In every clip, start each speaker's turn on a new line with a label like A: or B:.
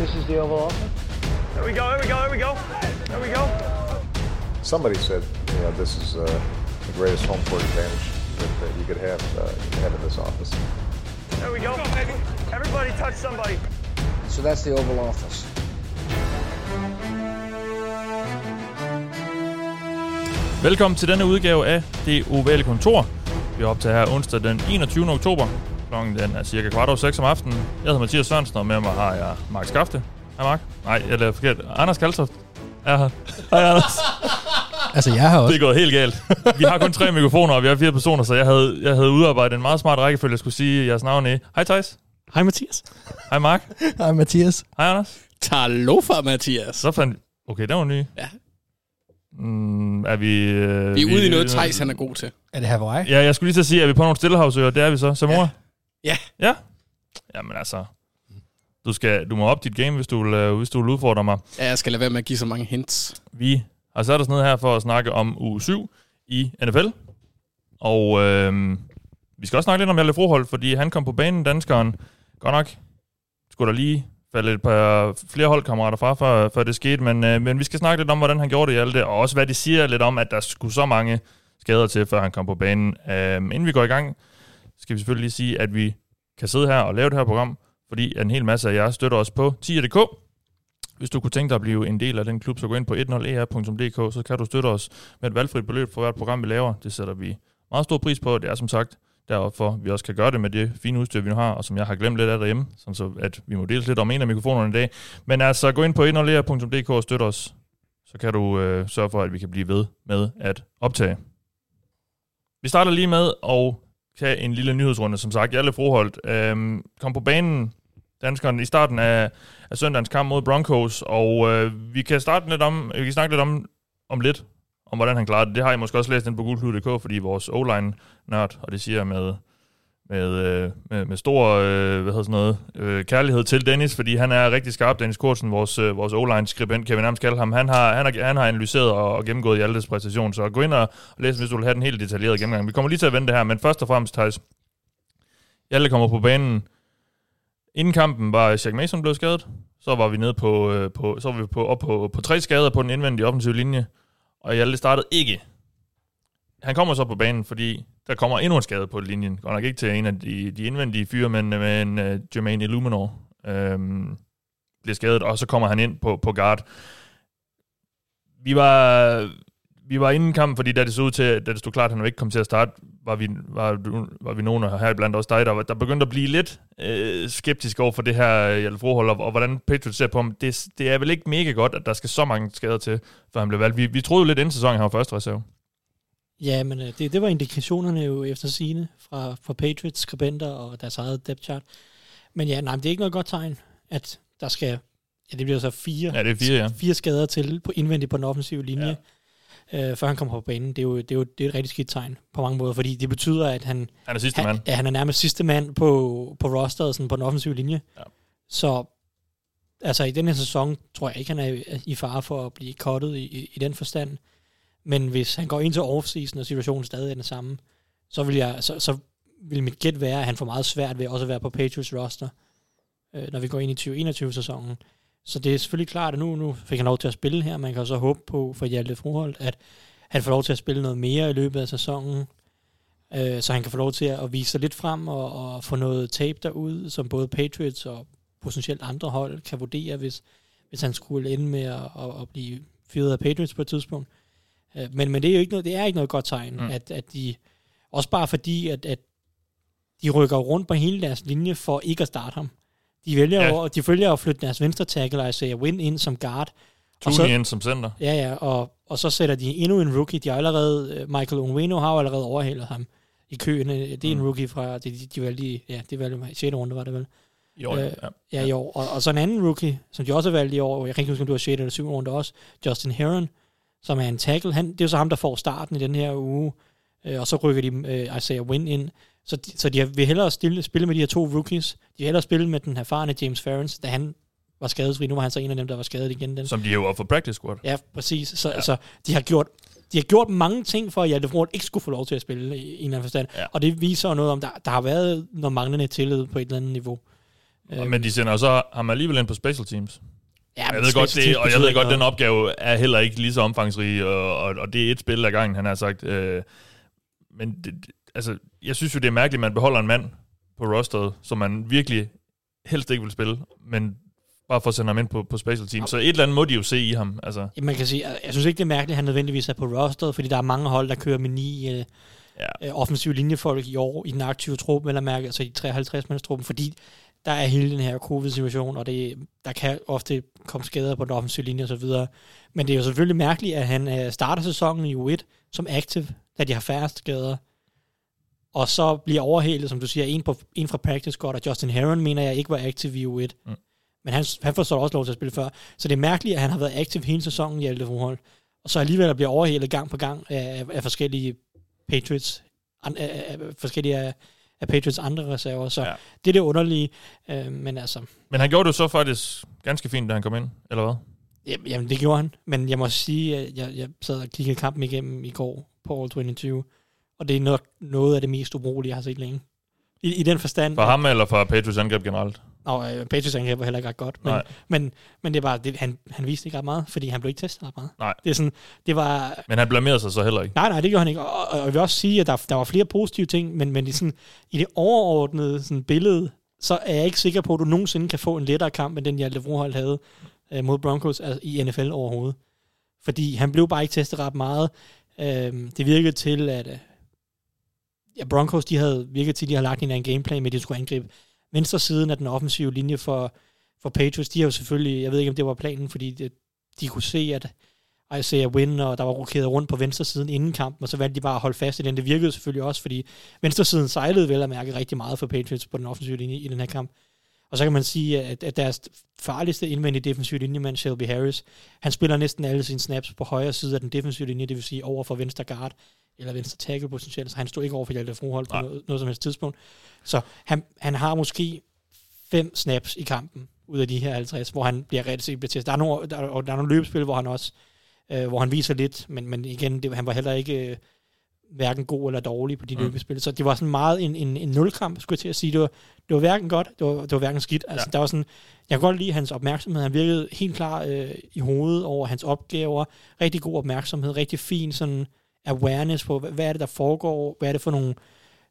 A: This is the Oval Office.
B: There we go, there we go, there we go. There we go.
C: Somebody said, you know, this is uh, the greatest home court advantage that, that you could have, uh, have in this office.
B: There we go. Everybody touch somebody.
A: So that's the Oval Office.
D: Velkommen til denne udgave af Det Ovale Kontor. Vi er optaget her onsdag den 21. oktober. Klokken den er cirka kvart over 6 om aftenen. Jeg hedder Mathias Sørensen, og med mig har jeg Mark Skafte. Hej Mark. Nej, jeg lavede forkert. Anders Kaltoft er her. Hej Anders.
E: Altså, jeg har også.
D: Det er gået helt galt. Vi har kun tre mikrofoner, og vi har fire personer, så jeg havde, jeg havde udarbejdet en meget smart rækkefølge, jeg skulle sige jeres navn i. Hej Thijs.
F: Hej Mathias.
D: Hej Mark.
E: Hej, Mathias.
D: Hej Anders.
F: Talofa, Mathias.
D: Så fandt... Okay, den var ny.
F: Ja.
D: Mm, er vi... Øh,
F: Vi er ude i noget, Thijs han er god til.
E: Er det Hawaii?
D: Ja, jeg skulle lige til at sige, er vi på nogle stillehavsøer? Det er vi så. Samora?
F: Ja.
D: Ja? Jamen altså... Du, skal, du må op dit game, hvis du, vil, øh, hvis du vil udfordre mig.
F: Ja, jeg skal lade være med at give så mange hints.
D: Vi har sat os ned her for at snakke om uge 7 i NFL. Og øh, vi skal også snakke lidt om Hjalte Froholt, fordi han kom på banen, danskeren. Godt nok skulle der lige falde et par flere holdkammerater fra, før, før det skete, men, øh, men vi skal snakke lidt om, hvordan han gjorde det, Hjalte, og også hvad det siger lidt om, at der skulle så mange skader til, før han kom på banen. Øh, inden vi går i gang, skal vi selvfølgelig lige sige, at vi kan sidde her og lave det her program, fordi en hel masse af jer støtter os på 10.dk. Hvis du kunne tænke dig at blive en del af den klub, så gå ind på 10er.dk, e så kan du støtte os med et valgfrit beløb for hvert program, vi laver. Det sætter vi meget stor pris på. Det er som sagt derfor, vi også kan gøre det med det fine udstyr, vi nu har, og som jeg har glemt lidt af derhjemme, sådan så at vi må deles lidt om en af mikrofonerne i dag. Men altså, gå ind på 10er.dk e og støtte os, så kan du øh, sørge for, at vi kan blive ved med at optage. Vi starter lige med at tage en lille nyhedsrunde. Som sagt, Jalle Froholt øh, kom på banen, danskeren, i starten af, af søndagens kamp mod Broncos, og øh, vi kan starte lidt om, vi kan snakke lidt om, om lidt, om hvordan han klarede det. Det har I måske også læst ind på gulklud.dk, fordi vores o nørd, og det siger med, med, øh, med, med stor øh, hvad hedder sådan noget, øh, kærlighed til Dennis, fordi han er rigtig skarp, Dennis Kortsen, vores, øh, vores O-line-skribent, kan vi nærmest kalde ham. Han har, han har, han har analyseret og, og gennemgået Hjaltes præstation, så gå ind og læs, hvis du vil have den helt detaljerede gennemgang. Vi kommer lige til at vende det her, men først og fremmest, Thijs, Hjalte kommer på banen. Inden kampen var Jack Mason blevet skadet, så var vi nede på, øh, på så var vi på, op på, på tre skader på den indvendige offensive linje, og Hjalte startede ikke. Han kommer så på banen, fordi der kommer endnu en skade på linjen. Godt nok ikke til en af de, de indvendige fyre, men, men uh, Jermaine Illuminor øhm, bliver skadet, og så kommer han ind på, på guard. Vi var, vi var inden kampen, fordi da det så ud til, da det stod klart, at han ikke kom til at starte, var vi, var, var vi nogen her blandt også dig, der, der begyndte at blive lidt øh, skeptisk over for det her øh, Hjalte og, og hvordan Patriots ser på ham. Det, det er vel ikke mega godt, at der skal så mange skader til, før han blev valgt. Vi, vi troede jo lidt inden sæsonen, han var første reserve.
G: Ja, men øh, det, det var indikationerne jo efter sine fra, fra Patriots skribenter og deres eget depth chart. Men ja, nej, men det er ikke noget godt tegn, at der skal, ja, det bliver så fire,
D: Ja, det er fire, ja.
G: fire skader til på indvendigt på den offensive linje, ja. øh, før han kommer på banen. Det er, jo, det, er jo, det er et rigtig skidt tegn på mange måder, fordi det betyder, at han,
D: Han er sidste
G: han,
D: mand.
G: ja, han er nærmest sidste mand på, på rosteret sådan på den offensive linje.
D: Ja.
G: Så altså i den her sæson, tror jeg ikke, han er i- fare for at blive cuttet i, i, i den forstand. Men hvis han går ind til offseason, og situationen stadig er den samme, så vil, jeg, så, så vil mit gæt være, at han får meget svært ved også at være på Patriots roster, øh, når vi går ind i 2021-sæsonen. Så det er selvfølgelig klart, at nu, nu fik han lov til at spille her. Man kan så håbe på for Hjalte Froholt, at han får lov til at spille noget mere i løbet af sæsonen, øh, så han kan få lov til at vise sig lidt frem og, og få noget tape derud, som både Patriots og potentielt andre hold kan vurdere, hvis, hvis han skulle ende med at, at, at blive fyret af Patriots på et tidspunkt. Øh, men, men det er jo ikke noget, det er ikke noget godt tegn,
D: Mm.
G: at, at de, også bare fordi, at, at de rykker rundt på hele deres linje for ikke at starte ham. De vælger
D: Ja.
G: jo, de følger at flytte deres venstre tackle, Isaiah Wynn, ind som guard.
D: Tooney ind som center.
G: ja, ja, og, og så sætter de endnu en rookie. De har allerede, øh, Michael Onwenu har jo allerede overhalet ham i køen. Øh, Det er en
D: Mm.
G: rookie fra, de, de, de valgte i, ja, det valgte i 6. runde, var det vel?
D: Jo,
G: Øh,
D: ja.
G: Ja, i år. Og, og så en anden rookie, som de også har valgt i år, jeg kan ikke huske, om du har 6. eller 7. runde også, Justin Heron, som er en tackle. Han, det er jo så ham, der får starten i den her uge, øh, og så rykker de øh, Isaiah Wynn ind. Så de, så de har- vil hellere stille, spille med de her to rookies. De vil hellere spille med den erfarne James Ferens, da han var skadesfri. Nu var han så en af dem, der var skadet igen. Den.
D: Som de jo var for practice squad.
G: Ja, præcis. Så,
D: Ja.
G: ja. så de har gjort de har gjort mange ting for, at Hjalte Froholt ikke skulle få lov til at spille i en eller anden forstand.
D: Ja.
G: Og det viser noget om, der, der har været noget manglende tillid på et eller andet niveau.
D: Men de sender så ham alligevel ind på special teams.
G: Ja,
D: Jeg ved godt, det, og jeg ved godt, den opgave er heller ikke lige så omfangsrig, og, og, og det er et spil ad gangen, han har sagt. Øh, men det, det- altså, jeg synes jo, det er mærkeligt, at man beholder en mand på rosteret, som man virkelig helst ikke vil spille, men bare for at sende ham ind på, på special team. Så et eller andet må de jo se i ham. Altså,
G: Ja, Man kan sige, jeg jeg synes ikke, det er mærkeligt, at han nødvendigvis er på rosteret, fordi der er mange hold, der kører med ni øh,
D: Ja.
G: øh, offensive linjefolk i år i den aktive trup, eller mærke, altså i 53-mandstruppen, fordi der er hele den her covid-situation, og det, der kan ofte komme skader på den offensive linje osv. Men det er jo selvfølgelig mærkeligt, at han øh, starter sæsonen i U1 som active, da de har færrest skader, og så bliver overhældet, som du siger, en, på, en fra practice squad, og Justin Heron mener jeg ikke var aktiv i U1.
D: Mm.
G: Men han, han får så også lov til at spille før. Så det er mærkeligt, at han har været aktiv hele sæsonen i alle forhold. Og så alligevel at blive overhældet gang på gang af, af forskellige Patriots, an, af, af, forskellige af, af Patriots andre reserver. Så
D: Ja.
G: det er det underlige. Øh, men altså,
D: men han gjorde det så faktisk ganske fint, da han kom ind, eller hvad?
G: jamen, det gjorde han. Men jeg må sige, at jeg, jeg sad og kiggede kampen igennem i går på All 22. Og det er nok noget af det mest ubrugelige, jeg har set længe. I, i den forstand...
D: For ham eller for Patriots angreb generelt?
G: Og øh, Patriots angreb var heller ikke ret godt. Men,
D: Nej.
G: men, men det bare, det, han, han viste ikke ret meget, fordi han blev ikke testet ret meget.
D: Nej.
G: Det er sådan, det var...
D: Men han blamerede sig så heller ikke.
G: Nej, nej, det gjorde han ikke. Og, og, jeg vil også sige, at der, der var flere positive ting, men, men i, sådan, i det overordnede sådan, billede, så er jeg ikke sikker på, at du nogensinde kan få en lettere kamp, end den Hjalte Brohold havde øh, mod Broncos altså, i NFL overhovedet. Fordi han blev bare ikke testet ret meget. Øh, det virkede til, at øh, ja, Broncos, de havde virket til, at de har lagt en anden gameplan med, at de skulle angribe venstre siden af den offensive linje for, for Patriots. De har jo selvfølgelig, jeg ved ikke, om det var planen, fordi det, de kunne se, at Isaiah Wynn, og der var rokeret rundt på venstre siden inden kampen, og så valgte de bare at holde fast i den. Det virkede selvfølgelig også, fordi venstre siden sejlede vel at mærke rigtig meget for Patriots på den offensive linje i den her kamp. Og så kan man sige, at, at deres farligste indvendige defensive linjemand, Shelby Harris, han spiller næsten alle sine snaps på højre side af den defensive linje, det vil sige over for venstre guard, eller venstre tackle potentielt, så han stod ikke over for Hjalte Froholt på noget, noget som helst tidspunkt. Så han, han har måske fem snaps i kampen ud af de her 50, hvor han bliver rigtig set testet. Der er nogle, der, og der er nogle løbespil, hvor han også øh, hvor han viser lidt, men, men igen, det, han var heller ikke øh, hverken god eller dårlig på de
D: Mm.
G: løbespil. Så det var sådan meget en, en, en nulkamp, skulle jeg til at sige. Det var, det var hverken godt, det var, det var hverken skidt. Altså,
D: ja.
G: der var sådan, jeg kan godt lide hans opmærksomhed. Han virkede helt klar øh, i hovedet over hans opgaver. Rigtig god opmærksomhed, rigtig fin sådan awareness på, hvad, hvad er det, der foregår, hvad er det for nogle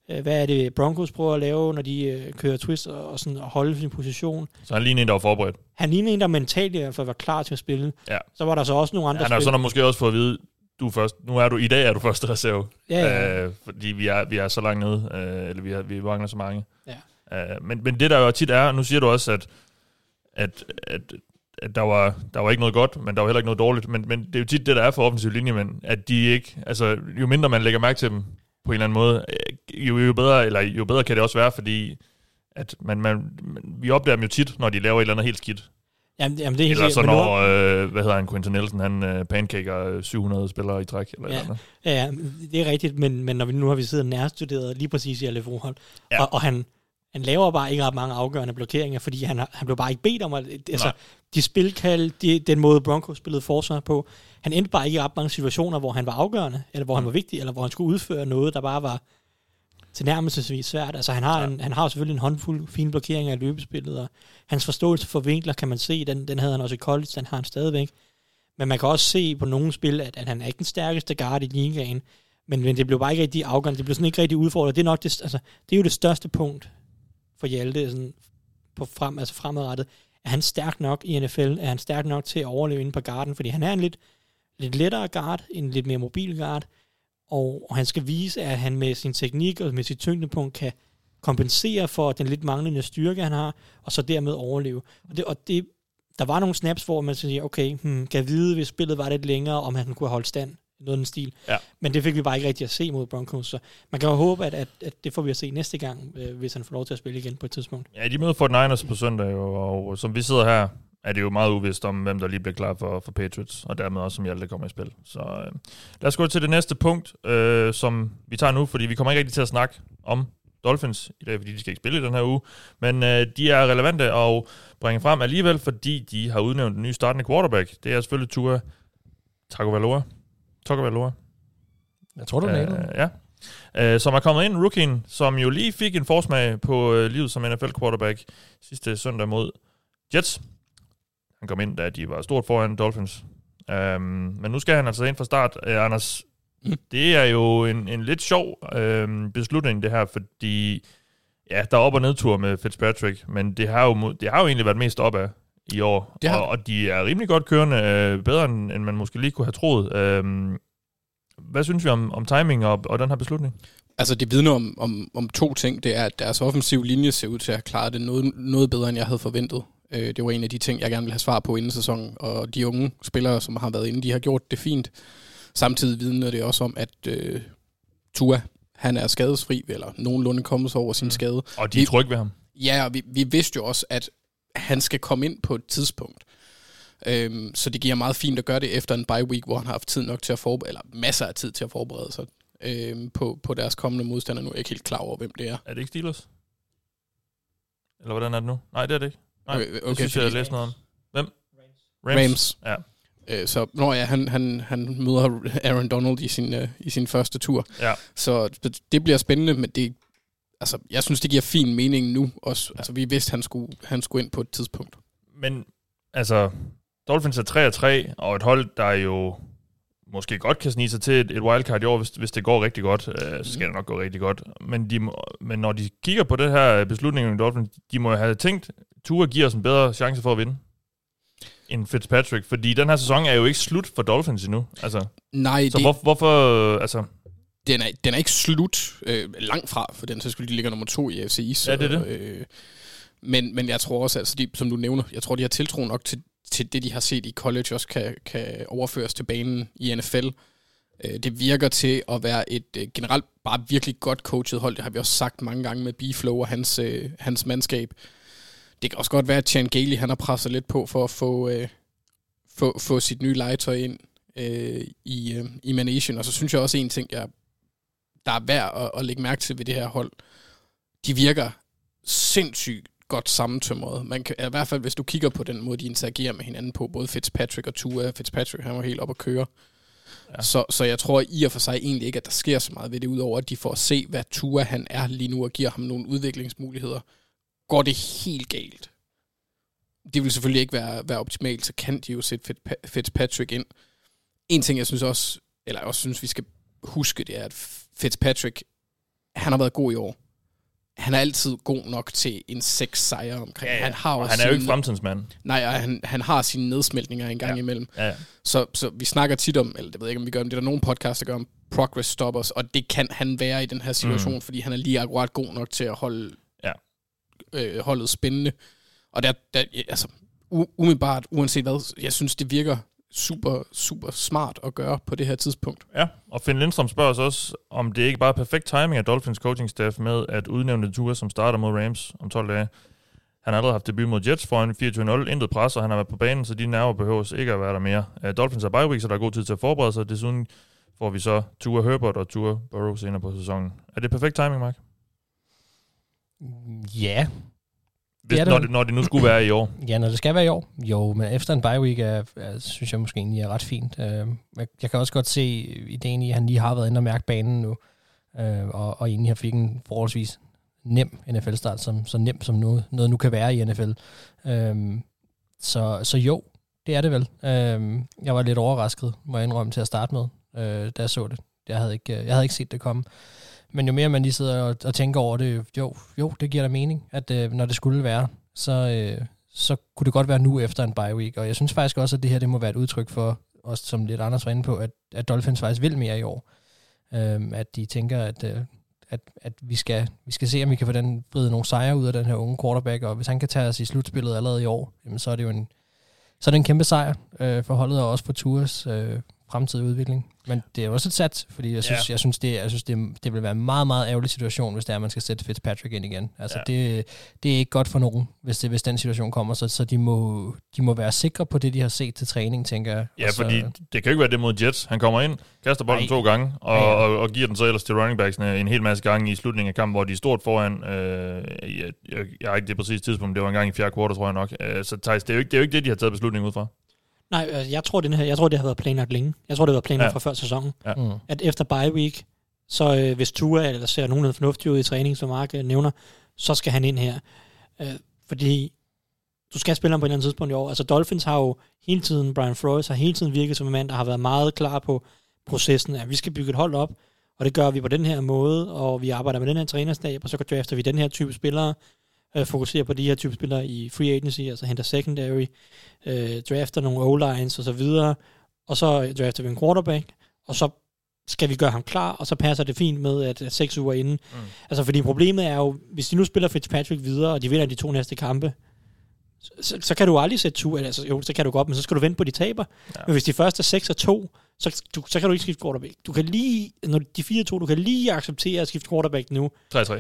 G: øh, hvad er det Broncos prøver at lave, når de øh, kører twist og, og sådan og holde sin position.
D: Så han lignede en, der var forberedt.
G: Han lignede en, der mentalt i hvert fald var klar til at spille.
D: Ja.
G: Så var der så også nogle andre
D: Han har sådan måske også fået at vide, du er først, nu er du, i dag er du første reserve.
G: Ja, ja.
D: Øh, fordi vi er, vi er så langt nede, øh, eller vi, er, vi mangler så mange.
G: Ja.
D: Øh, men, men det der jo tit er, nu siger du også, at, at, at der, var, der var ikke noget godt, men der var heller ikke noget dårligt. Men, men det er jo tit det, der er for offensiv linjemænd, at de ikke, altså jo mindre man lægger mærke til dem på en eller anden måde, øh, jo, jo, bedre, eller jo bedre kan det også være, fordi at man, man, vi opdager dem jo tit, når de laver et eller andet helt skidt.
G: Jamen, jamen, det er helt
D: Eller så
G: men
D: når, øh, hvad hedder han, Quinton Nelson, han øh, pancaker øh, 700 spillere i træk. Eller
G: Ja.
D: eller andet.
G: Ja, det er rigtigt, men, men når vi nu har vi siddet nærstuderet lige præcis i
D: Ja.
G: ja. og, og han, han laver bare ikke ret mange afgørende blokeringer, fordi han, han blev bare ikke bedt om at... Altså,
D: Nej.
G: de spilkald, de, den måde Broncos spillede forsvar på, han endte bare ikke i ret mange situationer, hvor han var afgørende, eller hvor han
D: Mm.
G: var vigtig, eller hvor han skulle udføre noget, der bare var tilnærmelsesvis svært. Altså han har,
D: Ja.
G: en, han har selvfølgelig en håndfuld fine blokeringer i løbespillet, og hans forståelse for vinkler kan man se, den, den havde han også i college, den har han stadigvæk. Men man kan også se på nogle spil, at, at han er ikke den stærkeste guard i ligaen, men, men det blev bare ikke rigtig afgørende, det blev sådan ikke rigtig udfordret. Det er nok det, altså, det er jo det største punkt for Hjalte sådan, på frem, altså fremadrettet. Er han stærk nok i NFL? Er han stærk nok til at overleve inde på garden? Fordi han er en lidt, lidt lettere guard, en lidt mere mobil guard, og, og han skal vise, at han med sin teknik og med sit tyngdepunkt kan kompensere for den lidt manglende styrke, han har, og så dermed overleve. Og det, og det der var nogle snaps, hvor man siger, okay, hmm, kan vide, hvis spillet var lidt længere, om han kunne holde stand. Noget af den stil.
D: Ja.
G: Men det fik vi bare ikke rigtig at se mod Broncos, så man kan jo håbe, at, at, at det får vi at se næste gang, øh, hvis han får lov til at spille igen på et tidspunkt.
D: Ja, de møder Fort Niners på søndag, og, og som vi sidder her, er det jo meget uvist om, hvem der lige bliver klar for, for Patriots, og dermed også, om Hjalte kommer i spil. Så øh, lad os gå til det næste punkt, øh, som vi tager nu, fordi vi kommer ikke rigtig til at snakke om Dolphins i dag, fordi de skal ikke spille i den her uge. Men øh, de er relevante at bringe frem alligevel, fordi de har udnævnt en ny startende quarterback. Det er selvfølgelig Tua Tagovailoa. Tagovailoa.
E: Jeg tror, du
D: Øh, ja. Uh, som er kommet ind, rookien, som jo lige fik en forsmag på uh, livet som NFL-quarterback sidste søndag mod Jets. Han kom ind, da de var stort foran Dolphins. Um, men nu skal han altså ind fra start. Uh, Anders,
F: Mm.
D: det er jo en, en lidt sjov uh, beslutning, det her, fordi ja, der er op- og nedtur med Fitzpatrick, men det har jo, det har jo egentlig været mest opad i år.
F: Det har
D: og, og de er rimelig godt kørende, uh, bedre end, end man måske lige kunne have troet. Um, hvad synes vi om, om timing og, og den her beslutning?
F: Altså, det vidner om, om, om to ting. Det er, at deres offensive linje ser ud til at have klaret det noget, noget bedre, end jeg havde forventet. Øh, det var en af de ting, jeg gerne ville have svar på inden sæsonen. Og de unge spillere, som har været inde, de har gjort det fint. Samtidig vidner det også om, at øh, Tua, han er skadesfri, eller nogenlunde kommet sig over sin
D: Mm.
F: skade.
D: Og de er trygge ved ham.
F: Ja, og vi, vi vidste jo også, at han skal komme ind på et tidspunkt. Øhm, så det giver meget fint at gøre det efter en bye week, hvor han har haft tid nok til at forberede, eller masser af tid til at forberede sig øhm, på, på deres kommende modstander. Nu er jeg ikke helt klar over, hvem det er.
D: Er det ikke Steelers? Eller hvordan er det nu? Nej, det er det ikke. Nej,
F: Okay,
D: okay, det
F: okay,
D: synes jeg, jeg
F: fordi-
D: læste noget om. Hvem?
F: Rams.
D: Ja.
F: Øh, så når ja, han, han, han møder Aaron Donald i sin, øh, i sin første tur.
D: Ja.
F: Så det bliver spændende, men det, altså, jeg synes, det giver fin mening nu også. Altså, vi vidste, han skulle, han skulle ind på et tidspunkt.
D: Men altså, Dolphins er 3 og 3, og et hold, der jo måske godt kan snige sig til et, et wildcard i år, hvis, hvis det går rigtig godt, øh, så skal det nok gå rigtig godt. Men, de, men når de kigger på det her beslutning i Dolphins, de må jo have tænkt, Tua giver os en bedre chance for at vinde end Fitzpatrick, fordi den her sæson er jo ikke slut for Dolphins endnu. Altså,
F: Nej,
D: så
F: det,
D: hvor, hvorfor, altså,
F: den, er, den er ikke slut øh, langt fra, for den så skulle de ligger nummer to i AFC East.
D: Ja, det er det.
F: Øh, men, men jeg tror også, altså de, som du nævner, jeg tror, de har tiltro nok til, til det, de har set i college, også kan, kan overføres til banen i NFL. Øh, det virker til at være et øh, generelt bare virkelig godt coachet hold. Det har vi også sagt mange gange med B-Flow og hans, øh, hans mandskab. Det kan også godt være, at Chan Gailey, han har presset lidt på for at få, øh, få, få sit nye legetøj ind øh, i, øh, i Manation. Og så synes jeg også en ting, jeg, der er værd at, at lægge mærke til ved det her hold. De virker sindssygt godt sammentømret. Man kan, I hvert fald, hvis du kigger på den måde, de interagerer med hinanden på, både Fitzpatrick og Tua. Fitzpatrick, han var helt op at køre.
D: Ja.
F: Så, så jeg tror i og for sig egentlig ikke, at der sker så meget ved det, udover at de får at se, hvad Tua han er lige nu, og giver ham nogle udviklingsmuligheder. Går det helt galt? Det vil selvfølgelig ikke være, være optimalt, så kan de jo sætte Fitz- Fitzpatrick ind. En ting, jeg synes også, eller jeg også synes, vi skal huske, det er, at Fitzpatrick, han har været god i år. Han er altid god nok til en seks sejre omkring. Han har
D: og
F: også
D: han er jo ikke fremtidens mand.
F: Nej, og han, han har sine nedsmeltninger en gang
D: Ja.
F: ja. imellem.
D: Ja, ja.
F: Så, så vi snakker tit om, eller det ved jeg ikke, om vi gør, men det er der nogle podcasts, der gør om progress stoppers, og det kan han være i den her situation,
D: Mm.
F: fordi han er lige akkurat god nok til at holde
D: Ja.
F: øh, holdet spændende. Og der, der altså, umiddelbart, uanset hvad, jeg synes, det virker super, super smart at gøre på det her tidspunkt.
D: Ja, og Finn Lindstrøm spørger os også, om det ikke bare er perfekt timing af Dolphins coaching staff med at udnævne Tua, som starter mod Rams om 12 dage. Han har allerede haft debut mod Jets foran 24-0, intet pres, og han har været på banen, så de nerver behøves ikke at være der mere. Uh, Dolphins er bye week, så der er god tid til at forberede sig. Desuden får vi så Tua Herbert og Tua Burrow senere på sæsonen. Er det perfekt timing, Mark?
E: Ja,
D: Hvis,
E: er det
D: når, det, når det nu skulle være i år.
E: Ja, når det skal være i år. Jo, men efter en bye week, er, er, synes jeg måske egentlig er ret fint. Uh, jeg, kan også godt se ideen i, at han lige har været inde og mærke banen nu, uh, og, og egentlig har fik en forholdsvis nem NFL-start, som, så nem som noget, noget nu kan være i NFL. Um, så, så jo, det er det vel. Um, jeg var lidt overrasket, må jeg indrømme, til at starte med, uh, da jeg så det. Jeg havde, ikke, jeg havde ikke set det komme. Men jo mere man lige sidder og, og tænker over det, jo, jo, det giver da mening, at øh, når det skulle være, så, øh, så kunne det godt være nu efter en bye week. Og jeg synes faktisk også, at det her det må være et udtryk for, også som lidt Anders var inde på, at, at Dolphins faktisk vil mere i år. Øh, at de tænker, at, øh, at, at vi, skal, vi skal se, om vi kan få den vride nogle sejre ud af den her unge quarterback, og hvis han kan tage os i slutspillet allerede i år, jamen, så er det jo en, så er det en kæmpe sejr øh, for holdet, og også for Tours øh, fremtidige udvikling. Men det er også et sats, fordi jeg synes,
D: Ja.
E: jeg synes, det, jeg synes det, det vil være en meget, meget ærgerlig situation, hvis det er, at man skal sætte Fitzpatrick ind igen. Altså,
D: Ja.
E: det, det er ikke godt for nogen, hvis, det, hvis den situation kommer, så, så de, må, de må være sikre på det, de har set til træning, tænker jeg.
D: Ja,
E: så,
D: fordi det kan jo ikke være det mod Jets. Han kommer ind, kaster bolden
E: Nej.
D: to gange, og,
E: Ja, ja.
D: og, og giver den så ellers til running backsene en hel masse gange i slutningen af kampen, hvor de er stort foran. Øh, jeg, jeg, jeg har ikke det præcise tidspunkt, det var en gang i fjerde kvartal, tror jeg nok. Øh, så Thijs, det er, jo ikke, det er jo ikke det, de har taget beslutningen ud fra.
G: Nej, altså, jeg tror, den her, jeg tror, det har været planlagt længe. Jeg tror, det har været planlagt
D: Ja.
G: ja. fra før sæsonen.
E: Mm.
G: At efter bye week, så øh, hvis Tua eller ser nogenlunde fornuftig ud i træning, som Mark øh, nævner, så skal han ind her. Øh, fordi du skal spille ham på et eller andet tidspunkt i år. Altså Dolphins har jo hele tiden, Brian Flores har hele tiden virket som en mand, der har været meget klar på processen, at vi skal bygge et hold op, og det gør vi på den her måde, og vi arbejder med den her trænerstab, og så drafter vi den her type spillere, øh, fokuserer på de her type spillere i free agency, altså henter secondary, øh, drafter nogle O-lines og så videre, og så drafter vi en quarterback, og så skal vi gøre ham klar, og så passer det fint med, at, at seks uger inden. Mm. Altså, fordi problemet er jo, hvis de nu spiller Fitzpatrick videre, og de vinder de to næste kampe, så, så kan du aldrig sætte to, altså jo, så kan du godt, men så skal du vente på, de taber. Ja. Men hvis de første er 6 og 2, så, du, så kan du ikke skifte quarterback. Du kan lige, når de 4 2, du kan lige acceptere at skifte quarterback nu.
D: 3-3.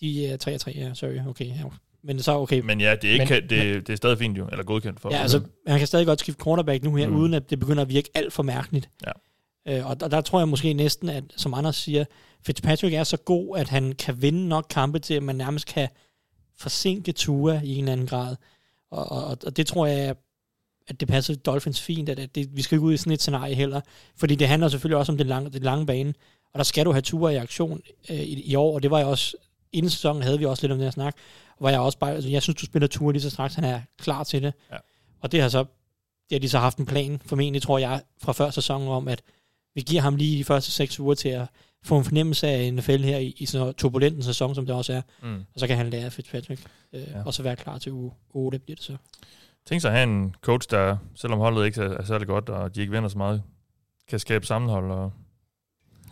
G: De er 3 3, ja, sorry, okay. Ja. Men så okay.
D: Men ja, det er, ikke, men, det, det er stadig fint jo, eller godkendt for.
G: Ja, altså, man kan stadig godt skifte quarterback nu her, mm. uden at det begynder at virke alt for mærkeligt.
D: Ja.
G: Øh, og der, der tror jeg måske næsten, at som Anders siger, Fitzpatrick er så god, at han kan vinde nok kampe til, at man nærmest kan forsinke Tua i en eller anden grad. Og, og, og det tror jeg, at det passer Dolphins fint, at, at det, vi skal ikke ud i sådan et scenarie heller. Fordi det handler selvfølgelig også om den lange, den lange bane, og der skal du have Tua i aktion øh, i, i år, og det var jeg også, inden sæsonen havde vi også lidt om det her snak, hvor jeg også bare, altså, jeg synes, du spiller Tua lige så straks, han er klar til det. Ja. Og det har så, det har de så haft en plan, formentlig tror jeg, fra før sæsonen om, at vi giver ham lige de første seks uger til at få en fornemmelse af en NFL her i, i sådan en turbulent en sæson, som det også er. Mm. Og så kan han lære Fitzpatrick, øh, ja. og så være klar til uge 8, bliver det så.
D: Tænk sig at have en coach, der, selvom holdet ikke er, er særlig godt, og de ikke vinder så meget, kan skabe sammenhold og,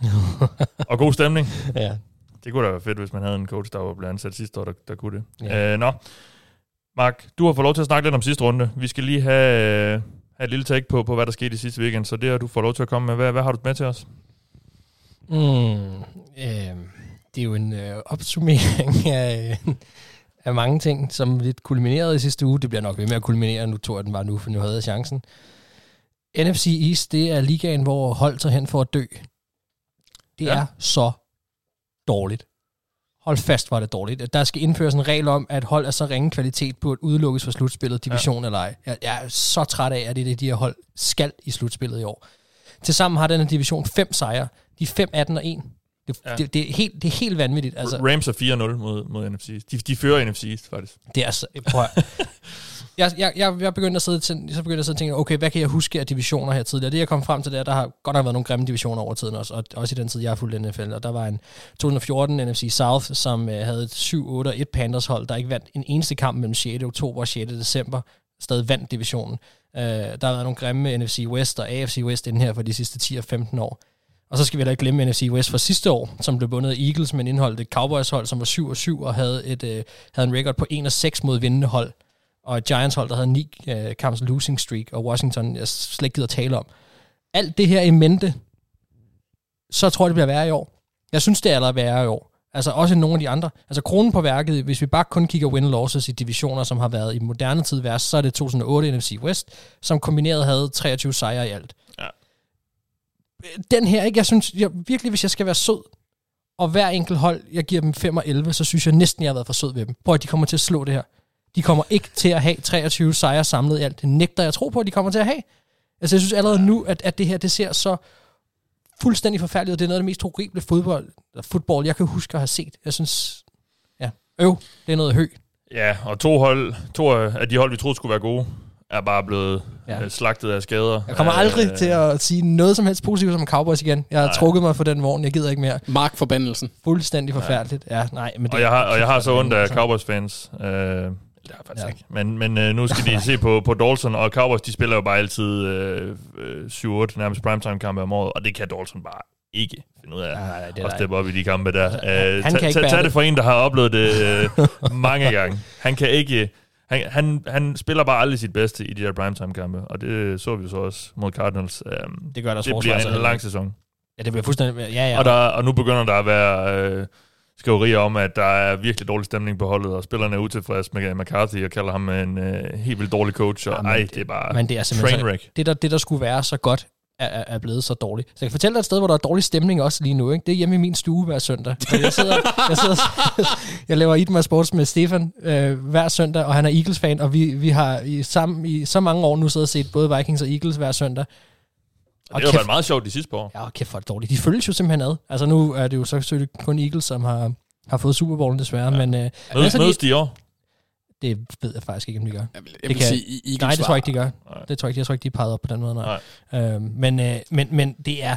D: og god stemning.
E: Ja.
D: Det kunne da være fedt, hvis man havde en coach, der var blevet ansat sidste år, der, der kunne det. Ja. Øh, nå, Mark, du har fået lov til at snakke lidt om sidste runde. Vi skal lige have, have et lille take på, på, hvad der skete i sidste weekend, så det har du fået lov til at komme med. Hvad, hvad har du med til os?
E: Mm, øh, det er jo en øh, opsummering af, af mange ting, som lidt kulminerede i sidste uge. Det bliver nok ved med at kulminere. Nu tog jeg den bare nu, for nu havde jeg chancen. NFC East, det er ligaen, hvor hold tager hen for at dø. Det ja. er så dårligt. Hold fast, var det dårligt. Der skal indføres en regel om, at hold er så ringe kvalitet på at udelukkes fra slutspillet, division ja. eller ej. Jeg, jeg er så træt af, at det er det, de her hold skal i slutspillet i år. Tilsammen har den division fem sejre. De er 5, 18 og 1. Det, ja. det, det, er helt, det er helt vanvittigt. Altså.
D: Rams er 4-0 mod, mod NFC. De, de fører NFC faktisk.
E: Det er så... Prøv jeg, jeg, jeg, jeg begyndte at sidde, til, så begyndte at sidde og tænke, okay, hvad kan jeg huske af divisioner her tidligere? Det jeg kom frem til, det er, der har godt nok været nogle grimme divisioner over tiden også, og også i den tid, jeg har fulgt NFL. Og der var en 2014 NFC South, som øh, havde et 7-8 og 1 Panthers hold, der ikke vandt en eneste kamp mellem 6. oktober og 6. december, stadig vandt divisionen. Øh, der har været nogle grimme NFC West og AFC West inden her for de sidste 10 og 15 år. Og så skal vi da ikke glemme NFC West fra sidste år, som blev bundet af Eagles, men indholdt et Cowboys-hold, som var 7 og 7 og havde, et, øh, havde en record på 1-6 mod vindende hold. Og et Giants hold, der havde 9 uh, kamps losing streak, og Washington, jeg slet ikke gider tale om. Alt det her i mente, så tror jeg, det bliver værre i år. Jeg synes, det er allerede værre i år. Altså også nogle af de andre. Altså kronen på værket, hvis vi bare kun kigger win-losses i divisioner, som har været i moderne tid værst, så er det 2008 NFC West, som kombineret havde 23 sejre i alt den her, ikke? Jeg synes jeg, virkelig, hvis jeg skal være sød, og hver enkelt hold, jeg giver dem 5 og 11, så synes jeg næsten, jeg har været for sød ved dem. Prøv at de kommer til at slå det her. De kommer ikke til at have 23 sejre samlet i alt. Det nægter jeg tro på, at de kommer til at have. Altså, jeg synes allerede nu, at, at det her, det ser så fuldstændig forfærdeligt, og det er noget af det mest horrible fodbold, fodbold, jeg kan huske at have set. Jeg synes, ja, øv, det er noget hø.
D: Ja, og to hold, to af de hold, vi troede skulle være gode, er bare blevet ja. Øh, slagtet af skader.
E: Jeg kommer aldrig øh, til at sige noget som helst positivt om Cowboys igen. Jeg har nej. trukket mig for den vogn, jeg gider ikke mere.
F: Mark forbandelsen.
E: Fuldstændig forfærdeligt. Ja, nej, men det,
D: og, jeg har, og jeg har så ondt af Cowboys-fans. Øh, det har faktisk ja. ikke. Men, men øh, nu skal de se på, på Dalton, og Cowboys, de spiller jo bare altid øh, 7-8, nærmest primetime-kampe om året, og det kan Dalton bare ikke finde ud af nej, det at steppe op i de kampe der. Uh, han ikke tag det for en, der har oplevet det uh, mange gange. Han kan ikke han, han, han spiller bare aldrig sit bedste i de der primetime-kampe, og det så vi så også mod Cardinals. Um,
E: det gør der
D: Det bliver en, en lang sæson.
E: Ja, det bliver fuldstændig... Ja, ja.
D: Og, der, og nu begynder der at være øh, skriverier om, at der er virkelig dårlig stemning på holdet, og spillerne er utilfredse med McCarthy og kalder ham en øh, helt vildt dårlig coach, og ja, ej, det, det er bare men det er trainwreck. Så,
E: det, der, det, der skulle være så godt, er, er blevet så dårlig. Så jeg kan fortælle dig et sted, hvor der er dårlig stemning også lige nu. Ikke? Det er hjemme i min stue hver søndag. Jeg, sidder, jeg, sidder, jeg laver Eat My Sports med Stefan øh, hver søndag, og han er Eagles-fan, og vi, vi har i, sammen, i så mange år nu siddet og set både Vikings og Eagles hver søndag.
D: Og det har
E: kæft.
D: været meget sjovt de sidste par år.
E: Ja, kæft for det dårligt. De følges jo simpelthen ad. Altså nu er det jo så selvfølgelig kun Eagles, som har, har fået Super Bowlen desværre, ja. men øh,
D: Mødes,
E: altså,
D: mødes
E: de,
D: i år?
E: det ved jeg faktisk ikke, om de gør.
F: Jeg vil, jeg
E: Det kan-
F: sige, I- Eagles
E: Nej, det tror jeg ikke, de gør.
D: Nej.
E: Det tror jeg ikke. Jeg tror ikke, de er peget op på den måde. Nej.
D: Nej.
E: Øhm, men, øh, men, men det er...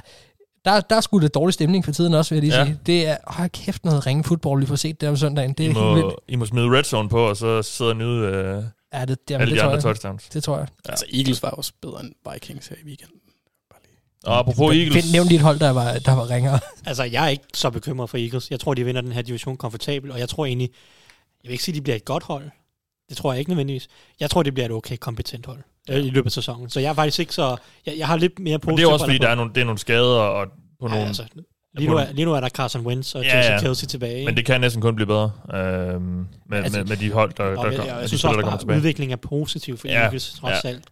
E: Der, der er sgu lidt dårlig stemning for tiden også, vil jeg lige
D: Ja.
E: sige. Det er, hold kæft, noget ringe fodbold, vi får set der om søndagen. Det er
D: I
E: helt vildt.
D: må, I må smide red zone på, og så sidde og nyde øh,
E: Ja, det, jamen,
D: alle
E: det,
D: de
E: tror
D: andre
E: jeg.
D: touchdowns.
E: det tror jeg.
F: Altså, Eagles var også bedre end Vikings her i weekenden.
D: Og apropos Eagles,
E: Find, nævn lige et hold, der var, der var ringere.
G: Altså, jeg er ikke så bekymret for Eagles. Jeg tror, de vinder den her division komfortabelt, og jeg tror egentlig, jeg vil ikke sige, at de bliver et godt hold. Det tror jeg ikke nødvendigvis. Jeg tror, det bliver et okay kompetent hold øh, i løbet af sæsonen. Så jeg er faktisk ikke så... Jeg, jeg har lidt mere
D: men
G: positivt.
D: det er også fordi, der er nogle, det er nogle skader og på
G: ja,
D: nogle...
G: altså, lige, nu er, lige nu er der Carson Wentz og
D: Ja,
G: Jason
D: ja.
G: Kelsey tilbage.
D: Men det kan næsten kun blive bedre øh, med,
E: Altså,
D: med, med de hold, der, der,
G: og jeg,
D: der,
G: jeg,
D: de
G: jeg synes også
D: der kommer
G: bare, at
D: tilbage.
G: udviklingen er positiv for
D: Ja,
G: Eagles, trods
D: ja.
G: alt.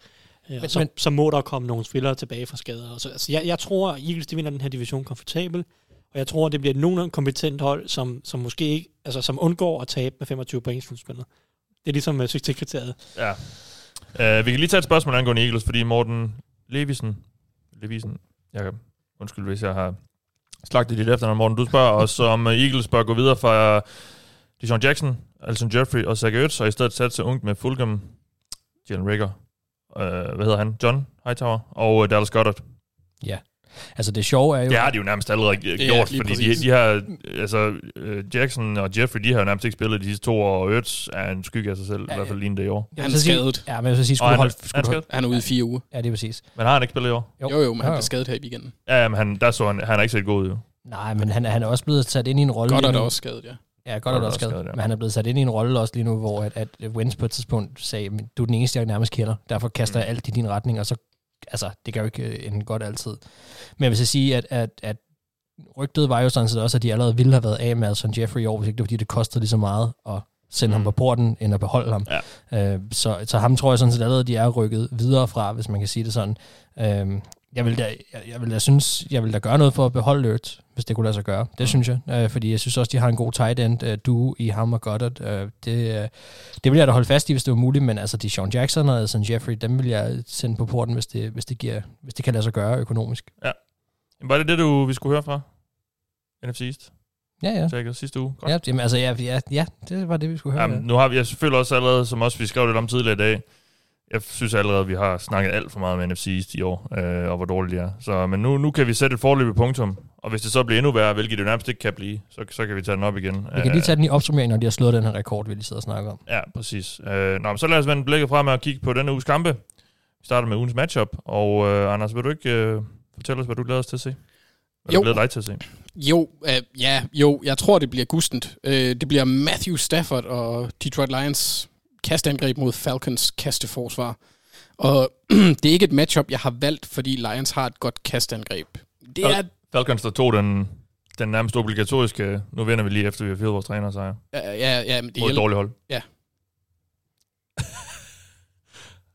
G: Ja,
E: Men-
G: så,
E: men-
G: så må der komme nogle spillere tilbage fra skader. Og så, altså, jeg, jeg tror, at Eagles de vinder den her division komfortabelt, og jeg tror, det bliver et nogenlunde kompetent hold, som, som måske ikke, altså som undgår at tabe med 25 point i slutspillet. Det er ligesom uh, succeskriteriet.
D: Ja. Uh, vi kan lige tage et spørgsmål angående Eagles, fordi Morten Levisen, Levisen, jeg undskyld hvis jeg har slagtet dit efternavn, Morten, du spørger os, om uh, Eagles bør gå videre fra Deshaun Jackson, Alton Jeffrey og Zach Ertz, og i stedet satse ungt med Fulgham, Jalen Rigger, uh, hvad hedder han, John Hightower, og uh, Dallas Goddard.
E: Altså det sjove er jo...
D: Det har de jo nærmest allerede
F: Ja,
D: gjort,
F: lige
D: fordi de,
F: præcis.
D: de har, altså, øh, Jackson og Jeffrey, de har jo nærmest ikke spillet de sidste to år, og Ertz er en skygge af sig selv,
E: Ja,
D: i hvert fald
E: ja.
D: lige det i år.
F: Han er skadet.
E: Ja, men jeg vil så sige, skulle
D: han,
E: holde...
D: er, han
E: Skulle
D: er
E: du holde?
F: Han er ude i fire uger.
E: ja, det er præcis.
D: Men har han ikke spillet i år?
E: Jo.
F: Jo, jo, men han blev skadet her i weekenden.
D: Ja, men han, der så han, han er ikke set god ud, jo.
E: Nej, men han, han er også blevet sat ind i en rolle...
F: Godt er
E: nu.
F: også skadet, ja.
E: Ja, godt det også skadet.
D: skadet, ja.
E: Men han er blevet sat ind i en rolle også lige nu, hvor at, at Wentz på et tidspunkt sagde, "Men du er den eneste, jeg nærmest kender. Derfor kaster jeg alt i din retning, og så, altså, det gør jo ikke øh, ende godt altid. Men jeg vil så sige, at, at, at rygtet var jo sådan set også, at de allerede ville have været af med Alson Jeffrey i år, hvis ikke det var, fordi det kostede lige så meget at sende ham
D: Mm.
E: på porten, end at beholde ham.
D: Ja.
E: Øh, så, så ham tror jeg sådan set allerede, de er rykket videre fra, hvis man kan sige det sådan. Øh, jeg vil da, jeg, jeg vil da synes, jeg vil da gøre noget for at beholde Lurt, hvis det kunne lade sig gøre. Det
D: Mm.
E: synes jeg, øh, fordi jeg synes også, de har en god tight end øh, duo i ham og Goddard. Øh, det, øh, det vil jeg da holde fast i, hvis det var muligt, men altså de Sean Jackson og Alson Jeffrey, dem vil jeg sende på porten, hvis det, hvis det, giver, hvis det kan lade sig gøre økonomisk.
D: Jamen, Var det det, du, vi skulle høre fra? NFC East?
E: Ja, ja.
D: Sikkert sidste uge. Godt.
E: Ja, jamen, altså, ja, ja, ja, det var det, vi skulle høre.
D: Jamen, nu har vi, jeg selvfølgelig også allerede, som også vi skrev lidt om tidligere i dag, jeg synes allerede, at vi har snakket alt for meget med NFC East i år, øh, og hvor dårligt de er. Så, men nu, nu kan vi sætte et forløbigt punktum, og hvis det så bliver endnu værre, hvilket det nærmest ikke kan blive, så, så kan vi tage den op igen.
E: Vi kan lige tage den i opsummering, når de har slået den her rekord, vi lige sidder og snakker om.
D: Ja, præcis. Øh, nå, men så lad os vende blikket frem og kigge på denne uges kampe. Vi starter med ugens matchup, og øh, Anders, vil du ikke øh, fortælle os, hvad du glæder os til at se? Hvad
F: Jo.
D: du glæder dig til at se?
F: Jo, øh, ja, jo, jeg tror, det bliver gustent. Øh, det bliver Matthew Stafford og Detroit Lions kastangreb mod Falcons kasteforsvar. Og det er ikke et matchup, jeg har valgt, fordi Lions har et godt kastangreb. Det er,
D: Falcons, der tog den, den nærmest obligatoriske, nu vender vi lige efter, vi har fyret vores træner, sejr.
F: ja, ja, ja, men det
D: Mod et
F: hjælper.
D: dårligt hold.
F: Ja.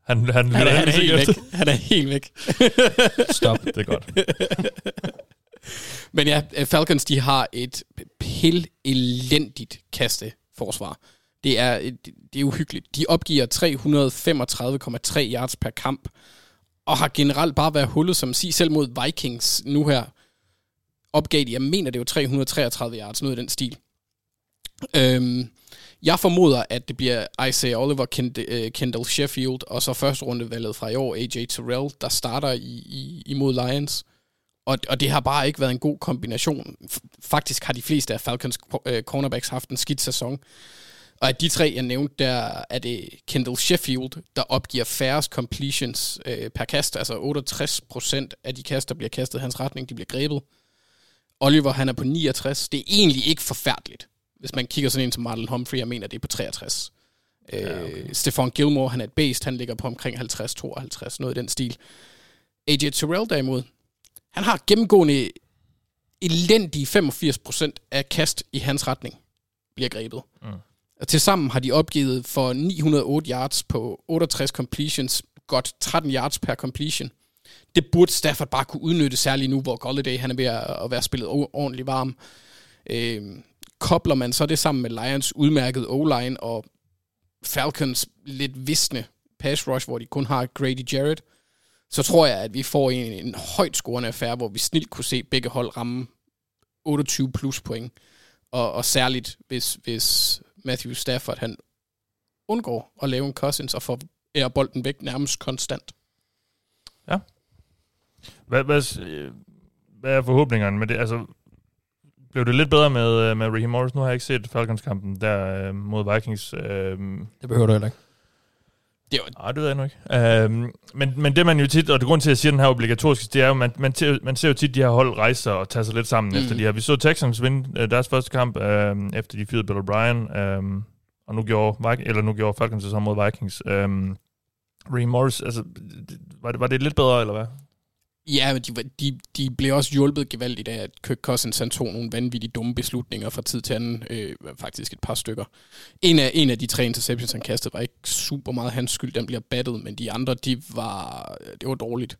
D: han, han,
F: Han er, han er helt
D: efter.
F: væk. Han er helt væk.
E: Stop.
D: Det er godt.
F: Men ja, Falcons, de har et pil elendigt kasteforsvar. Det er, det er uhyggeligt. De opgiver 335,3 yards per kamp, og har generelt bare været hullet, som sig selv mod Vikings nu her, opgav de, jeg mener det er jo 333 yards, noget i den stil. Øhm, jeg formoder, at det bliver Isaiah Oliver, Kend- øh, Kendall Sheffield, og så første rundevalget fra i år, AJ Terrell, der starter i, i, imod Lions. Og, og det har bare ikke været en god kombination. F- Faktisk har de fleste af Falcons øh, cornerbacks haft en skidt sæson. Og af de tre, jeg nævnte, der er det Kendall Sheffield, der opgiver færrest completions øh, per kast. Altså 68% af de kast, der bliver kastet i hans retning, de bliver grebet. Oliver, han er på 69. Det er egentlig ikke forfærdeligt, hvis man kigger sådan en som Marlon Humphrey, jeg mener, det er på 63. Ja, okay. øh, Stefan Gilmore, han er et based, han ligger på omkring 50-52, noget i den stil. AJ Terrell derimod, han har gennemgående elendige 85% af kast i hans retning bliver grebet.
D: Mm.
F: Tilsammen har de opgivet for 908 yards på 68 completions, godt 13 yards per completion. Det burde Stafford bare kunne udnytte, særligt nu, hvor Golladay han er ved at være spillet ordentligt varm. Øh, kobler man så det sammen med Lions udmærket O-line og Falcons lidt visne pass rush, hvor de kun har Grady Jarrett, så tror jeg, at vi får en, en højt scorende affære, hvor vi snilt kunne se begge hold ramme 28 plus point. Og, og særligt, hvis, hvis Matthew Stafford han undgår at lave en Cousins og får ære bolden væk nærmest konstant.
D: Hvad, hvad, øh, hvad er forhåbningerne med det? Altså, blev det lidt bedre med, øh, med Raheem Morris? Nu har jeg ikke set Falcons-kampen der øh, mod Vikings. Øh,
E: Det behøver du heller ikke.
F: Det var,
D: Nej, det ved jeg nu ikke. Øhm, men, men det man jo tit, og det grund til, at jeg siger den her obligatoriske, det er jo, man, man, ser- man ser jo tit de her hold rejse sig og tage sig lidt sammen mm. Efter de her. Vi så Texans vinde øh, deres første kamp, øh, efter de fyrede Bill O'Brien, øh, og nu gjorde, eller nu gjorde Falcons det samme mod Vikings. Øh, Raheem Morris, altså, var det, var det lidt bedre, eller hvad?
F: Ja, men de, de, de blev også hjulpet gevaldigt af, at Kirk Cousins han tog nogle vanvittigt dumme beslutninger fra tid til anden. Øh, faktisk et par stykker. En af, en af de tre interceptions, han kastede, var ikke super meget hans skyld. Den bliver battet, men de andre, de var, det var dårligt.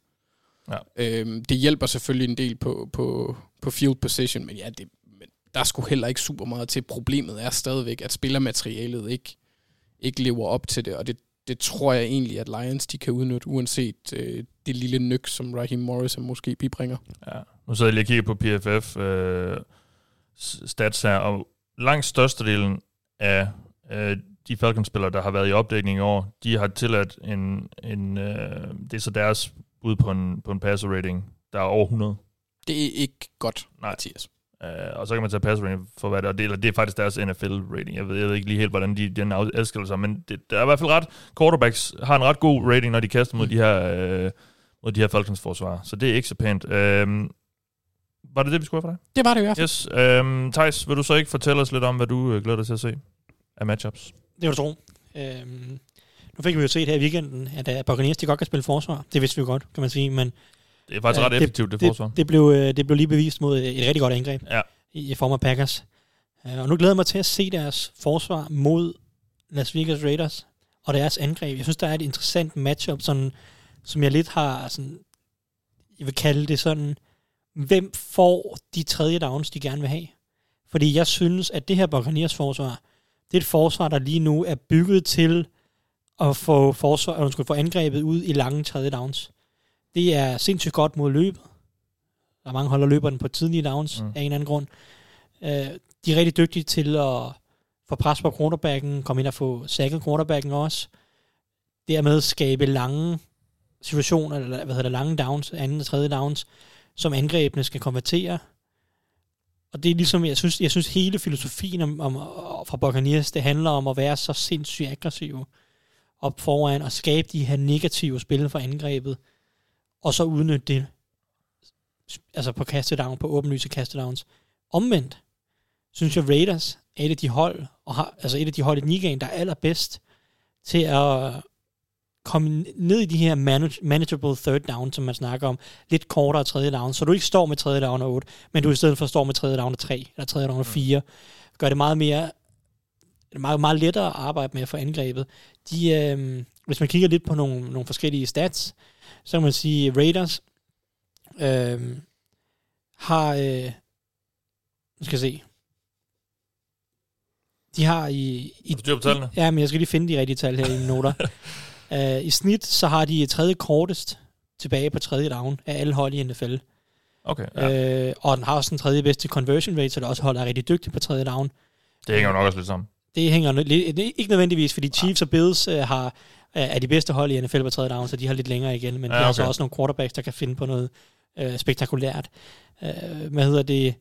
D: Ja.
F: Øhm, det hjælper selvfølgelig en del på, på, på field position, men ja, det, men der skulle heller ikke super meget til. Problemet er stadigvæk, at spillermaterialet ikke, ikke lever op til det, og det, det tror jeg egentlig, at Lions de kan udnytte, uanset øh, det lille nyk, som Raheem Morris måske bibringer.
D: Ja. Nu sidder jeg lige og kigger på PFF øh, stats her, og langt størstedelen af øh, de Falcons-spillere, der har været i opdækning i år, de har tilladt en, en øh, det er så deres bud på en, på en passer rating, der er over 100.
F: Det er ikke godt,
D: Nej.
F: Mathias.
D: Uh, og så kan man tage passer rating for hvad det er, det, eller det er faktisk deres NFL-rating. Jeg ved, jeg ved ikke lige helt, hvordan de, den adskiller sig, men det, der er i hvert fald ret, quarterbacks har en ret god rating, når de kaster mod de her, øh, mod de her Falcons-forsvar, så det er ikke så pænt. Uh, var det det, vi skulle have for dig?
F: Det var det i hvert fald.
D: Yes. Um, Thijs, vil du så ikke fortælle os lidt om, hvad du øh, glæder dig til at se af matchups?
G: Det kan du tro. Øhm, nu fik vi jo set her i weekenden, at uh, Buccaneers de godt kan spille forsvar. Det vidste vi jo godt, kan man sige, men
D: Det er faktisk
G: Ja,
D: ret effektivt, det, forsvar.
G: det, det, blev, øh, det blev lige bevist mod et rigtig godt angreb
D: Ja.
G: i, i form af Packers. Uh, og nu glæder jeg mig til at se deres forsvar mod Las Vegas Raiders og deres angreb. Jeg synes, der er et interessant matchup, sådan, som jeg lidt har, sådan, jeg vil kalde det sådan, hvem får de tredje downs, de gerne vil have? Fordi jeg synes, at det her Buccaneers forsvar, det er et forsvar, der lige nu er bygget til at få, forsvar, at undskyld, få angrebet ud i lange tredje downs. Det er sindssygt godt mod løbet. Der er mange hold, der løber den på tidlige downs
D: mm.
G: af en eller anden grund. Øh, de er rigtig dygtige til at få pres på quarterbacken, komme ind og få sækket quarterbacken også. Dermed skabe lange situationer, eller hvad hedder det, lange downs, anden og tredje downs, som angrebene skal konvertere. Og det er ligesom, jeg synes, jeg synes hele filosofien om, om, fra Buccaneers, det handler om at være så sindssygt aggressiv op foran og skabe de her negative spil for angrebet, og så udnytte det altså på kastedown, på åbenlyse kastedowns. Omvendt, synes jeg Raiders er et af de hold, og har, altså et af de hold i ligaen, der er allerbedst til at komme ned i de her manage, manageable third down, som man snakker om, lidt kortere tredje down, så du ikke står med tredje down og 8, men du i stedet for står med tredje down og 3, eller tredje down og 4, gør det meget mere det er meget, meget lettere at arbejde med for angrebet. De, øh, hvis man kigger lidt på nogle, nogle forskellige stats, så kan man sige, Raiders øh, har, øh, nu skal jeg se, de har i... i
D: tallene?
G: Ja, men jeg skal lige finde de rigtige tal her i noter. uh, I snit, så har de tredje kortest tilbage på tredje down af alle hold i NFL.
D: Okay, ja.
G: Ja. Uh, og den har også den tredje bedste conversion rate, så der også hold er rigtig dygtige på tredje down.
D: det hænger jo nok også lidt sammen.
G: Det hænger lidt, ikke nødvendigvis, fordi Chiefs og Bills uh, har, uh, er de bedste hold i NFL på tredje down, så de har lidt længere igen, men
D: Ja,
G: ja, de har så
D: okay.
G: også nogle quarterbacks, der kan finde på noget uh, spektakulært. Uh, hvad hedder det?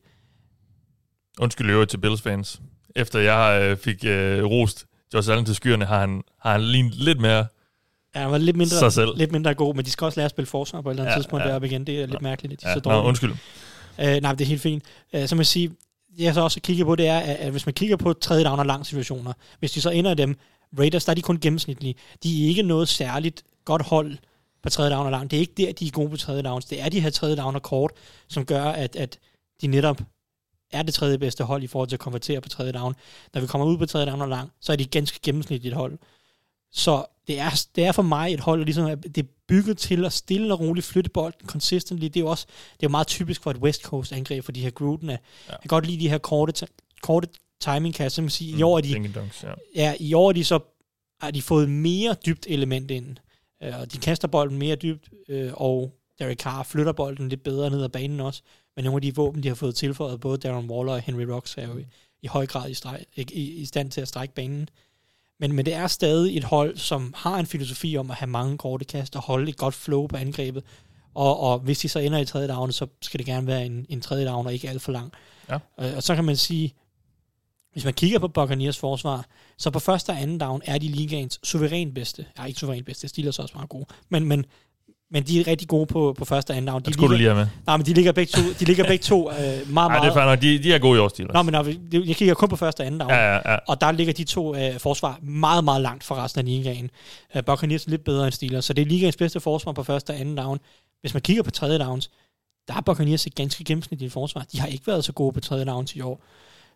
D: Undskyld øvrigt til Bills fans. Efter jeg øh, fik øh, rost Josh Allen til skyerne, har han, har han lignet lidt mere...
G: Ja, han var lidt mindre,
D: Sig selv.
G: lidt mindre god, men de skal også lære at spille forsvar på et eller andet
D: Ja,
G: tidspunkt
D: ja.
G: deroppe igen. Det er lidt mærkeligt, at de
D: Ja,
G: så
D: nå,
G: dårlige.
D: undskyld.
G: Uh, nej, det er helt fint. Uh, så må jeg sige, jeg så også kigger på, det er, at, at hvis man kigger på tredje down og lang situationer, hvis de så ender i dem, Raiders, der er de kun gennemsnitlige. De er ikke noget særligt godt hold på tredje down og lang. Det er ikke der, de er gode på tredje downs. Det er de her tredje down og kort, som gør, at, at de netop er det tredje bedste hold i forhold til at konvertere på tredje down. Når vi kommer ud på tredje down og lang, så er de ganske gennemsnitligt hold. Så det er, det er for mig et hold, der ligesom er, det er bygget til at stille og roligt flytte bolden consistently. Det er jo også det er jo meget typisk for et West Coast angreb for de her Gruden. Ja. Jeg kan godt lide de her korte, korte timing, kan jeg simpelthen sige. I år er de,
D: donks, ja.
G: ja, i år er de så har de fået mere dybt element ind. Øh, og de kaster bolden mere dybt, øh, og Derek Carr flytter bolden lidt bedre ned ad banen også. Men nogle af de våben, de har fået tilføjet, både Darren Waller og Henry Rocks, er jo i, i høj grad i, streg, i, i stand til at strække banen. Men, men det er stadig et hold, som har en filosofi om at have mange korte kast og holde et godt flow på angrebet. Og, og hvis de så ender i tredje down, så skal det gerne være en, en tredje down og ikke alt for lang.
D: Ja.
G: Og, og så kan man sige, hvis man kigger på Buccaneers forsvar, så på første og anden down er de ligaens suverænt bedste. Ja, ikke suverænt bedste, Steelers er også meget gode. Men, men, men de er rigtig gode på, på første og anden down. De
D: skulle du lige
G: ligger,
D: have med.
G: nej, men de ligger begge to, de ligger begge to øh, meget,
D: Nej,
G: meget...
D: det er fair nok. De, de er gode i år, Steelers.
G: Nå, men når vi, jeg kigger kun på første og anden down.
D: Ja, ja, ja.
G: Og der ligger de to øh, forsvar meget, meget langt fra resten af ligaen. Øh, Buccaneers er lidt bedre end Steelers, så det er ligaens bedste forsvar på første og anden down. Hvis man kigger på tredje downs, der har Buccaneers et ganske gennemsnitligt forsvar. De har ikke været så gode på tredje downs i år.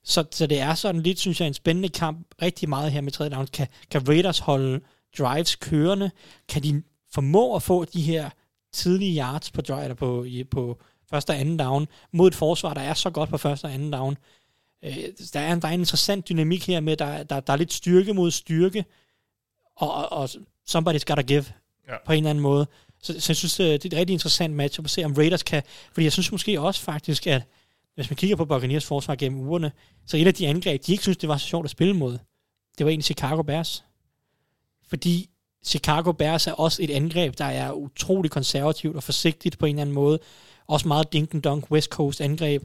G: Så, så det er sådan lidt, synes jeg, en spændende kamp. Rigtig meget her med tredje downs. Kan, kan Raiders holde drives kørende? Kan de formå at få de her tidlige yards på, eller på, på første og anden down mod et forsvar, der er så godt på første og anden down? Øh, der, er en, der er en interessant dynamik her med, der, der, der er lidt styrke mod styrke, og, og, og somebody's gotta give
D: Ja.
G: ja. på en eller anden måde. Så, så jeg synes, øh, det er et rigtig interessant match at se, om Raiders kan... Fordi jeg synes måske også faktisk, at hvis man kigger på Buccaneers forsvar gennem ugerne, så et af de angreb, de ikke synes, det var så sjovt at spille mod, det var egentlig Chicago Bears. Fordi Chicago Bears er også et angreb, der er utrolig konservativt og forsigtigt på en eller anden måde. Også meget dink and dunk West Coast angreb,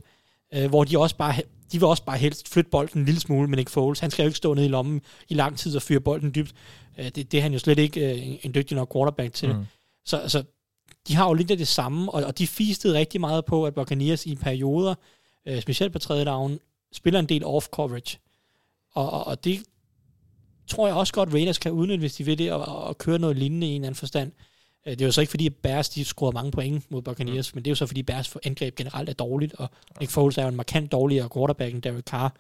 G: øh, hvor de også bare de vil også bare helst flytte bolden en lille smule, men ikke Foles. Han skal jo ikke stå nede i lommen i lang tid og fyre bolden dybt. Øh, det, det er han jo slet ikke øh, en- en dygtig nok quarterback til.
D: Mm.
G: Så, så de har jo lidt af det samme, og, og de fistede rigtig meget på, at Buccaneers i perioder, øh, specielt på tredje down, spiller en del off-coverage. Og, og, og det tror jeg også godt, Raiders kan udnytte, hvis de vil det, og, og køre noget lignende i en eller anden forstand. Øh, Det er jo så ikke fordi, at Bears de scorede mange point mod Buccaneers, mm. men det er jo så fordi, Bears angreb generelt er dårligt, og Nick Foles er jo en markant dårligere quarterback end Derek Carr.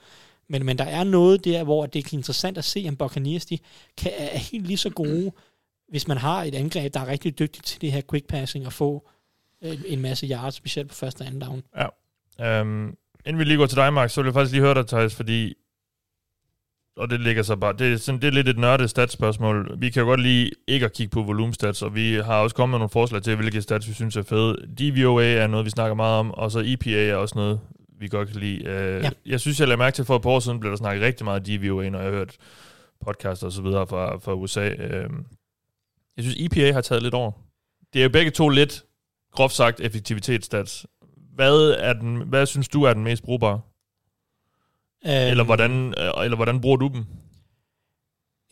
G: Men, men der er noget der, hvor det er interessant at se, om Buccaneers de kan, er helt lige så gode, hvis man har et angreb, der er rigtig dygtigt til det her quick passing og få øh, en masse yards, specielt på første og anden down.
D: Um, inden vi lige går til dig, Max, så vil jeg faktisk lige høre dig, Thijs, fordi og det ligger så bare, det er, sådan, det er lidt et nørdet statsspørgsmål. Vi kan jo godt lide ikke at kigge på volumestats, og vi har også kommet med nogle forslag til, hvilke stats vi synes er fede. DVOA er noget, vi snakker meget om, og så EPA er også noget, vi godt kan lide. Uh, ja. Jeg synes, jeg lagde mærke til, for et par år siden blev der snakket rigtig meget DVOA, når jeg har hørt podcast og så videre fra, fra USA. Uh, jeg synes, EPA har taget lidt over. Det er jo begge to lidt, groft sagt, effektivitetsstats. Hvad, er den, hvad synes du er den mest brugbare?
G: Øhm,
D: Eller hvordan, øh, eller hvordan bruger du dem?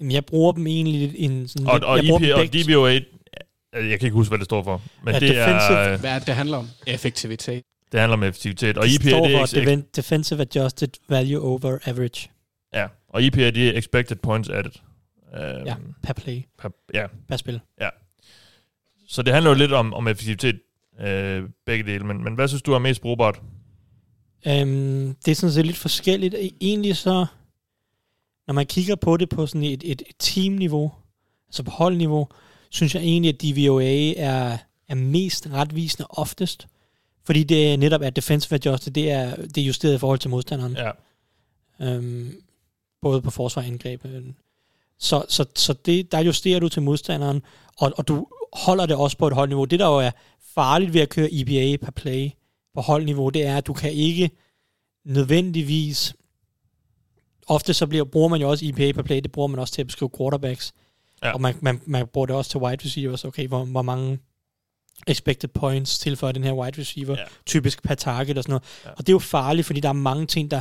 G: Jamen, jeg bruger dem egentlig en sådan
D: Og,
G: lidt,
D: og
G: jeg bruger dem
D: og
G: begge-
D: DVOA, øh, jeg kan ikke huske, hvad det står for, men
G: Ja,
D: det, er,
G: defensive-
D: øh,
F: Hvad er det, det handler om? Effektivitet.
D: det handler om effektivitet. Og
G: det står
D: det er,
G: for
D: ex- ex-
G: Defen- Defensive Adjusted Value Over Average
D: ja, og EPA, det er expected points added. Um,
G: Ja. per play,
D: Per, ja.
G: per spil.
D: Så det handler jo lidt om, om effektivitet, øh, begge dele. Men, men hvad synes du er mest brugbart?
G: Øhm, det er sådan set lidt forskelligt. E- Egentlig så, når man kigger på det på sådan et, et, teamniveau, altså på holdniveau, synes jeg egentlig, at DVOA er, er mest retvisende oftest. Fordi det netop er defensive adjusted, det er, det er justeret i forhold til modstanderen.
D: Ja.
G: Øhm, både på forsvar og angreb. øh. Så, så, så det, der justerer du til modstanderen, og, og du holder det også på et holdniveau. Det, der jo er farligt ved at køre EPA per play på holdniveau, det er, at du kan ikke nødvendigvis... Ofte så bliver, bruger man jo også EPA per play, det bruger man også til at beskrive quarterbacks.
D: Ja.
G: Og man, man, man bruger det også til wide receivers. Okay, hvor, hvor mange expected points tilføjer den her wide receiver,
D: Ja.
G: typisk per target og sådan noget.
D: Ja.
G: Ja. Og det er jo farligt, fordi der er mange ting, der,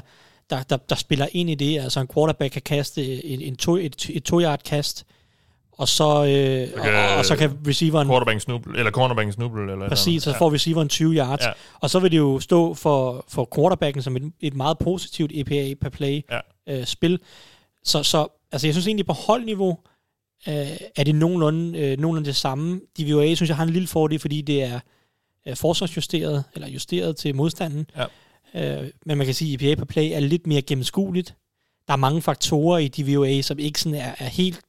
G: der, der, der spiller ind i det. Altså en quarterback kan kaste en, en to, et, et to-yard kast, og så, øh,
D: Så
G: og,
D: kan-
G: og, og så kan receiveren
D: Quarterback snubel, eller cornerback snubel, eller
G: Præcis, så får receiveren 20 yards.
D: Ja.
G: Ja. Og så vil det jo stå for, for quarterbacken som et, et meget positivt EPA per play
D: Ja.
G: øh, spil. Så, så altså jeg synes egentlig på holdniveau øh, er det nogenlunde, øh, nogenlunde det samme. DVOA synes jeg har en lille fordel, fordi det er øh, forsvarsjusteret, eller justeret til modstanden.
D: Ja.
G: Øh, men man kan sige, at EPA per play er lidt mere gennemskueligt. Der er mange faktorer i DVOA, som ikke sådan er, er helt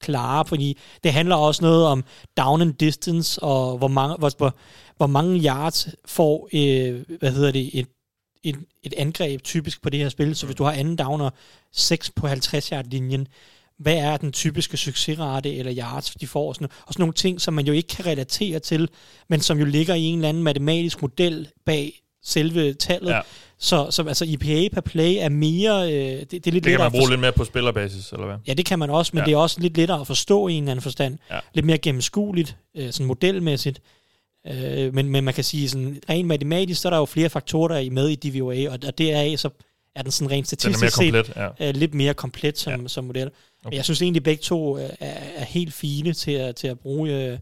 G: klare, fordi det handler også noget om down and distance, og hvor mange, hvor, hvor, hvor mange yards får, øh, hvad hedder det, et, et, et angreb typisk på det her spil. Så hvis du har anden down og 6 på 50 yard linjen, hvad er den typiske succesrate eller yards, de får, og sådan, og sådan nogle ting, som man jo ikke kan relatere til, men som jo ligger i en eller anden matematisk model bag selve tallet.
D: Ja.
G: Så, så altså EPA per play er mere, øh, det, det er lidt
D: Det kan
G: lettere
D: man bruge lidt mere på spillerbasis, eller hvad?
G: Ja, det kan man også, men
D: Ja.
G: det er også lidt lettere at forstå i en eller anden forstand.
D: Ja.
G: Lidt mere gennemskueligt, øh, sådan modelmæssigt. Øh, men, men man kan sige, sådan, rent matematisk, så er der jo flere faktorer, der er med i DVOA, og, og deraf så er den sådan rent
D: Den er mere
G: statistisk set
D: komplet, ja.
G: øh, lidt mere komplet som, ja. som model. Okay. Jeg synes egentlig, begge to øh, er, er helt fine til at, til at bruge, øh,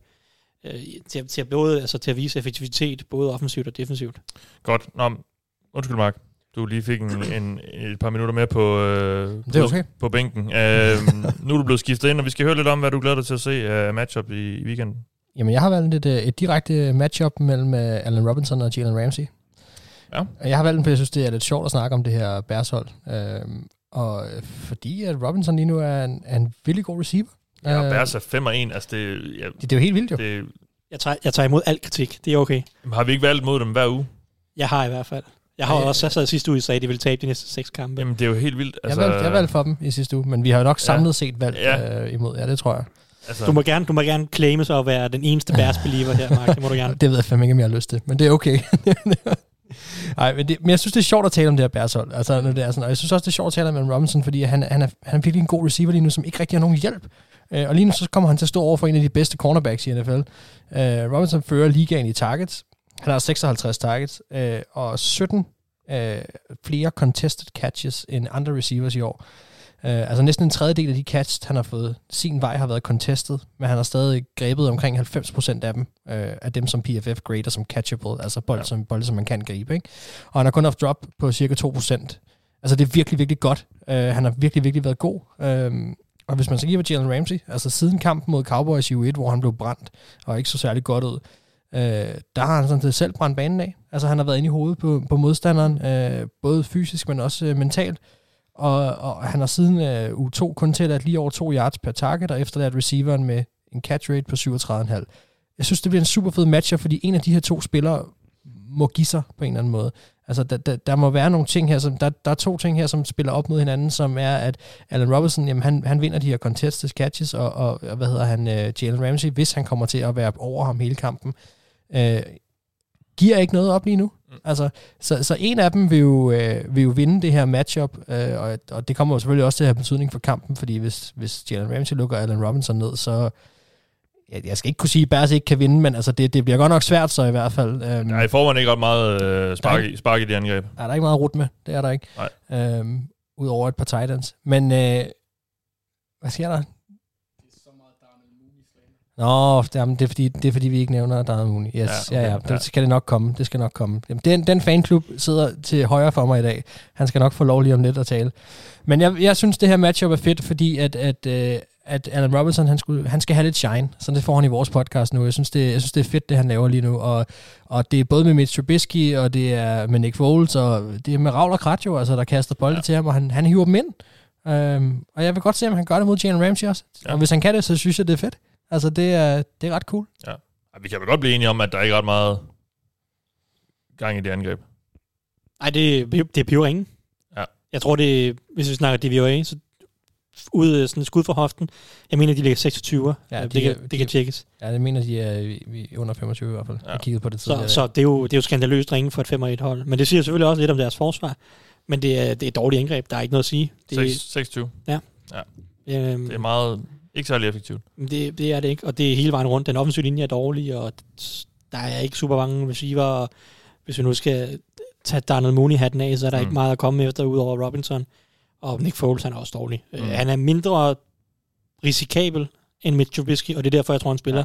G: øh, til, at- til, at både, altså til at vise effektivitet, både offensivt og defensivt.
D: Godt. Nå, undskyld, Mark. Du lige fik en, en, et par minutter mere på, øh,
E: Det er okay.
D: på, på bænken. Øh, nu er du blevet skiftet ind, og vi skal høre lidt om, hvad du glæder dig til at se af matchup i, i weekenden.
E: Jamen, jeg har valgt et, øh, et direkte matchup mellem øh, Allen Robinson og Jalen Ramsey.
D: Ja.
E: Jeg har valgt den, fordi jeg synes, det er lidt sjovt at snakke om det her Bears-hold. Øhm, og øh, fordi at Robinson lige nu er en, er en virkelig god receiver.
D: Ja, og
E: Øh,
D: Bears er 5 og 1. Altså, det, ja,
E: det, det er jo helt vildt jo.
D: det,
G: Jeg tager, jeg tager imod al kritik, det er okay.
D: har vi ikke valgt mod dem hver uge?
G: Jeg har i hvert fald. Jeg har
E: Ja,
G: ja,
E: ja.
G: også sagt sidste uge, at de ville tabe de næste seks kampe.
D: Jamen, det er jo helt vildt.
E: Altså, jeg, valgte, jeg valgte for dem i sidste uge, men vi har jo nok samlet set valgt
D: Ja.
E: øh, imod. Ja, det tror jeg.
D: altså,
G: Du må gerne, du må gerne claime sig at være den eneste Bears-believer her, Mark. Det må du gerne.
E: Det ved jeg fandme ikke, om jeg har lyst til, men det er okay. Nej, men, det, men jeg synes, det er sjovt at tale om det her Bears-hold. Altså, når det er sådan, og jeg synes også, det er sjovt at tale om Robinson, fordi han, han, er, han er virkelig en god receiver lige nu, som ikke rigtig har nogen hjælp. Øh, og lige nu så kommer han til at stå over for en af de bedste cornerbacks i NFL. Øh, Robinson fører ligaen i targets. Han har 56 targets, øh, og 17 øh, flere contested catches end andre receivers i år. Øh, altså næsten en tredjedel af de catch, han har fået sin vej, har været contested, men han har stadig grebet omkring 90% af dem, øh, af dem som PFF grader som catchable, altså bold,
D: Ja.
E: som, bold, som man kan gribe. Ikke? Og han har kun haft drop på cirka 2%. Altså det er virkelig, virkelig godt. Øh, han har virkelig, virkelig været god. Øh, og hvis man så giver Jalen Ramsey, altså siden kampen mod Cowboys i U1, hvor han blev brændt, og ikke så særlig godt ud, øh, der har han sådan set selv brændt banen af. Altså han har været inde i hovedet på, på modstanderen, øh, både fysisk, men også øh, mentalt. Og, og han har siden øh, U2 kun tilladt lige over 2 yards per target, og efterladt receiveren med en catch rate på 37,5. Jeg synes, det bliver en super fed matcher, fordi en af de her to spillere må give sig på en eller anden måde. Altså, der, der, der må være nogle ting her, som, der, der er to ting her, som spiller op mod hinanden, som er, at Allen Robinson, jamen, han, han vinder de her contested catches, og, og og hvad hedder han, uh, Jalen Ramsey, hvis han kommer til at være over ham hele kampen, uh, giver ikke noget op lige nu.
D: Mm.
E: Altså, så, så en af dem vil jo, øh, vil jo vinde det her matchup, øh, og, og det kommer jo selvfølgelig også til at have betydning for kampen, fordi hvis, hvis Jalen Ramsey lukker Allen Robinson ned, så jeg, jeg skal ikke kunne sige, at Bears ikke kan vinde, men altså det, det bliver godt nok svært så i hvert fald. Øhm,
D: Nej, i forvejen ikke ret meget øh, spark, i, spark i det angreb.
E: er der ikke meget rut med, det er der ikke.
D: Nej.
E: Øhm, Udover et par Titans. Men øh, hvad sker der? Nå, jamen, det, er fordi, det er fordi, vi ikke nævner Darnell Mooney. Yes,
D: Ja,
E: ja,
D: okay,
E: ja, ja.
D: ja.
E: Det skal det nok komme. Det skal nok komme. Jamen, den, den fanklub sidder til højre for mig i dag. Han skal nok få lov lige om lidt at tale. Men jeg, jeg synes, det her matchup er fedt, fordi at, at, øh, at Allen Robinson, han, skulle, han skal have lidt shine. Så det får han i vores podcast nu. Jeg synes, det, jeg synes, det er fedt, det han laver lige nu. Og, og det er både med Mitch Trubisky, og det er med Nick Foles, og det er med Raul og Kratjo, altså, der kaster bolde
D: Ja.
E: ja. til ham, og han, han hiver dem ind. Øhm, og jeg vil godt se, om han gør det mod Jalen Ramsey også.
D: Ja.
E: Ja. Og hvis han kan det, så synes jeg, det er fedt. Altså, det er, det er ret cool.
D: Ej, Vi kan vel godt blive enige om, at der ikke er ret meget gang i det angreb.
G: Nej, det, det er pure ingen.
D: Ja.
G: Jeg tror, det hvis vi snakker DVOA, så ud sådan et skud fra hoften. Jeg mener, de ligger 26.
E: Ja,
G: Ja,
E: de
G: det, kan,
E: er-
G: det
E: de-
G: kan tjekkes.
E: Ja, det mener de er under 25 i hvert fald.
D: Ja.
E: Ja. Jeg kiggede på det tidligere.
G: Så, så det, er jo, det er jo skandaløst ringe for et 5 1 hold. Men det siger selvfølgelig også lidt om deres forsvar. Men det er, det er et dårligt angreb. Der er ikke noget at sige. Det,
D: Seks- 26.
G: øhm,
D: Det er meget... Ikke særlig effektivt.
G: Det, det er det ikke, og det er hele vejen rundt. Den offensive linje er dårlig, og der er ikke super mange receiver. og Hvis vi nu skal tage Darnell Mooney-hatten af, så er der
D: Mm.
G: ikke meget at komme efter, udover Robinson. Og Nick Foles, han er også dårlig.
D: Mm.
G: Mm. Han er mindre risikabel end Mitch Trubisky, og det er derfor, jeg tror, han spiller.
D: Ja.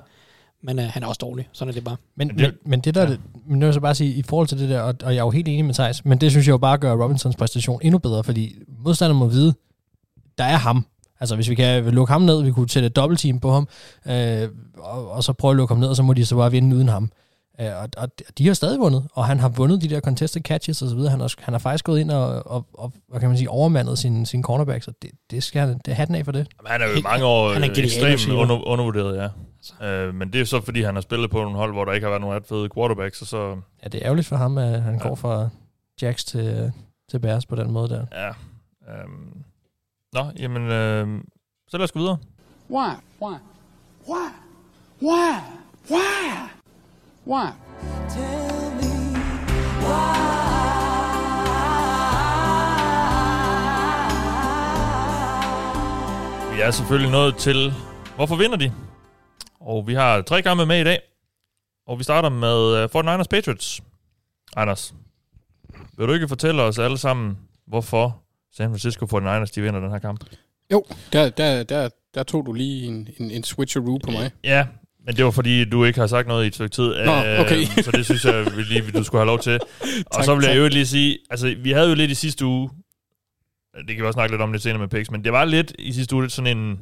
G: Men uh, han er også dårlig. Sådan er det bare.
E: Men,
D: Men det-
E: men det der,
D: ja.
E: men det vil jeg så bare sige, i forhold til det der, og, og jeg er jo helt enig med Thijs, men det synes jeg jo bare gør Robinsons præstation endnu bedre, fordi modstanderen må vide, der er ham. Altså hvis vi kan lukke ham ned, vi kunne sætte et dobbeltteam på ham, øh, og, og så prøve at lukke ham ned, og så må de så bare vinde uden ham. Øh, og, og de har stadig vundet, og han har vundet de der contested catches og så videre. Han har, han har faktisk gået ind og, og, og hvad kan man sige, overmandet sin, sin cornerbacks, og det, det skal han, det hatten af for det.
D: Jamen, han er jo i
G: Helt-
D: mange år
G: han er en
D: øh, ekstremt under, undervurderet, ja. Øh, men det er så, fordi han har spillet på nogle hold, hvor der ikke har været nogen ret fede quarterbacks, og så...
E: Ja, det er ærgerligt for ham, at han
D: ja.
E: går fra Jacks til, til Bears på den måde der.
D: Ja. Øhm. Nå, jamen... Øh, så lad os gå videre.
H: Why? Why? Why? Why? Why? Why?
D: Vi er selvfølgelig nået til, hvorfor vinder de? Og vi har tre kampe med i dag. Og vi starter med uh, 49ers Patriots. Anders, vil du ikke fortælle os alle sammen, hvorfor San Francisco 49ers de vinder den her kamp?
F: Jo, der, der, der, der tog du lige en, en, en switcheroo på mig.
D: Ja, men det var fordi, du ikke har sagt noget i et stykke tid.
F: Nå, okay.
D: Øh, så det synes jeg, vi lige, du skulle have lov til. og
F: Tak,
D: så vil jeg jo lige sige, altså vi havde jo lidt i sidste uge, det kan vi også snakke lidt om lidt senere med Pix, men det var lidt i sidste uge sådan en,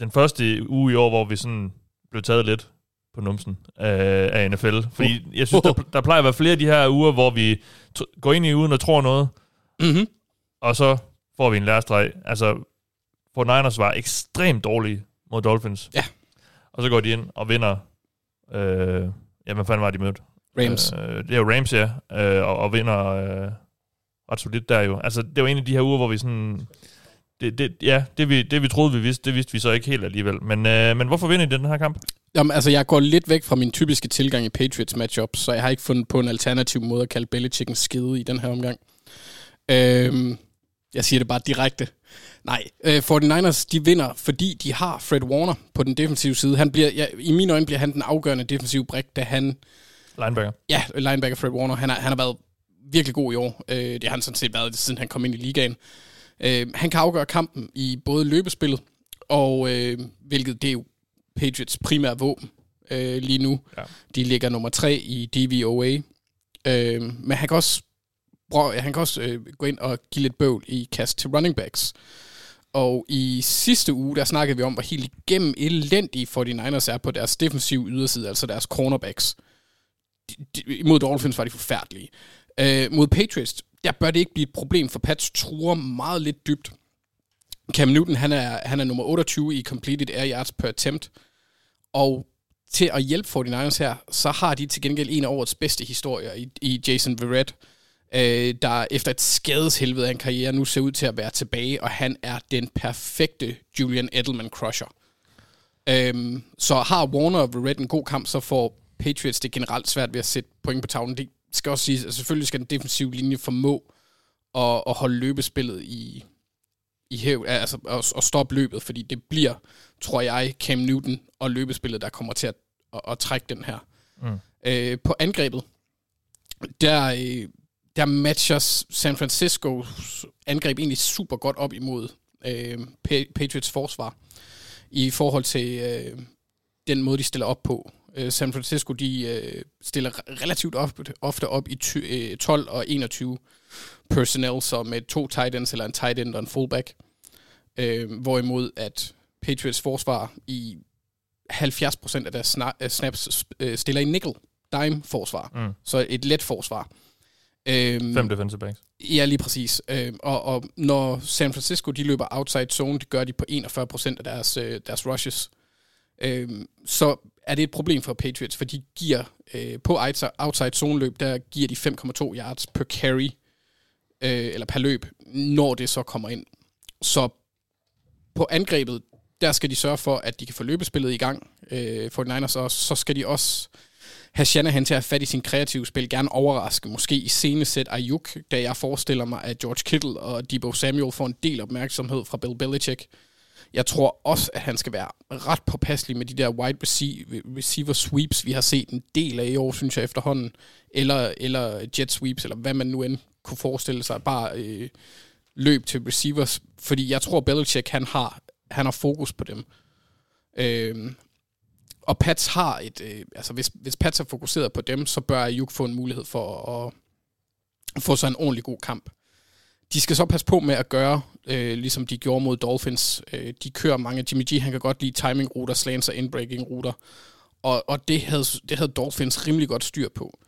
D: den første uge i år, hvor vi sådan blev taget lidt på numsen af, af NFL. Fordi jeg synes, der, der plejer at være flere af de her uger, hvor vi t- går ind i ugen og tror noget,
F: Mm-hmm.
D: og så får vi en lærestreg. Altså, for Niners var ekstremt dårlige mod Dolphins.
F: Ja.
D: Og så går de ind og vinder. Øh, ja, hvad fanden var de mødt?
F: Rams.
D: Øh, det er jo Rams, ja. Øh, og, og vinder øh, ret solidt der jo. Altså, det var en af de her uger, hvor vi sådan... Det, det, ja, det vi, det vi troede, vi vidste, det vidste vi så ikke helt alligevel. Men, øh, men hvorfor vinder I den her kamp?
F: Jamen, altså, jeg går lidt væk fra min typiske tilgang i Patriots matchups, så jeg har ikke fundet på en alternativ måde at kalde Belichick en skide i den her omgang. Øhm, jeg siger det bare direkte. Nej, øh, 49ers, de vinder, fordi de har Fred Warner på den defensive side. Han bliver, ja, I mine øjne bliver han den afgørende defensive brik, da han
D: Linebacker.
F: Ja, linebacker Fred Warner. Han har, han har været virkelig god i år. Øh, det har han sådan set været, siden han kom ind i ligaen. Øh, han kan afgøre kampen i både løbespillet, og øh, hvilket det er jo Patriots primære våben øh, lige nu.
D: Ja.
F: De ligger nummer tre i DVOA. Øh, men han kan også, bro, han kan også øh, gå ind og give lidt bøvl i kast til running backs. Og i sidste uge, der snakkede vi om, hvor helt igennem elendige 49ers er på deres defensive yderside, altså deres cornerbacks de, de, mod Dolphins var de forfærdelige. Øh, mod Patriots, der bør det ikke blive et problem, for Pats truer meget lidt dybt. Cam Newton, han er, han er nummer 28 i completed air yards per attempt, og til at hjælpe 49ers her, så har de til gengæld en af årets bedste historier i, i Jason Verrett, øh, der efter et skadeshelvede af en karriere nu ser ud til at være tilbage, og han er den perfekte Julian Edelman-crusher. Øhm, så har Warner og Verrett en god kamp, så får Patriots det generelt svært ved at sætte point på tavlen. Det skal også sige, at selvfølgelig skal den defensive linje formå at, at holde løbespillet i, i hæv, altså at, at stoppe løbet, fordi det bliver, tror jeg, Cam Newton og løbespillet, der kommer til at, at, at trække den her.
D: Mm.
F: Øh, på angrebet, der, øh, der matcher San Franciscos angreb egentlig super godt op imod øh, Pa- Patriots forsvar i forhold til øh, den måde, de stiller op på. Øh, San Francisco, de øh, stiller re- relativt ofte, ofte op i ty, øh, 12 og 21 personnel, så med to tight ends eller en tight end og en fullback. Øh, hvorimod at Patriots forsvar i 70% af deres sna- snaps øh, stiller i nickel, dime forsvar.
D: Mm.
F: Så et let forsvar. Øhm,
D: Fem defensive backs.
F: Ja, lige præcis. Øh, og, og når San Francisco de løber outside zone, det gør de på 41% af deres, øh, deres rushes, øh, så er det et problem for Patriots, for de giver øh, på outside zone løb, der giver de 5,2 yards per carry, øh, eller per løb, når det så kommer ind. Så på angrebet, der skal de sørge for, at de kan få løbespillet i gang øh, for Niners, og så skal de også have Shanahan til at have fat i sin kreative spil, gerne overraske, måske i senesæt Ayuk, da jeg forestiller mig, at George Kittle og Debo Samuel får en del opmærksomhed fra Bill Belichick. Jeg tror også, at han skal være ret påpasselig med de der wide receiver, receiver sweeps, vi har set en del af i år, synes jeg efterhånden, eller, eller jet sweeps, eller hvad man nu end kunne forestille sig, bare øh, løb til receivers, fordi jeg tror, Belichick, han har, han har fokus på dem. Øh, og Pats har et, øh, altså hvis, hvis Pats er fokuseret på dem, så bør Ayuk få en mulighed for at, at få sig en ordentlig god kamp. De skal så passe på med at gøre, øh, ligesom de gjorde mod Dolphins. Øh, de kører mange. Jimmy G, han kan godt lide timing-ruter, slants og inbreaking-ruter. Og, og det, havde, det havde Dolphins rimelig godt styr på.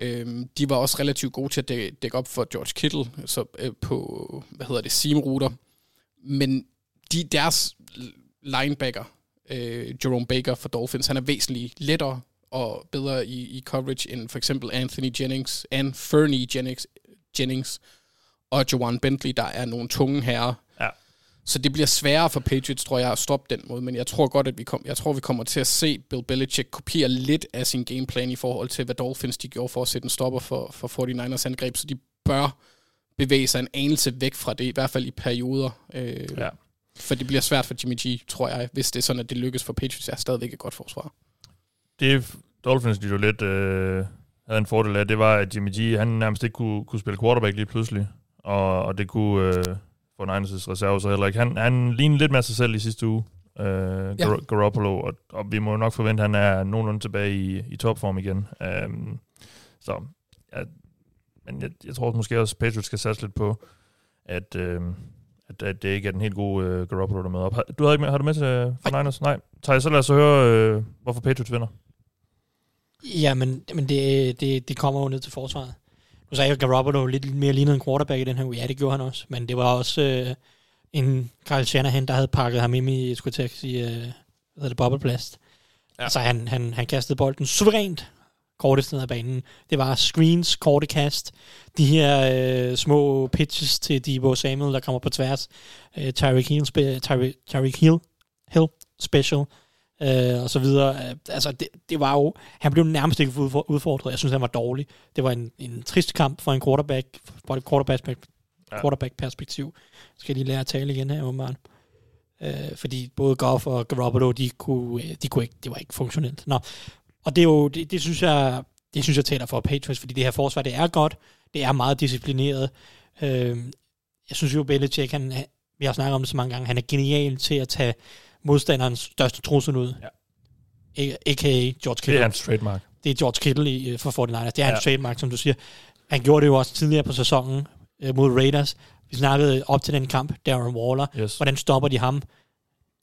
F: Øh, de var også relativt gode til at dække, dække op for George Kittle så, øh, på, hvad hedder det, seam-ruter. Men de, deres linebacker, øh, Jerome Baker for Dolphins, han er væsentligt lettere og bedre i, i coverage end for eksempel Anthony Jennings, and Fernie Jennings, Jennings og Joan Bentley, der er nogle tunge herrer.
D: Ja.
F: Så det bliver sværere for Patriots, tror jeg, at stoppe den måde. Men jeg tror godt, at vi, kom, jeg tror, vi kommer til at se Bill Belichick kopiere lidt af sin gameplan i forhold til, hvad Dolphins de gjorde for at sætte en stopper for, for 49ers angreb. Så de bør bevæge sig en anelse væk fra det, i hvert fald i perioder. Øh,
D: Ja.
F: For det bliver svært for Jimmy G, tror jeg, hvis det er sådan, at det lykkes for Patriots. er stadigvæk et godt forsvar.
D: Det Dolphins de jo lidt øh, havde en fordel af, det var, at Jimmy G, han nærmest ikke kunne, kunne spille quarterback lige pludselig. Og, og det kunne øh, for Niners' reserve så heller ikke. Han, han lignede lidt med sig selv i sidste uge, øh,
F: Ja.
D: ja. Garoppolo, og, og vi må nok forvente, at han er nogenlunde tilbage i, i topform igen. Um, så, ja, men jeg, jeg tror måske også, at Patriots skal satse lidt på, at, øh, at, at det ikke er den helt gode øh, Garoppolo, der er med op. Har, du har, ikke med, har du med til øh, for Niners? Nej. Thaj, så lad os så høre, øh, hvorfor Patriots vinder.
G: Ja, men, men det, det, det kommer jo ned til forsvaret. Nu sagde jeg, at Garoppolo lidt mere lignede en quarterback i den her uge. Ja, det gjorde han også. Men det var også øh, en Kyle Shanahan, der havde pakket ham ind i, skulle jeg sige, øh, hvad hedder det, bobleplast. Ja. Altså, han, han, han kastede bolden suverænt kortest ned ad banen. Det var screens, korte kast, de her øh, små pitches til Debo Samuel, der kommer på tværs. Øh, Tyreek Hill, spe, Tyreek, Tyreek Hill, Hill special, øh, og så videre. Øh, altså, det, det var jo... Han blev nærmest ikke udfor- udfordret. Jeg synes, han var dårlig. Det var en, en trist kamp for en quarterback, for et quarterback,
D: Ja.
G: quarterback-perspektiv. Skal jeg lige lære at tale igen her, åbenbart. Øh, fordi både Goff og Garoppolo, de kunne, øh, de kunne ikke, det var ikke funktionelt. Nå. Og det er jo, det, det synes jeg, det synes jeg taler for Patriots, fordi det her forsvar, det er godt, det er meget disciplineret. Øh, jeg synes jo, Belichick, han, han- vi har snakket om det så mange gange, han er genial til at tage modstanderens største trussel ud.
D: Ja.
G: A.k.a. George
D: Det
G: Kittle.
D: er hans trademark.
G: Det er George Kittle i, øh, for 49ers. Det er hans
D: Ja.
G: trademark, som du siger. Han gjorde det jo også tidligere på sæsonen øh, mod Raiders. Vi snakkede op til den kamp, Darren Waller.
D: Yes.
G: Hvordan stopper de ham?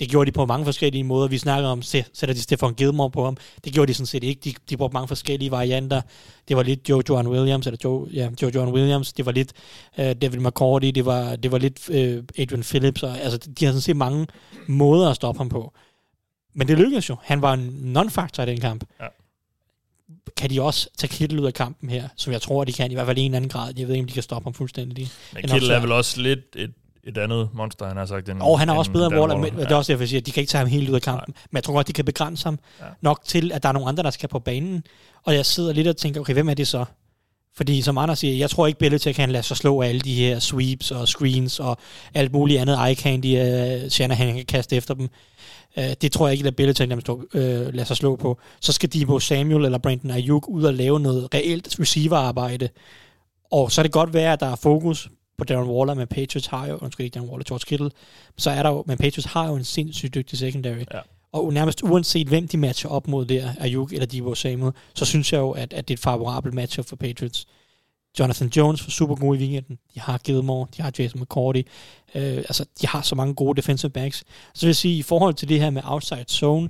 G: Det gjorde de på mange forskellige måder. Vi snakker om, sæ- sætter de Stefan Gilmore på ham. Det gjorde de sådan set ikke. De, de brugte mange forskellige varianter. Det var lidt Joe Joan Williams, eller Joe, ja, Joe Joan Williams. Det var lidt uh, David McCourty. Det var, det var lidt uh, Adrian Phillips. Og, altså, de har sådan set mange måder at stoppe ham på. Men det lykkedes jo. Han var en non-factor i den kamp.
D: Ja.
G: Kan de også tage Kittle ud af kampen her, som jeg tror, de kan, i hvert fald i en eller anden grad. Jeg ved ikke, om de kan stoppe ham fuldstændig.
D: Men
G: En
D: Kittle er vel også lidt et, et andet monster, han har sagt. End,
G: Og han er også bedre end Waller, men det er også derfor, jeg siger, at de kan ikke tage ham helt ud af kampen. Men jeg tror godt, de kan begrænse ham
D: Ja.
G: nok til, at der er nogle andre, der skal på banen. Og jeg sidder lidt og tænker, okay, hvem er det så? Fordi som andre siger, jeg tror ikke, Belichick kan lade sig slå af alle de her sweeps og screens og alt muligt andet eye candy, uh, Shanahan kan kaste efter dem. Uh, det tror jeg ikke, at Belichick slå, uh, lader sig slå på. Så skal Debo Samuel eller Brandon Ayuk ud og lave noget reelt receiverarbejde. Og så er det godt være, at der er fokus på Darren Waller, men Patriots har jo, undskyld ikke Darren Waller, George Kittle, så er der jo, men Patriots har jo en sindssygt dygtig secondary.
D: Ja.
G: Og nærmest uanset hvem de matcher op mod der, Ayuk eller Debo Samuel, så synes jeg jo, at, at det er et favorabelt matchup for Patriots. Jonathan Jones var super god i weekenden. De har Gilmore, de har Jason McCourty. Øh, altså, de har så mange gode defensive backs. Så vil jeg sige, i forhold til det her med outside zone,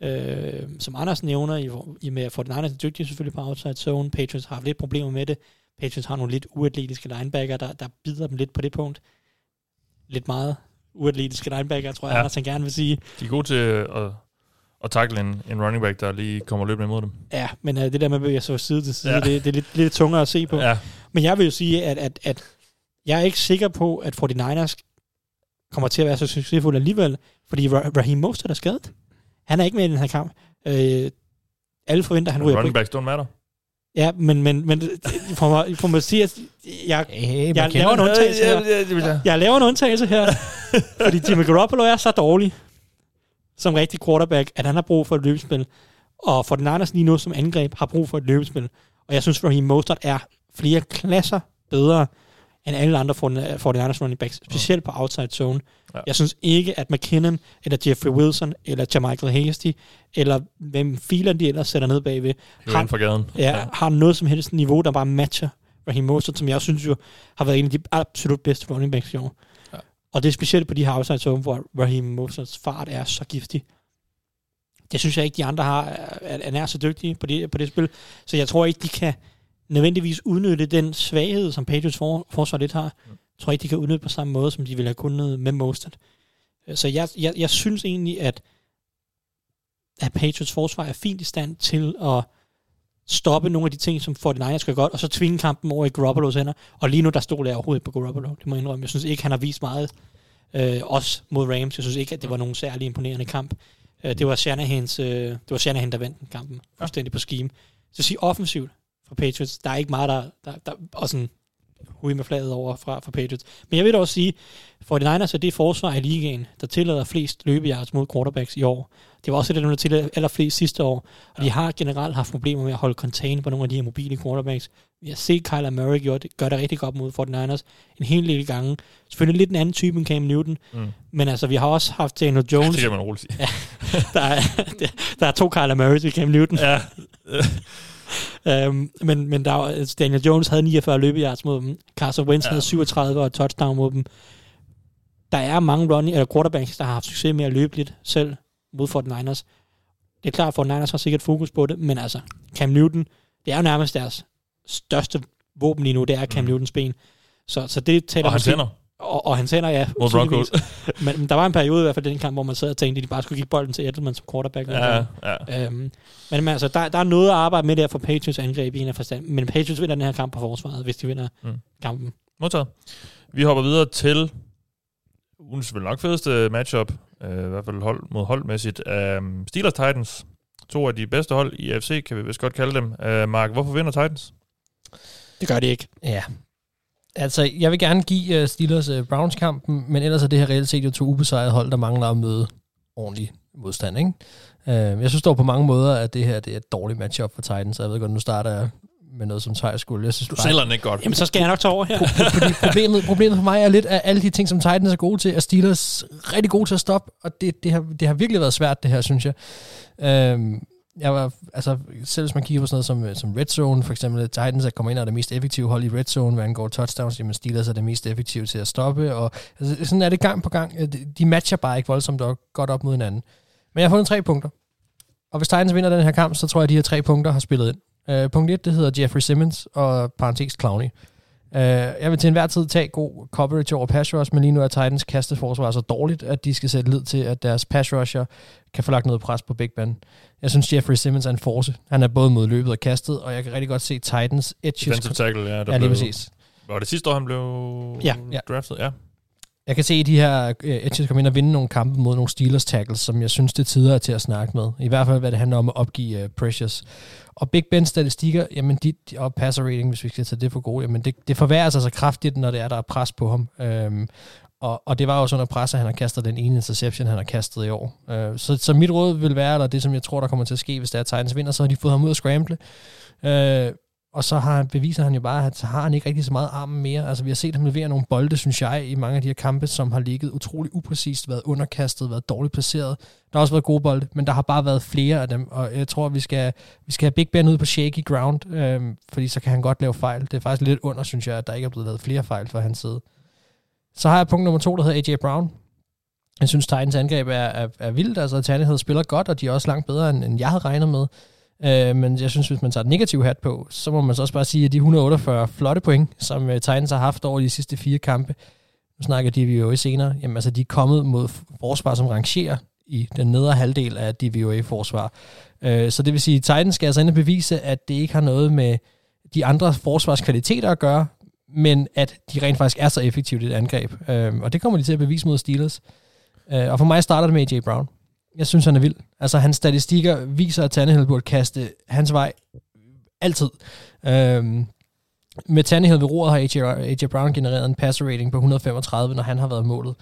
G: øh, som Anders nævner, i, i med for den er dygtige selvfølgelig på outside zone. Patriots har haft lidt problemer med det. Patriots har nogle lidt uatletiske linebacker, der, der bider dem lidt på det punkt. Lidt meget uatletiske linebacker, tror jeg,
D: Ja.
G: Anders han gerne vil sige.
D: De er gode til at, at takle en, en running back, der lige kommer løbende imod dem.
G: Ja, men uh, det der med at bevæge sig side til side,
D: Ja.
G: det, det er lidt, lidt tungere at se på.
D: Ja,
G: Men jeg vil jo sige, at, at, at jeg er ikke sikker på, at 49ers kommer til at være så succesfuld alligevel, fordi Ra- Raheem Mostert er skadet. Han er ikke med i den her kamp. Øh, alle forventer, at han ryger
D: running backs don't matter.
G: Ja, men, men, men for mig, for mig at sige, at jeg,
E: Hey,
G: jeg laver en undtagelse her. Jeg laver en undtagelse her, fordi Jimmy Garoppolo er så dårlig som rigtig quarterback, at han har brug for et løbespil. Og for den Niners lige nu som angreb har brug for et løbespil. Og jeg synes, Raheem Mostert er flere klasser bedre end alle andre for den Niners running backs, specielt på outside zone.
D: Ja.
G: Ja. Jeg synes ikke, at McKinnon, eller Jeffrey Wilson, eller Jermichael Hasty, eller hvem filer de ellers sætter ned bagved,
D: ind fra gaden.
G: ja, har noget som helst niveau, der bare matcher Raheem Mostert, som jeg synes jo har været en af de absolut bedste running backs i år.
F: Ja.
G: Ja. Og det er specielt på de her outside zone, hvor Raheem Mosterts fart er så giftig. Det synes jeg ikke, de andre har, er, er nær så dygtige på det, på det spil. Så jeg tror ikke, de kan nødvendigvis udnytte den svaghed, som Patriots for, forsvar lidt har. Jeg tror ikke, de kan udnytte på samme måde, som de ville have kunnet med Mostert. Så jeg, jeg, jeg synes egentlig, at, at Patriots forsvar er fint i stand til at stoppe nogle af de ting, som 49ers skal godt, og så tvinge kampen over i Garoppolo's hænder. Og lige nu, der stod jeg overhovedet på Garoppolo. Det må jeg indrømme. Jeg synes ikke, han har vist meget Øh, også mod Rams. Jeg synes ikke, at det var nogen særlig imponerende kamp. Øh, det var Shanahans, øh, det var Shanahan, der vandt kampen. Fuldstændig på scheme. Så sige offensivt for Patriots. Der er ikke meget, der, der, der og sådan hui med flaget over fra, fra Patriots. Men jeg vil også sige, for de Niners er det forsvar i ligaen, der tillader flest løbejahrs mod quarterbacks i år. Det var også det, der tillader allerflest sidste år. Og ja. de har generelt haft problemer med at holde contain på nogle af de her mobile quarterbacks. Vi har set Kyler Murray gøre det, gør det rigtig godt mod 49ers en hel del gange. Selvfølgelig lidt en anden type end Cam Newton. Mm. Men altså, vi har også haft Daniel Jones.
D: Det kan man roligt sige.
G: Ja, der, er, der er to Kyler Murray til Cam Newton.
D: Ja.
G: um, men, men der, altså Daniel Jones havde 49 løbeyards mod dem. Carson Wentz ja. havde 37 og touchdown mod dem. Der er mange running, eller quarterbacks, der har haft succes med at løbe lidt selv mod 49ers. Det er klart, at 49ers har sikkert fokus på det, men altså, Cam Newton, det er jo nærmest deres største våben lige nu, det er Cam mm. Newtons ben. Så, så det taler
D: Og hans hænder.
G: Og, og hans hænder, ja.
D: Mod. Broncos.
G: men, men, der var en periode i hvert fald i den kamp, hvor man sad og tænkte, at de bare skulle give bolden til Edelman som quarterback.
D: Ja, ja.
G: Øhm, men, men altså, der, der er noget at arbejde med der for Patriots angreb i en af forstand. Men Patriots vinder den her kamp på forsvaret, hvis de vinder
D: Mm.
G: kampen.
D: Modtaget. Vi hopper videre til ugens vel nok fedeste matchup, øh, i hvert fald hold mod holdmæssigt. Um, Steelers Titans. To af de bedste hold i AFC, kan vi vist godt kalde dem. Uh, Mark, hvorfor vinder Titans?
G: Det gør de ikke.
E: Ja. Altså, jeg vil gerne give uh, Steelers uh, Browns-kampen, men ellers er det her reelt set jo to ubesejrede hold, der mangler at møde ordentlig modstand, ikke? Uh, jeg synes dog på mange måder, at det her det er et dårligt matchup for Titans, og jeg ved godt, nu starter jeg med noget som Tejrskuld. Jeg synes
D: Du
E: bare-
D: sælger den ikke godt.
G: Jamen, så skal jeg nok tage over her.
E: fordi problemet, problemet for mig er lidt, at alle de ting, som Titans er gode til, er Steelers rigtig gode til at stoppe, og det, det, har, det har virkelig været svært, det her, synes jeg. Øhm, jeg var, altså, selv hvis man kigger på sådan noget som, øh, som Red Zone, for eksempel, Titans der kommer ind og er det mest effektive hold i Red Zone, hvad angår touchdowns, jamen Steelers er det mest effektive til at stoppe, og altså, sådan er det gang på gang. Øh, de- De matcher bare ikke voldsomt og godt op mod hinanden. Men jeg har fundet tre punkter. Og hvis Titans vinder den her kamp, så tror jeg, at de her tre punkter har spillet ind. Uh, punkt 1, det hedder Jeffrey Simmons, og parentes Clowney. Uh, jeg vil til enhver tid tage god coverage over pass rush, men lige nu er Titans kasteforsvar så dårligt, at de skal sætte lid til, at deres pass rusher kan få lagt noget pres på Big Ben. Jeg synes, Jeffrey Simmons er en force. Han er både mod løbet og kastet, og jeg kan rigtig godt se Titans edges...
D: Defensive tackle, ja. Der
E: ja, lige
D: blev-
E: præcis.
D: Var det sidste år, han blev
E: Ja, ja.
D: draftet? Ja.
E: Jeg kan se, de her uh, edges kommer ind og vinde nogle kampe mod nogle Steelers tackles, som jeg synes, det er tider til at snakke med. I hvert fald, hvad det handler om at opgive uh, pressures. Og Big Bens statistikker, jamen de, de, og passer rating, hvis vi skal tage det for gode, jamen det, det forværrer sig så kraftigt, når det er, der er pres på ham. Øhm, og, og det var jo under pres, at han har kastet den ene interception, han har kastet i år. Øh, så, så mit råd vil være, eller det som jeg tror, der kommer til at ske, hvis det er Titans vinder, så har de fået ham ud at scramble. Øh, og så har, beviser han jo bare, at så har han ikke rigtig så meget armen mere. Altså, vi har set ham levere nogle bolde, synes jeg, i mange af de her kampe, som har ligget utrolig upræcist, været underkastet, været dårligt placeret. Der har også været gode bolde, men der har bare været flere af dem, og jeg tror, vi skal, vi skal have Big Ben ud på shaky ground, øh, fordi så kan han godt lave fejl. Det er faktisk lidt under, synes jeg, at der ikke er blevet lavet flere fejl fra hans side. Så har jeg punkt nummer to, der hedder AJ Brown. Jeg synes, Titans angreb er, er, er vildt. Altså, Tannehill spiller godt, og de er også langt bedre, end, end jeg havde regnet med. Øh, men jeg synes, hvis man tager et negativ hat på, så må man så også bare sige, at de 148 flotte point, som uh, Titans har haft over de sidste fire kampe, nu snakker DVOA senere, jamen altså, de er kommet mod forsvar, som rangerer i den nedre halvdel af DVOA-forsvar. Øh, så det vil sige, at Titans skal altså ind bevise, at det ikke har noget med de andre forsvarskvaliteter at gøre, men at de rent faktisk er så effektive i et angreb. Øh, og det kommer de til at bevise mod Steelers. Øh, og for mig starter det med AJ Brown. Jeg synes, han er vild. Altså, hans statistikker viser, at Tannehill burde kaste hans vej altid. Øh, med Tannehill ved roret har AJ, AJ Brown genereret en passer rating på 135, når han har været målet.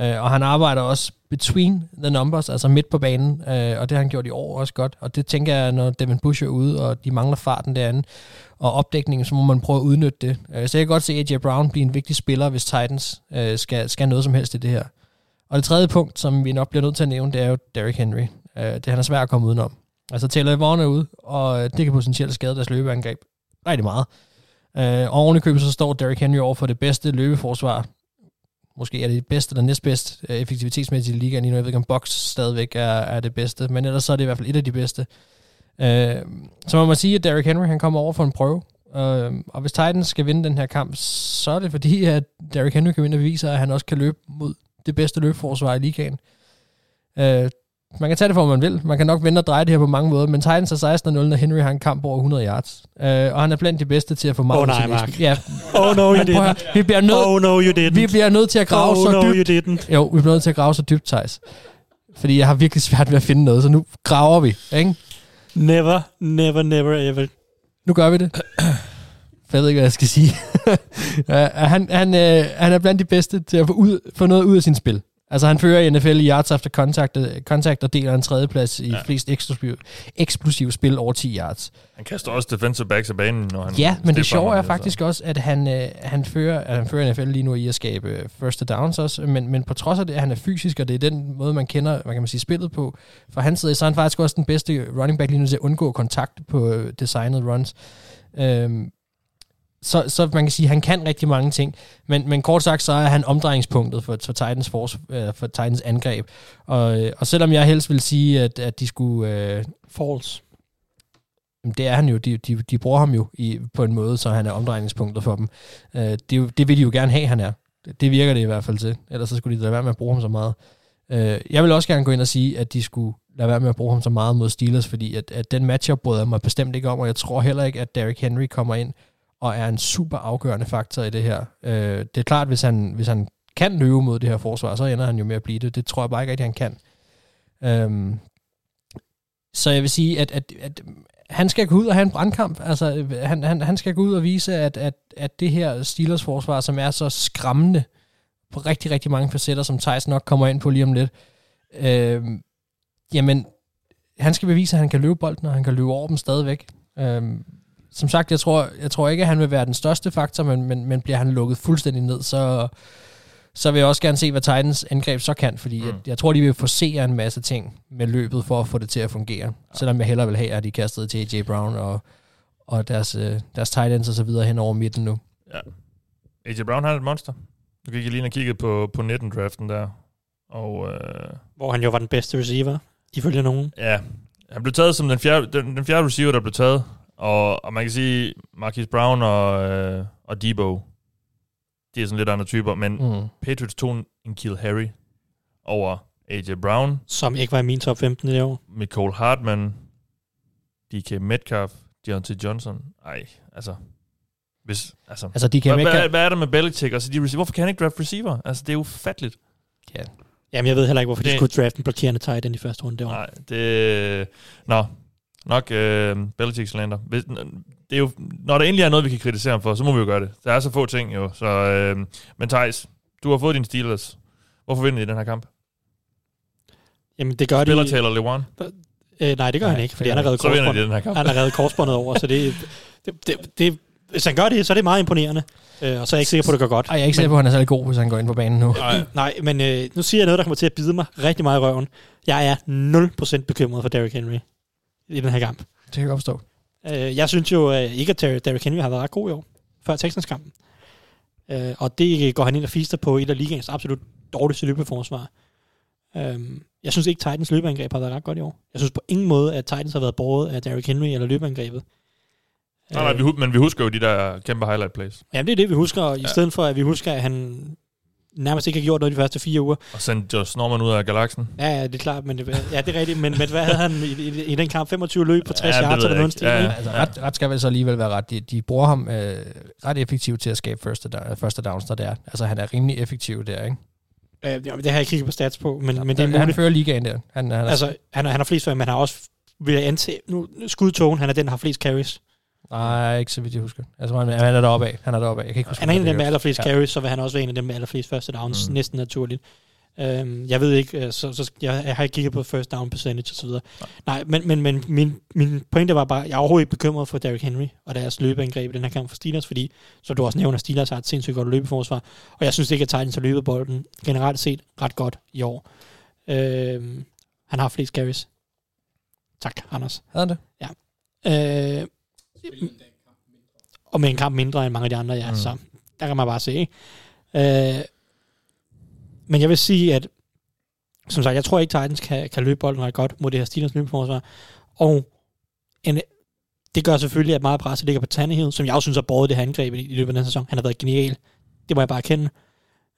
E: Øh, og han arbejder også between the numbers, altså midt på banen, øh, og det har han gjort i år også godt. Og det tænker jeg, når Devin Bush er ude, og de mangler farten derinde, og opdækningen, så må man prøve at udnytte det. Øh, så jeg kan godt se AJ Brown blive en vigtig spiller, hvis Titans øh, skal, skal noget som helst i det her. Og det tredje punkt, som vi nok bliver nødt til at nævne, det er jo Derrick Henry. Øh, det han er svært at komme udenom. Altså Taylor Vaughn er ude, og det kan potentielt skade deres løbeangreb rigtig meget. Øh, og oven i købet så står Derrick Henry over for det bedste løbeforsvar. Måske er det det bedste eller næstbedst øh, effektivitetsmæssigt i ligaen lige nu. Jeg ved ikke, om Box stadigvæk er, er det bedste, men ellers så er det i hvert fald et af de bedste. Øh, så man må sige, at Derrick Henry han kommer over for en prøve. Øh, og hvis Titans skal vinde den her kamp, så er det fordi, at Derrick Henry kan vinde og beviser, at han også kan løbe mod det bedste løbeforsvar i ligaen. Øh, man kan tage det for, man vil. Man kan nok vende og dreje det her på mange måder, men Titans er 16-0, når Henry har en kamp over 100 yards. Uh, og han er blandt de bedste til at få meget af
G: nej, Mark.
E: Ja,
G: Oh no, you didn't.
E: vi bliver nødt,
G: Oh no, you didn't.
E: vi bliver nødt til at grave
G: oh
E: så
G: no,
E: dybt.
G: you didn't.
E: Jo, vi bliver nødt til at grave så dybt, Thijs. Fordi jeg har virkelig svært ved at finde noget, så nu graver vi, ikke?
G: Never, never, never ever.
E: Nu gør vi det. Jeg ved ikke, hvad jeg skal sige. uh, han, han, uh, han er blandt de bedste til at få, ud, få noget ud af sin spil. Altså han fører i NFL i yards after contact, contact og deler en tredjeplads i ja. Flest eksplosive, eksplosive spil over 10 yards.
D: Han kaster også defensive backs af banen, når han
E: Ja, men det sjove er faktisk også, at han, øh, han, fører, at han fører NFL lige nu i at skabe øh, first downs også, men, men på trods af det, at han er fysisk, og det er den måde, man kender hvad kan man sige, spillet på, for hans side, så er han faktisk også den bedste running back lige nu til at undgå kontakt på øh, designet runs. Øhm, så, så man kan sige, at han kan rigtig mange ting, men, men kort sagt, så er han omdrejningspunktet for, for, Titans, force, øh, for Titans angreb. Og, øh, og selvom jeg helst vil sige, at, at de skulle... Øh,
G: False.
E: Jamen, det er han jo. De, de, de bruger ham jo i, på en måde, så han er omdrejningspunktet for dem. Øh, det, det vil de jo gerne have, han er. Det, det virker det i hvert fald til. Ellers så skulle de lade være med at bruge ham så meget. Øh, jeg vil også gerne gå ind og sige, at de skulle lade være med at bruge ham så meget mod Steelers, fordi at, at den matchup bryder jeg mig bestemt ikke om, og jeg tror heller ikke, at Derrick Henry kommer ind og er en super afgørende faktor i det her. Øh, det er klart, hvis han, hvis han kan løbe mod det her forsvar, så ender han jo med at blive det. Det tror jeg bare ikke rigtig, han kan. Øhm, så jeg vil sige, at, at, at han skal gå ud og have en brandkamp. Altså, han, han, han skal gå ud og vise, at, at, at det her Steelers forsvar, som er så skræmmende på rigtig, rigtig mange facetter, som Thijs nok kommer ind på lige om lidt, øh, jamen, han skal bevise, at han kan løbe bolden, og han kan løbe over dem stadigvæk. Øh, som sagt, jeg tror, jeg tror ikke, at han vil være den største faktor, men, men, men bliver han lukket fuldstændig ned, så, så vil jeg også gerne se, hvad Titans angreb så kan, fordi mm. jeg, jeg tror, de vil forsere en masse ting med løbet for at få det til at fungere. Ja. Selvom jeg hellere vil have, at de kastede til AJ Brown og, og deres, øh, deres tight ends og så videre hen over midten nu.
D: Ja. AJ Brown han er et monster. Nu gik jeg lige ind og kiggede på, på 19-draften der. Og øh,
G: Hvor han jo var den bedste receiver, ifølge nogen.
D: ja, han blev taget som den fjerde, den, den fjerde receiver, der blev taget. Og, og man kan sige, Marquis Brown og, øh, og Debo, de er sådan lidt andre typer, men mm. Patriots tog en- Kill Harry over AJ Brown,
G: Som ikke var i min top 15 i det år.
D: Nicole Hartman, DK Metcalf, Deontay Johnson. Ej, altså... Hvis, altså
E: Altså, de kan
D: hvad,
E: ikke...
D: hvad, hvad, er der med Belichick? Altså, de receiver, hvorfor kan han ikke draft receiver? Altså, det er ufatteligt.
G: Jamen, jeg ved heller ikke, hvorfor de
D: Det-
G: skulle drafte en blokerende tight end i første runde det år.
D: Nej, det... Nå, nok øh, Belichick slander. Hvis, det er jo, når der endelig er noget, vi kan kritisere ham for, så må vi jo gøre det. Der er så få ting jo. Så, øh, men Thijs, du har fået din Steelers. Hvorfor vinder de den her kamp?
G: Jamen, det gør
D: Spiller
G: de...
D: Taylor Lewan?
G: Øh, nej, det gør
E: Nej,
G: han ikke, fordi
E: det
G: han har reddet
D: de
G: korsbåndet.
D: den her kamp.
G: Han har reddet korsbåndet over, så det, det, det, det, hvis han gør det, så er det meget imponerende. Øh, og så er jeg ikke sikker på, at det går godt.
E: Ej, jeg er ikke sikker på, at han er særlig god, hvis han går ind på banen nu.
D: Nej.
G: Nej, men øh, nu siger jeg noget, der kommer til at bide mig rigtig meget i røven. Jeg er 0% bekymret for Derrick Henry i den her kamp.
E: Det kan jeg godt forstå.
G: Øh, jeg synes jo øh, ikke, at Derrick Derrick Henry har været ret god i år, før Texans-kampen. Øh, og det går han ind og fister på et af ligaens absolut dårligste løbeforsvar. Øh, jeg synes ikke, Titans løbeangreb har været ret godt i år. Jeg synes på ingen måde, at Titans har været båret af Derrick Henry eller løbeangrebet.
D: Nej, nej, vi, hu- men vi husker jo de der kæmpe highlight plays.
G: Jamen, det er det, vi husker, i
D: Ja.
G: stedet for, at vi husker, at han nærmest ikke har gjort noget de første fire uger.
D: Og sendte Josh Norman ud af galaksen.
G: Ja, ja, det er klart, men det, ja, det er rigtigt. Men, men hvad havde han i, i, i den kamp? 25 løb på 60
D: Ja, det
G: yards eller noget
D: Ja, ja.
E: Altså, ret, ret skal vel så alligevel være ret. De, de bruger ham øh, ret effektivt til at skabe første, da, første downs, når det er. Altså, han er rimelig effektiv der, ikke?
G: Øh, det har jeg ikke kigget på stats på, men,
E: Ja,
G: men det er
E: han
G: muligt.
E: fører ligaen der. Han, han er,
G: Altså, han, har- han har flest men han har også vil jeg antage, nu skudtogen, han er den, der har flest carries.
E: Nej, ikke så vidt jeg husker. Altså, han, han er deroppe af. Han er deroppe af. Jeg kan ikke huske,
G: Han er en af dem med allerflest
E: Ja.
G: carries, så vil han også være en af dem med allerflest første downs,
D: Mm.
G: næsten naturligt. Øhm, jeg ved ikke, øh, så, så jeg, jeg har ikke kigget på first down percentage så videre. Nej, men, men, men min, min pointe var bare, jeg er overhovedet ikke bekymret for Derrick Henry og deres løbeangreb i den her kamp for Steelers, fordi, som du også nævner, Steelers har et sindssygt godt løbeforsvar, og jeg synes ikke, at Titans har løbet bolden generelt set ret godt i år. Øhm, han har flest carries. Tak, Anders.
E: Havde det?
G: Øh, og med en kamp mindre end mange af de andre, ja.
D: Mm.
G: Så der kan man bare se, ikke? Øh, men jeg vil sige, at som sagt, jeg tror ikke, Titans kan, kan løbe bolden ret godt mod det her Steelers løbeforsvar. Og en, det gør selvfølgelig, at meget presset ligger på Tannehill, som jeg også synes har båret det her angreb i, løbet af den sæson. Han har været genial. Det må jeg bare erkende.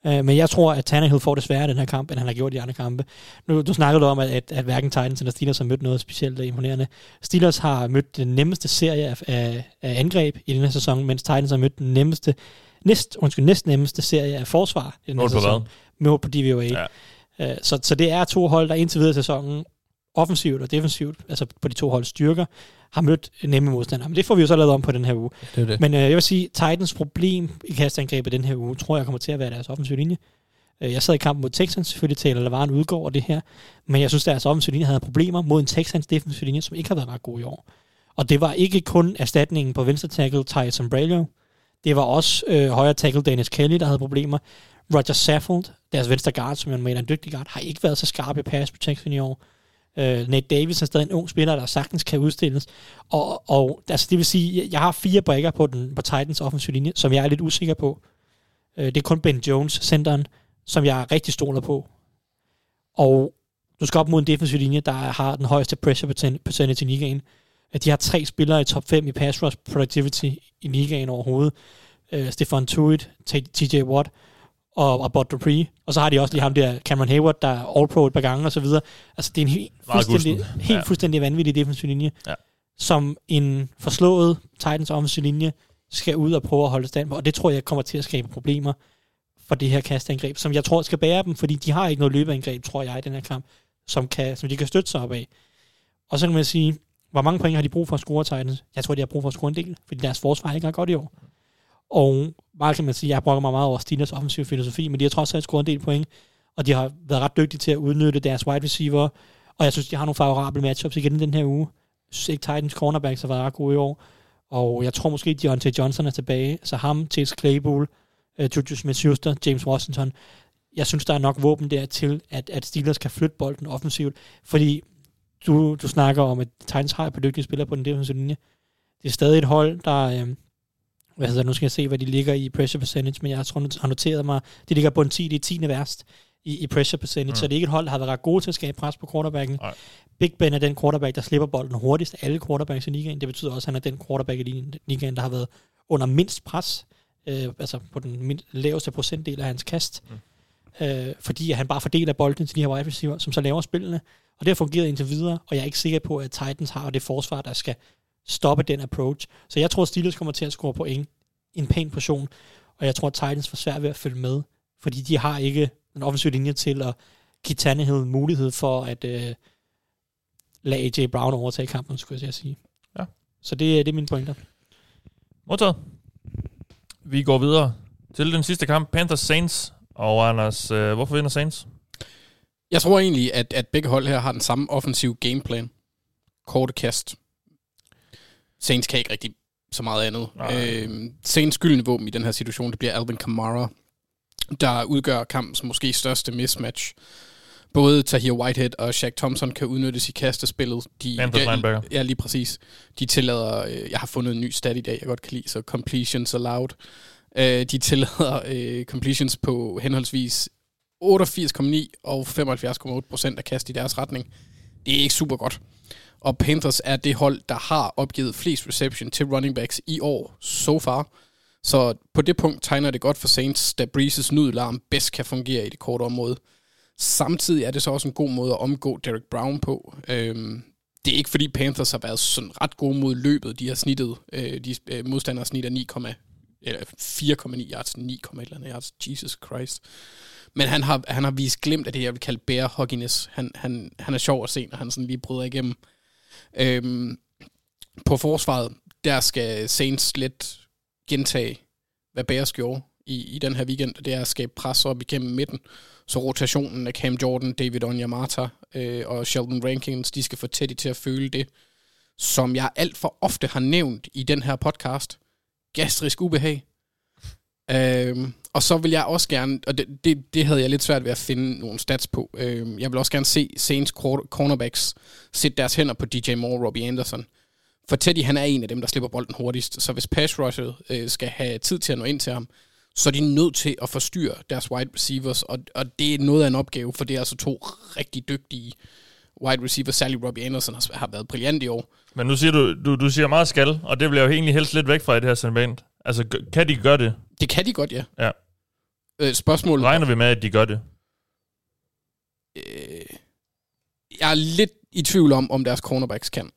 G: Øh, men jeg tror, at Tannehill får det sværere i den her kamp, end han har gjort i de andre kampe. Nu, du snakkede om, at, at, at hverken Titans eller Steelers har mødt noget specielt imponerende. Steelers har mødt den nemmeste serie af, af, af angreb i den her sæson, mens Titans har mødt den nemmeste, næst, undskyld, næst nemmeste serie af forsvar i den her sæson.
D: hvad?
G: Mål på DVOA.
D: Ja.
G: Øh, så, så det er to hold, der indtil videre i sæsonen, offensivt og defensivt, altså på de to hold styrker, har mødt nemme modstandere. Men det får vi jo så lavet om på den her uge.
E: Det er det.
G: Men øh, jeg vil sige, Titans problem i kastangrebet den her uge, tror jeg kommer til at være deres offensive linje. Øh, jeg sad i kampen mod Texans, selvfølgelig taler Lavaren udgår over det her, men jeg synes, deres offensive linje havde problemer mod en Texans defensive linje, som ikke har været ret god i år. Og det var ikke kun erstatningen på venstre tackle Ty Sombrello, det var også øh, højre tackle Dennis Kelly, der havde problemer. Roger Saffold, deres venstre guard, som jeg mener er en dygtig guard, har ikke været så skarp i pass protection i år. Øh, Nate Davis er stadig en ung spiller, der sagtens kan udstilles. Og, og altså, det vil sige, jeg- har fire brækker på, den, på Titans offensive linje, som jeg er lidt usikker på. Øh, det er kun Ben Jones, centeren, som jeg er rigtig stoler på. Og du skal op mod en defensiv linje, der har den højeste pressure percent- percentage i ligaen. At De har tre spillere i top 5 i pass rush productivity i ligaen overhovedet. Øh, uh, Stefan Tuitt, TJ Watt og, og Bud Dupree. Og så har de også lige ham der, Cameron Hayward, der er all-pro et par gange og så videre. Altså, det er en helt, fuldstændig,
D: gusten.
G: helt
D: Ja.
G: fuldstændig vanvittig defensiv linje,
D: Ja.
G: som en forslået Titans offensiv linje skal ud og prøve at holde stand på. Og det tror jeg kommer til at skabe problemer for det her kastangreb, som jeg tror skal bære dem, fordi de har ikke noget løbeangreb, tror jeg, i den her kamp, som, kan, som de kan støtte sig op af. Og så kan man sige, hvor mange point har de brug for at score Titans? Jeg tror, de har brug for at score en del, fordi deres forsvar ikke er godt i år. Og meget kan man sige, jeg brokker mig meget over Steelers offensiv filosofi, men de har trods alt scoret en del point, og de har været ret dygtige til at udnytte deres wide receiver, og jeg synes, de har nogle favorable matchups igen den her uge. Jeg synes ikke, Titans cornerbacks har været ret gode i år, og jeg tror måske, Deontay Johnson er tilbage, så ham, Chase Claypool, uh, Juju Smith-Schuster, James Washington, jeg synes, der er nok våben der til, at, at Steelers kan flytte bolden offensivt, fordi du, du snakker om, at Titans har et par dygtige spillere på den defensive linje. Det er stadig et hold, der... Øh, hvad hedder, det, nu skal jeg se, hvad de ligger i pressure percentage, men jeg tror, har noteret mig, de ligger på en 10, det er 10. værst i, i pressure percentage, mm. så det er ikke et hold, der har været ret gode til at skabe pres på quarterbacken.
D: Nej.
G: Big Ben er den quarterback, der slipper bolden hurtigst af alle quarterbacks i ligaen. Det betyder også, at han er den quarterback i ligaen, der har været under mindst pres, øh, altså på den mind, laveste procentdel af hans kast, mm. øh, fordi han bare fordeler bolden til de her wide receiver, som så laver spillene, og det har fungeret indtil videre, og jeg er ikke sikker på, at Titans har det forsvar, der skal stoppe den approach. Så jeg tror, Steelers kommer til at score point i en pæn portion, og jeg tror, Titans får svært ved at følge med, fordi de har ikke en offensiv linje til at give Tannehill mulighed for at øh, lade AJ Brown overtage kampen, skulle jeg sige.
D: Ja.
G: Så det, det er mine pointer.
D: Modtaget. Vi går videre til den sidste kamp, Panthers Saints. Og Anders, øh, hvorfor vinder Saints?
F: Jeg tror egentlig, at, at begge hold her har den samme offensiv gameplan. Korte kast. Saints kan ikke rigtig så meget andet. Øh, Saints gyldne våben i den her situation, det bliver Alvin Kamara, der udgør kampens måske største mismatch. Både Tahir Whitehead og Shaq Thompson kan udnyttes i kastespillet. De,
D: linebacker.
F: Ja, lige præcis. De tillader, øh, jeg har fundet en ny stat i dag, jeg godt kan lide, så completions allowed. Øh, de tillader øh, completions på henholdsvis 88,9 og 75,8 procent af kast i deres retning. Det er ikke super godt. Og Panthers er det hold, der har opgivet flest reception til running backs i år, so far. Så på det punkt tegner det godt for Saints, da Breezes nydelarm bedst kan fungere i det korte område. Samtidig er det så også en god måde at omgå Derek Brown på. Øhm, det er ikke fordi Panthers har været sådan ret gode mod løbet. De har snittet, øh, de øh, modstandere snitter 9, eller 4,9 yards, 9, et eller andet yards. Jesus Christ. Men han har, han har vist glemt af det, jeg vil kalde bear hugginess. Han, han, han er sjov at se, når han sådan lige bryder igennem. Øhm, på forsvaret, der skal Saints lidt gentage, hvad Bears gjorde i, i den her weekend. Det er at skabe pres op igennem midten. Så rotationen af Cam Jordan, David Onyamata øh, og Sheldon Rankings, de skal få Teddy til at føle det, som jeg alt for ofte har nævnt i den her podcast. Gastrisk ubehag. Øhm, og så vil jeg også gerne, og det, det, det havde jeg lidt svært ved at finde nogle stats på, øhm, jeg vil også gerne se Saints cornerbacks sætte deres hænder på DJ Moore og Robbie Anderson. For Teddy, han er en af dem, der slipper bolden hurtigst, så hvis pass rushet øh, skal have tid til at nå ind til ham, så er de nødt til at forstyrre deres wide receivers, og, og det er noget af en opgave, for det er altså to rigtig dygtige wide receiver, særligt Robbie Anderson har, har været brilliant i år.
D: Men nu siger du, du, du siger meget skal, og det vil jeg jo egentlig helst lidt væk fra i det her segment. Altså, kan de gøre det?
F: Det kan de godt, ja.
D: Ja.
F: Øh, spørgsmålet...
D: Regner vi med, at de gør det?
F: Øh, jeg er lidt i tvivl om, om deres cornerbacks kan.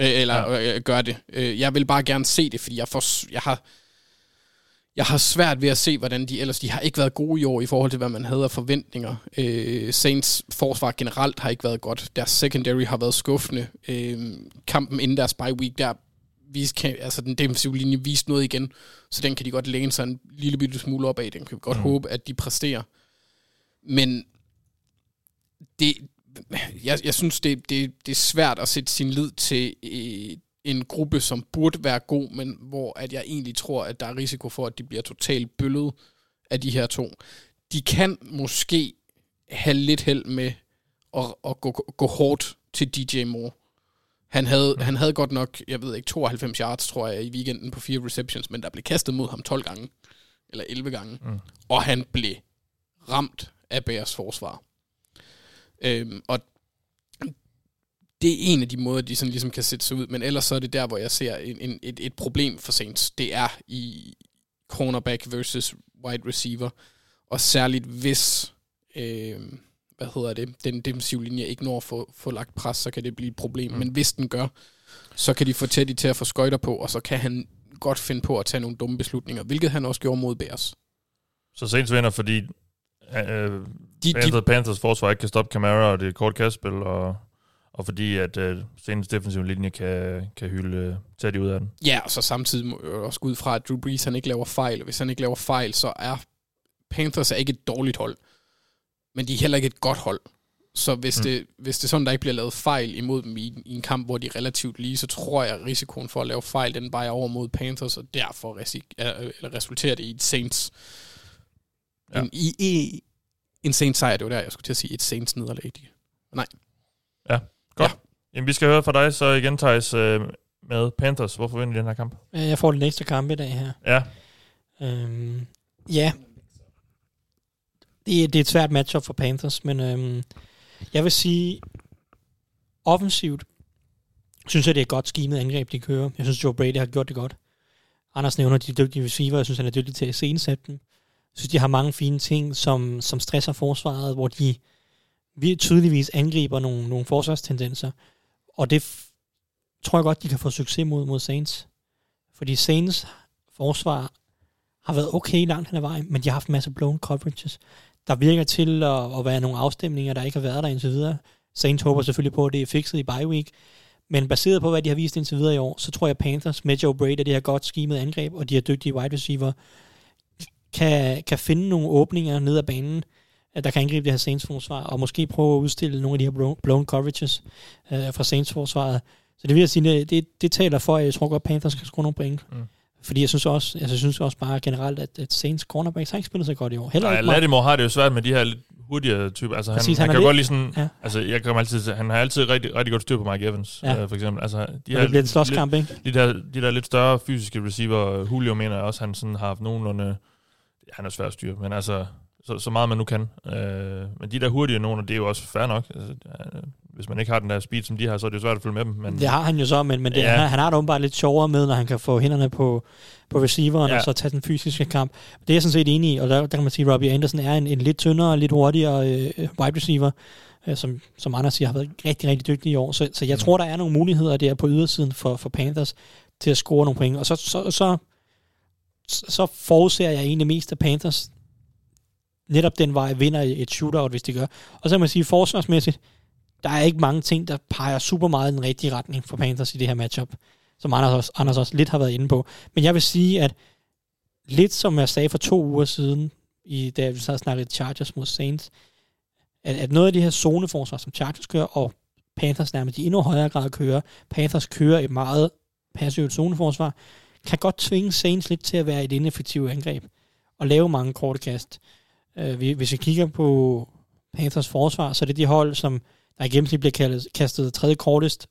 F: Øh, eller ja. øh, gør det. Øh, jeg vil bare gerne se det, fordi jeg, får, jeg har... Jeg har svært ved at se, hvordan de ellers... De har ikke været gode i år i forhold til, hvad man havde af forventninger. Øh, Saints forsvar generelt har ikke været godt. Deres secondary har været skuffende. Øh, kampen inden deres bye week, der viste, altså den defensive linje viste noget igen, så den kan de godt læne sig en lille bitte smule op af. Den kan vi godt mm. håbe, at de præsterer. Men det, jeg, jeg synes, det, det, det er svært at sætte sin lid til øh, en gruppe, som burde være god, men hvor at jeg egentlig tror, at der er risiko for, at de bliver totalt bøllet af de her to. De kan måske have lidt held med at, at gå, gå hårdt til DJ Moore. Han havde, han havde godt nok, jeg ved ikke, 92 yards, tror jeg, i weekenden på fire receptions, men der blev kastet mod ham 12 gange, eller 11 gange, mm. og han blev ramt af Bears forsvar. Øhm, og det er en af de måder, de sådan ligesom kan sætte sig ud, men ellers så er det der, hvor jeg ser en, en, et, et problem for Saints. Det er i cornerback versus wide receiver, og særligt hvis, øh, hvad hedder det, den defensive linje ikke når at få, få lagt pres, så kan det blive et problem. Mm. Men hvis den gør, så kan de få Teddy til at få skøjter på, og så kan han godt finde på at tage nogle dumme beslutninger, hvilket han også gjorde mod Bears.
D: Så Saints vinder, fordi øh, de, Panthers, de, Panthers forsvar ikke kan stoppe Camara, og det er et kort kastspil, og, og fordi at øh, Saints defensive linje kan, kan hylde øh, Teddy ud af den.
F: Ja, og så samtidig jeg også ud fra, at Drew Brees han ikke laver fejl. Hvis han ikke laver fejl, så er Panthers er ikke et dårligt hold, men de er heller ikke et godt hold. Så hvis, mm. det, hvis det er sådan, der ikke bliver lavet fejl imod dem i, i en kamp, hvor de er relativt lige, så tror jeg, at risikoen for at lave fejl, den bare er over mod Panthers, og derfor risik, eller resulterer det i et Saints. Ja. En, i, i, en Saints sejr, det var der, jeg skulle til at sige et Saints nederlag. Nej.
D: Ja, godt. Ja. Jamen, vi skal høre fra dig så igen, Thijs, øh, med Panthers. Hvorfor vinder de den her kamp?
G: Jeg får den næste kamp i dag her.
D: Ja.
G: Øhm, ja, det, det er et svært matchup for Panthers, men øhm, jeg vil sige, offensivt, synes jeg, det er et godt skimet angreb, de kører. Jeg synes, Joe Brady har gjort det godt. Anders nævner de dygtige receiver, jeg synes, han er dygtig til at scenesætte dem. Jeg synes, de har mange fine ting, som, som stresser forsvaret, hvor de vi tydeligvis angriber nogle, nogle forsvarstendenser. Og det f- tror jeg godt, de kan få succes mod, mod Saints. Fordi Saints forsvar har været okay langt hen ad vejen, men de har haft en masse blown coverages der virker til at, at være nogle afstemninger, der ikke har været der indtil videre. Saints håber selvfølgelig på, at det er fikset i bye week. Men baseret på, hvad de har vist indtil videre i år, så tror jeg, Panthers med Joe Brady og det her godt skimet angreb, og de her dygtige wide receiver, kan, kan finde nogle åbninger ned ad banen, øh, der kan angribe det her Saints forsvar, og måske prøve at udstille nogle af de her blown coverages øh, fra Saints forsvaret. Så det vil jeg sige, det, det, det taler for, at jeg tror godt, Panthers kan score nogle point. Mm. Fordi jeg synes også, altså, jeg synes også bare generelt, at, at Saints cornerbacks har ikke spillet så godt i år.
D: Heller Nej, Lattimore har det jo svært med de her lidt hurtigere typer. Altså, han, Præcis, han, han kan lidt, godt lige sådan, ja. altså, jeg kan altid, han har altid rigtig, rigtig godt styr på Mike Evans, ja. øh, for eksempel. Altså,
G: de her, det bliver en slåskamp, ikke?
D: De der, de der lidt større fysiske receiver, Julio mener jeg også, han sådan har haft nogenlunde, han er svær at styre, men altså, så, så meget man nu kan. Øh, men de der hurtige nogen, det er jo også fair nok. Altså, hvis man ikke har den der speed, som de har, så er det jo svært at følge med dem. Men,
G: det har han jo så, men, men det, ja. han, han har det åbenbart lidt sjovere med, når han kan få hænderne på, på receiveren, ja. og så tage den fysiske kamp. Det er jeg sådan set enig i, og der, der kan man sige, at Robbie Anderson er en, en lidt tyndere, lidt hurtigere øh, wide receiver, øh, som, som Anders siger, har været rigtig, rigtig dygtig i år. Så, så jeg mm. tror, der er nogle muligheder der på ydersiden for, for Panthers til at score nogle point. Og så, så, så, så forudser jeg egentlig mest, at Panthers netop den vej vinder et shootout, hvis de gør. Og så kan man sige, forsvarsmæssigt, der er ikke mange ting, der peger super meget i den rigtige retning for Panthers i det her matchup, som Anders også, Anders også lidt har været inde på. Men jeg vil sige, at lidt som jeg sagde for to uger siden, i, da vi så snakkede Chargers mod Saints, at, at noget af det her zoneforsvar, som Chargers kører, og Panthers nærmest i endnu højere grad kører, Panthers kører et meget passivt zoneforsvar, kan godt tvinge Saints lidt til at være et ineffektivt angreb, og lave mange korte kast. Uh, hvis vi kigger på Panthers forsvar, så er det de hold, som der i gennemsnit bliver kaldet, kastet tredje kortest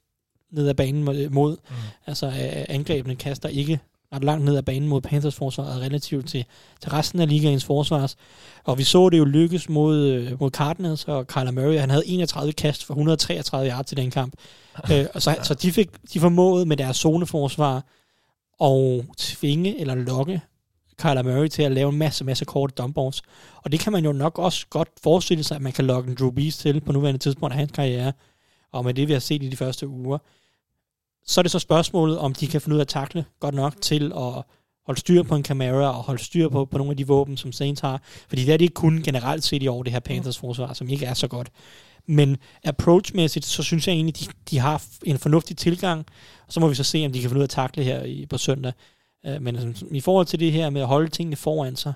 G: ned ad banen mod. Mm. Altså angrebene kaster ikke ret langt ned ad banen mod Panthers forsvar relativt til, til resten af ligaens forsvars. Og vi så det jo lykkes mod, øh, mod Cardinals og Kyler Murray. Han havde 31 kast for 133 yards til den kamp. øh, og så, så de, fik, de formåede med deres zoneforsvar at tvinge eller lokke Kyler Murray til at lave en masse, masse korte dump. Og det kan man jo nok også godt forestille sig, at man kan lokke en Drew Brees til på nuværende tidspunkt af hans karriere. Og med det, vi har set i de første uger, så er det så spørgsmålet, om de kan finde ud af at takle godt nok til at holde styr på en kamera og holde styr på, på nogle af de våben, som Saints har. Fordi det er det kun generelt set i år, det her Panthers forsvar, som ikke er så godt. Men approachmæssigt, så synes jeg egentlig, de, de har en fornuftig tilgang. Og så må vi så se, om de kan finde ud af at takle her i, på søndag. Uh, men altså, i forhold til det her med at holde tingene foran sig,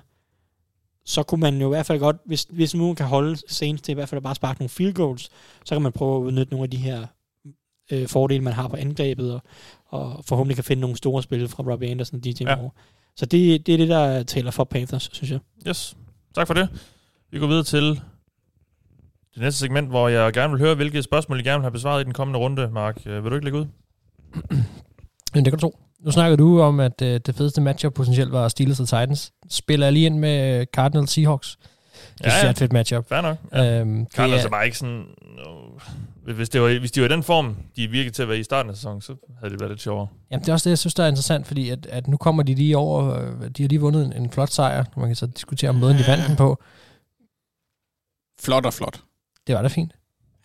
G: så kunne man jo i hvert fald godt, hvis, hvis nu kan holde Saints til i hvert fald at bare sparke nogle field goals, så kan man prøve at udnytte nogle af de her øh, fordele, man har på angrebet, og, og forhåbentlig kan finde nogle store spil fra Robbie Anderson og DJ
D: Ja.
G: Moore. Så det, det er det, der taler for Panthers, synes jeg.
D: Yes. Tak for det. Vi går videre til det næste segment, hvor jeg gerne vil høre, hvilke spørgsmål I gerne vil have besvaret i den kommende runde, Mark. Øh, Vil du ikke lægge ud?
E: Men det kan du tro. Nu snakker du om, at øh, det fedeste matchup potentielt var Steelers og Titans. Spiller jeg lige ind med øh, Cardinals Seahawks. Det
D: Ja,
E: synes jeg er et fedt matchup.
D: Fair nok. Ja.
E: Øhm, det
D: Cardinals
E: er-
D: bare ikke sådan... øh, Hvis, det var, hvis de var i den form, de virkede til at være i starten af sæsonen, så havde det været lidt sjovere.
E: Jamen, det er også det, jeg synes, der er interessant, fordi at, at nu kommer de lige over, øh, de har lige vundet en, en flot sejr, man kan så diskutere om måden, de vandt den på.
F: Flot og flot.
E: Det var da fint.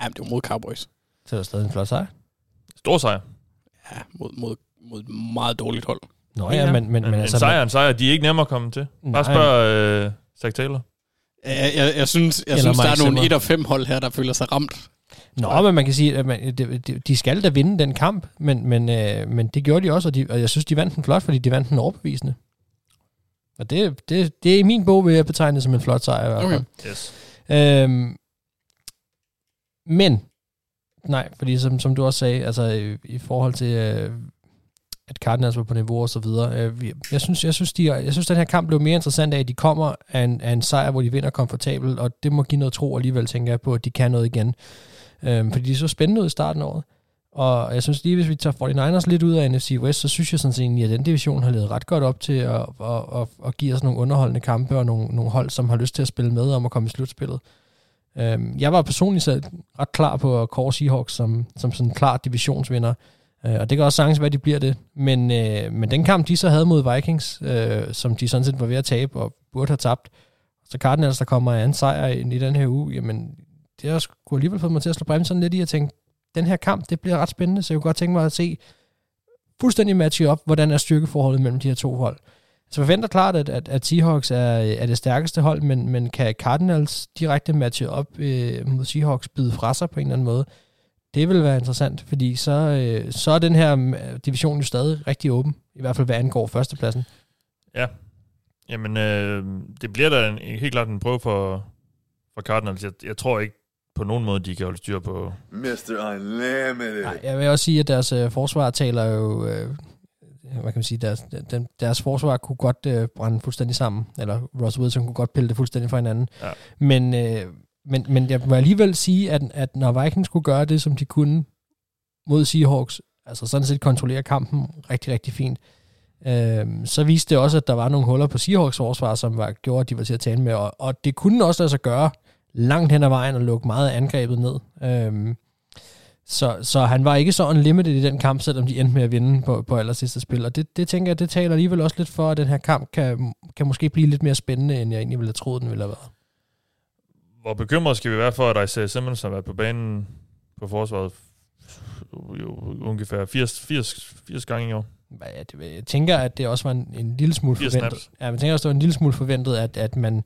F: Ja, men det var mod Cowboys.
E: Så er der stadig en flot sejr.
D: Stor sejr.
F: Ja, mod, mod, mod et meget dårligt hold.
E: Nå ja, men, men, men
D: en,
E: altså...
D: en sejr en sejr. De er ikke nemmere at komme til. Bare spørg øh, Zach Taylor.
F: Jeg, jeg, jeg synes, jeg
E: Eller
F: synes der er nogle
E: Zimmer.
F: 1 og 5 hold her, der føler sig ramt.
E: Nå, men man kan sige, at man, de, de, skal da vinde den kamp, men, men, øh, men det gjorde de også, og, de, og jeg synes, de vandt den flot, fordi de vandt den overbevisende. Og det, det, det er i min bog, vil jeg betegne det som en flot sejr i hvert fald.
F: Okay.
D: Yes.
E: Øhm, men, nej, fordi som, som du også sagde, altså i, i forhold til, øh, at Cardinals var på niveau og så videre, øh, jeg synes, jeg synes, de, jeg synes, den her kamp blev mere interessant af, at de kommer af en, af en sejr, hvor de vinder komfortabelt, og det må give noget tro alligevel, tænker jeg på, at de kan noget igen. Øhm, fordi de så spændende ud i starten af året. Og jeg synes lige, hvis vi tager 49ers lidt ud af NFC West, så synes jeg sådan set at den division har levet ret godt op til at, at, at, at give os nogle underholdende kampe og nogle, nogle hold, som har lyst til at spille med om at komme i slutspillet. Øhm, jeg var personligt selv ret klar på at kåre Seahawks som, som sådan en klar divisionsvinder. Øh, og det kan også sagtens være, at de bliver det. Men, øh, men den kamp, de så havde mod Vikings, øh, som de sådan set var ved at tabe og burde have tabt, så Cardinals, der kommer af en sejr i, i den her uge, jamen, det har sgu alligevel fået mig til at slå bremsen lidt i at tænke, den her kamp, det bliver ret spændende, så jeg kunne godt tænke mig at se fuldstændig matche op, hvordan er styrkeforholdet mellem de her to hold. Så jeg forventer klart, at, at, at Seahawks er, er det stærkeste hold, men, men kan Cardinals direkte matche op øh, mod Seahawks bide fra sig på en eller anden måde? Det vil være interessant, fordi så, øh, så er den her øh, division jo stadig rigtig åben, i hvert fald hvad angår førstepladsen.
D: Ja. Jamen, øh, det bliver da en, helt klart en prøve for, for Cardinals. Jeg, jeg tror ikke på nogen måde, de kan holde styr på...
I: Mr. Unlimited.
E: Nej, jeg vil også sige, at deres øh, forsvar taler jo... Øh, hvad kan man sige? Deres, den, deres forsvar kunne godt øh, brænde fuldstændig sammen. Eller Ross Wilson kunne godt pille det fuldstændig fra hinanden.
D: Ja.
E: Men, øh, men, men jeg må alligevel sige, at, at når Vikings skulle gøre det, som de kunne mod Seahawks, altså sådan set kontrollere kampen rigtig, rigtig fint, øh, så viste det også, at der var nogle huller på Seahawks forsvar, som var, gjorde, at de var til at tale med. Og, og det kunne også lade sig gøre langt hen ad vejen og lukke meget af angrebet ned. Øh, så, så han var ikke så unlimited i den kamp, selvom de endte med at vinde på, på aller sidste spil. Og det, det tænker jeg, det taler alligevel også lidt for, at den her kamp kan, kan måske blive lidt mere spændende, end jeg egentlig ville have troet, den ville have været.
D: Hvor bekymret skal vi være for, at Isaiah Simmons har været på banen på forsvaret jo, ungefær 80, 80, 80 gange i år.
E: Ja, det, jeg tænker, at det også var en, en lille smule
D: 80
E: forventet. Ja, jeg tænker også, det var en lille smule forventet, at, at man,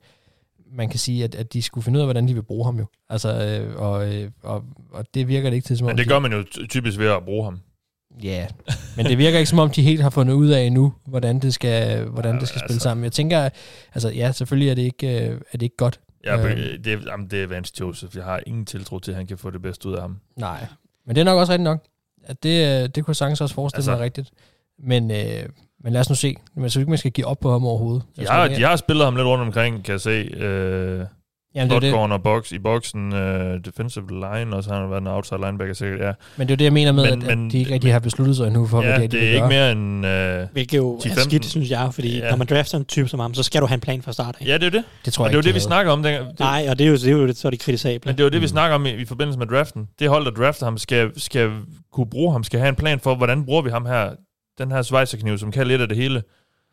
E: man kan sige, at, at de skulle finde ud af, hvordan de vil bruge ham jo. Altså, øh, og, øh, og, og det virker det ikke til, som om
D: Men det
E: de-
D: gør man jo ty- typisk ved at bruge ham.
E: Ja, men det virker ikke som om, de helt har fundet ud af endnu, hvordan det skal, hvordan
D: Ja,
E: det skal spille
D: altså-
E: sammen. Jeg tænker, altså ja, selvfølgelig er det ikke, øh, er det ikke godt.
D: Ja,
E: Øhm.
D: øh. det, er, jamen, det er Vance Joseph. Jeg har ingen tiltro til, at han kan få det bedste ud af ham.
E: Nej, men det er nok også rigtigt nok. At det, øh, det kunne jeg sagtens også forestille
D: Altså-
E: mig rigtigt. Men, øh, men lad os nu se. Men jeg synes ikke, man skal give op på ham overhovedet.
D: De
E: Jeg
D: de
E: er-
D: har spillet ham lidt rundt omkring, kan jeg se. Øh,
E: Jamen, det er det.
D: corner box, i boksen, øh, defensive line, og så har han været en outside linebacker sikkert, ja.
E: Men det er jo det, jeg mener med,
D: Men-
E: at,
D: men-
E: at de ikke rigtig har besluttet sig endnu for,
D: ja,
E: hvad
D: det,
E: de,
D: det
E: de
D: er
E: vil
D: ikke
E: gøre.
D: mere end... Øh,
G: Hvilket jo er
D: 10-15.
G: skidt, synes jeg, fordi
D: Ja.
G: når man drafter en type som ham, så skal du have en plan fra start af.
D: ja, det er jo det.
E: Det tror
D: Og
E: jeg
D: det var
E: ikke,
D: det, vi
E: de
D: snakker om. dengang. Det,
G: Nej, og det er jo, det er jo så er det kritisable.
D: Men det var det, vi
E: Mm.
D: snakker om i, i forbindelse med draften. Det hold, der drafter ham, skal, skal kunne bruge ham, skal have en plan for, hvordan bruger vi ham her, den her svejserkniv, som kan lidt af det hele.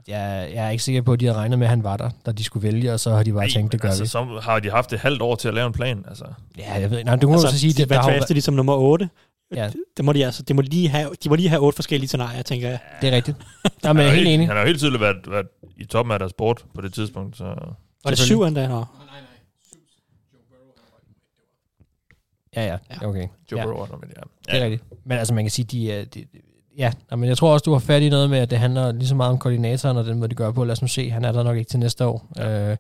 E: Jeg, jeg er ikke sikker på, at de har regnet med, at han var der, da de skulle vælge, og så har de bare
D: Ej,
E: tænkt, det gør
D: altså,
E: vi.
D: så har de haft et halvt år til at lave en plan. Altså.
E: Ja, jeg ved, nej, du må
G: altså,
E: så sige,
G: de
E: det,
G: var
E: der har jo
G: draftet ligesom nummer 8.
E: Ja.
G: Det, må de altså, det må lige have, de må lige have otte forskellige scenarier, tænker jeg.
E: Det er rigtigt. Ja, men jeg er
D: han,
E: helt
D: har
E: enig.
D: han har jo helt tydeligt været, været i toppen af deres sport på det tidspunkt. Så.
G: Var det syv endda? Nå.
E: Ja, ja, okay.
D: Joe
E: ja.
D: Burrow var nummer et, ja.
E: Det er rigtigt. Men altså, man kan sige, de, er- de, ja, men jeg tror også, du har fat i noget med, at det handler lige så meget om koordinatoren og den måde, de gør på. Lad os nu se, han er der nok ikke til næste år. Ja. Øh,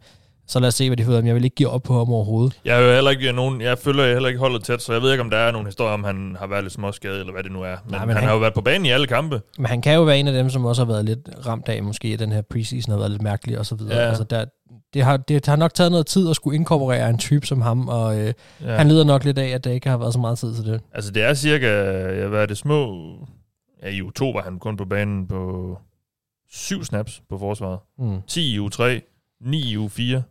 E: så lad os se, hvad de af ham. Jeg vil ikke give op på ham overhovedet.
D: Jeg, er jo heller ikke nogen, jeg følger heller ikke holdet tæt, så jeg ved ikke, om der er nogen historier om, han har været lidt småskadet, eller hvad det nu er. Men,
E: Nej, men
D: men han,
E: han-
D: har jo været på banen i alle kampe.
E: Men han kan jo være en af dem, som også har været lidt ramt af, måske at den her preseason har været lidt mærkelig og så videre.
D: Ja.
E: Altså, der, det, har, det har nok taget noget tid at skulle inkorporere en type som ham, og øh,
D: Ja.
E: han lider nok lidt af, at der ikke har været så meget tid til det.
D: Altså, det er cirka, ja, hvad er det, små... Ja, i uge 2 var han kun på banen på syv snaps på forsvaret.
E: Mm.
D: 10 i uge 3, 9 i uge 4,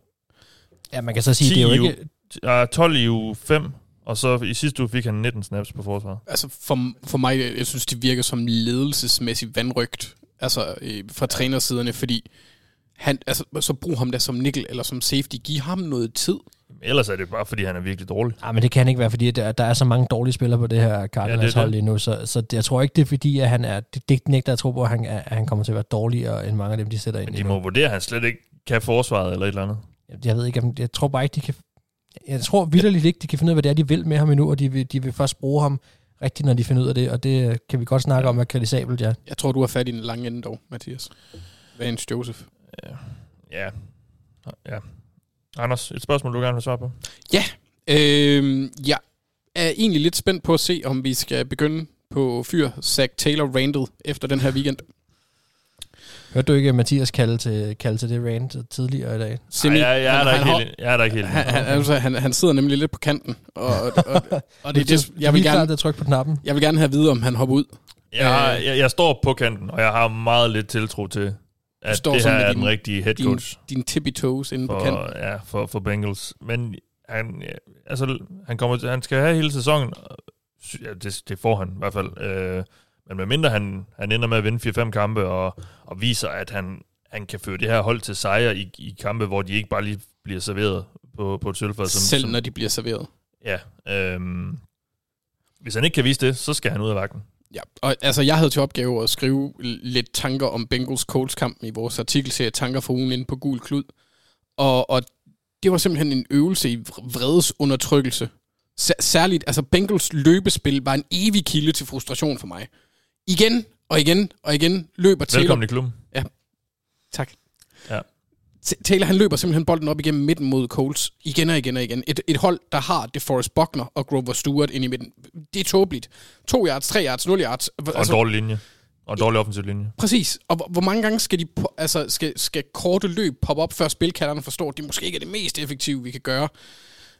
E: Ja, man kan så sige,
D: 10
E: det er jo
D: i
E: ikke...
D: ja, 12 i uge 5, og så i sidste uge fik han 19 snaps på forsvaret.
F: Altså for, for mig, jeg synes, det virker som ledelsesmæssigt vandrygt, altså øh, fra trænersiderne, fordi han, altså, så brug ham der som nickel eller som safety. Giv ham noget tid.
D: Ellers er det bare, fordi han er virkelig dårlig.
E: Ja, men det kan ikke være, fordi der, der er så mange dårlige spillere på det her Cardinals
D: det.
E: hold lige nu, så, så det, jeg tror ikke, det er fordi, at han er, det, det nægter jeg tro på, at han, er, at han kommer til at være dårligere end mange af dem, de sætter ind.
D: Men de
E: lige
D: må
E: nu.
D: vurdere, at han slet ikke kan forsvaret eller et eller andet.
E: Jeg ved ikke, om, jeg tror bare ikke, de kan... Jeg tror vildt ikke, de kan finde ud af, hvad det er, de vil med ham endnu, og de vil, de vil først bruge ham rigtigt, når de finder ud af det, og det kan vi godt snakke ja. om, er kritisabelt, ja.
F: Jeg tror, du har fat i den lange ende dog, Mathias. Vance Joseph.
D: Ja. Ja. Anders, et spørgsmål, du gerne vil svare på?
F: Ja, øh, jeg er egentlig lidt spændt på at se, om vi skal begynde på fyr Zach Taylor Randall efter den her weekend.
E: Hørte du ikke Mathias kalde til, kalde til det rant tidligere i dag?
F: Semi,
D: Ej, jeg, jeg, er
F: han-
D: der ikke
F: han
D: helt, jeg er der ikke helt.
F: Han, han, altså, han, han sidder nemlig lidt på kanten, og, og, og, og det, er det, jeg, vil gerne,
E: at trykke på knappen.
F: jeg vil gerne have at vide, om han hopper ud.
D: Jeg, har, jeg, jeg står på kanten, og jeg har meget lidt tiltro til, at
F: står
D: det her er
F: din-
D: den rigtige head
F: Din,
D: coach
F: din tippy toes inde på
D: for,
F: kanten.
D: ja, for, for Bengals. Men han, ja, altså, han, kommer til, han skal have hele sæsonen. Ja, det, det får han i hvert fald. Øh, men medmindre han, han ender med at vinde 4-5 kampe, og, og viser, at han, han kan føre det her hold til sejre i, i kampe, hvor de ikke bare lige bliver serveret på, på et sølvfad. Som,
F: Selv når de bliver serveret.
D: Ja. Øhm, hvis han ikke kan vise det, så skal han ud af vagten.
F: Ja, og altså jeg havde til opgave at skrive lidt tanker om Bengals Colts kampen i vores artikelserie Tanker for ugen inde på Gul Klud. Og, og det var simpelthen en øvelse i vredesundertrykkelse. Sær- særligt, altså Bengals løbespil var en evig kilde til frustration for mig. Igen og igen og igen løber Taylor...
D: Velkommen i klubben.
F: Tak. Taylor han løber simpelthen bolden op igennem midten mod Colts. Igen og igen og igen. Et, et hold, der har DeForest Buckner og Grover Stewart ind i midten. Det er tåbeligt. To yards, tre yards, nul yards.
D: Og en dårlig linje. Og en dårlig offensiv linje.
F: Præcis. Og hvor, hvor mange gange skal de altså skal, skal korte løb poppe op, før spilkatterne forstår, at det måske ikke er det mest effektive, vi kan gøre.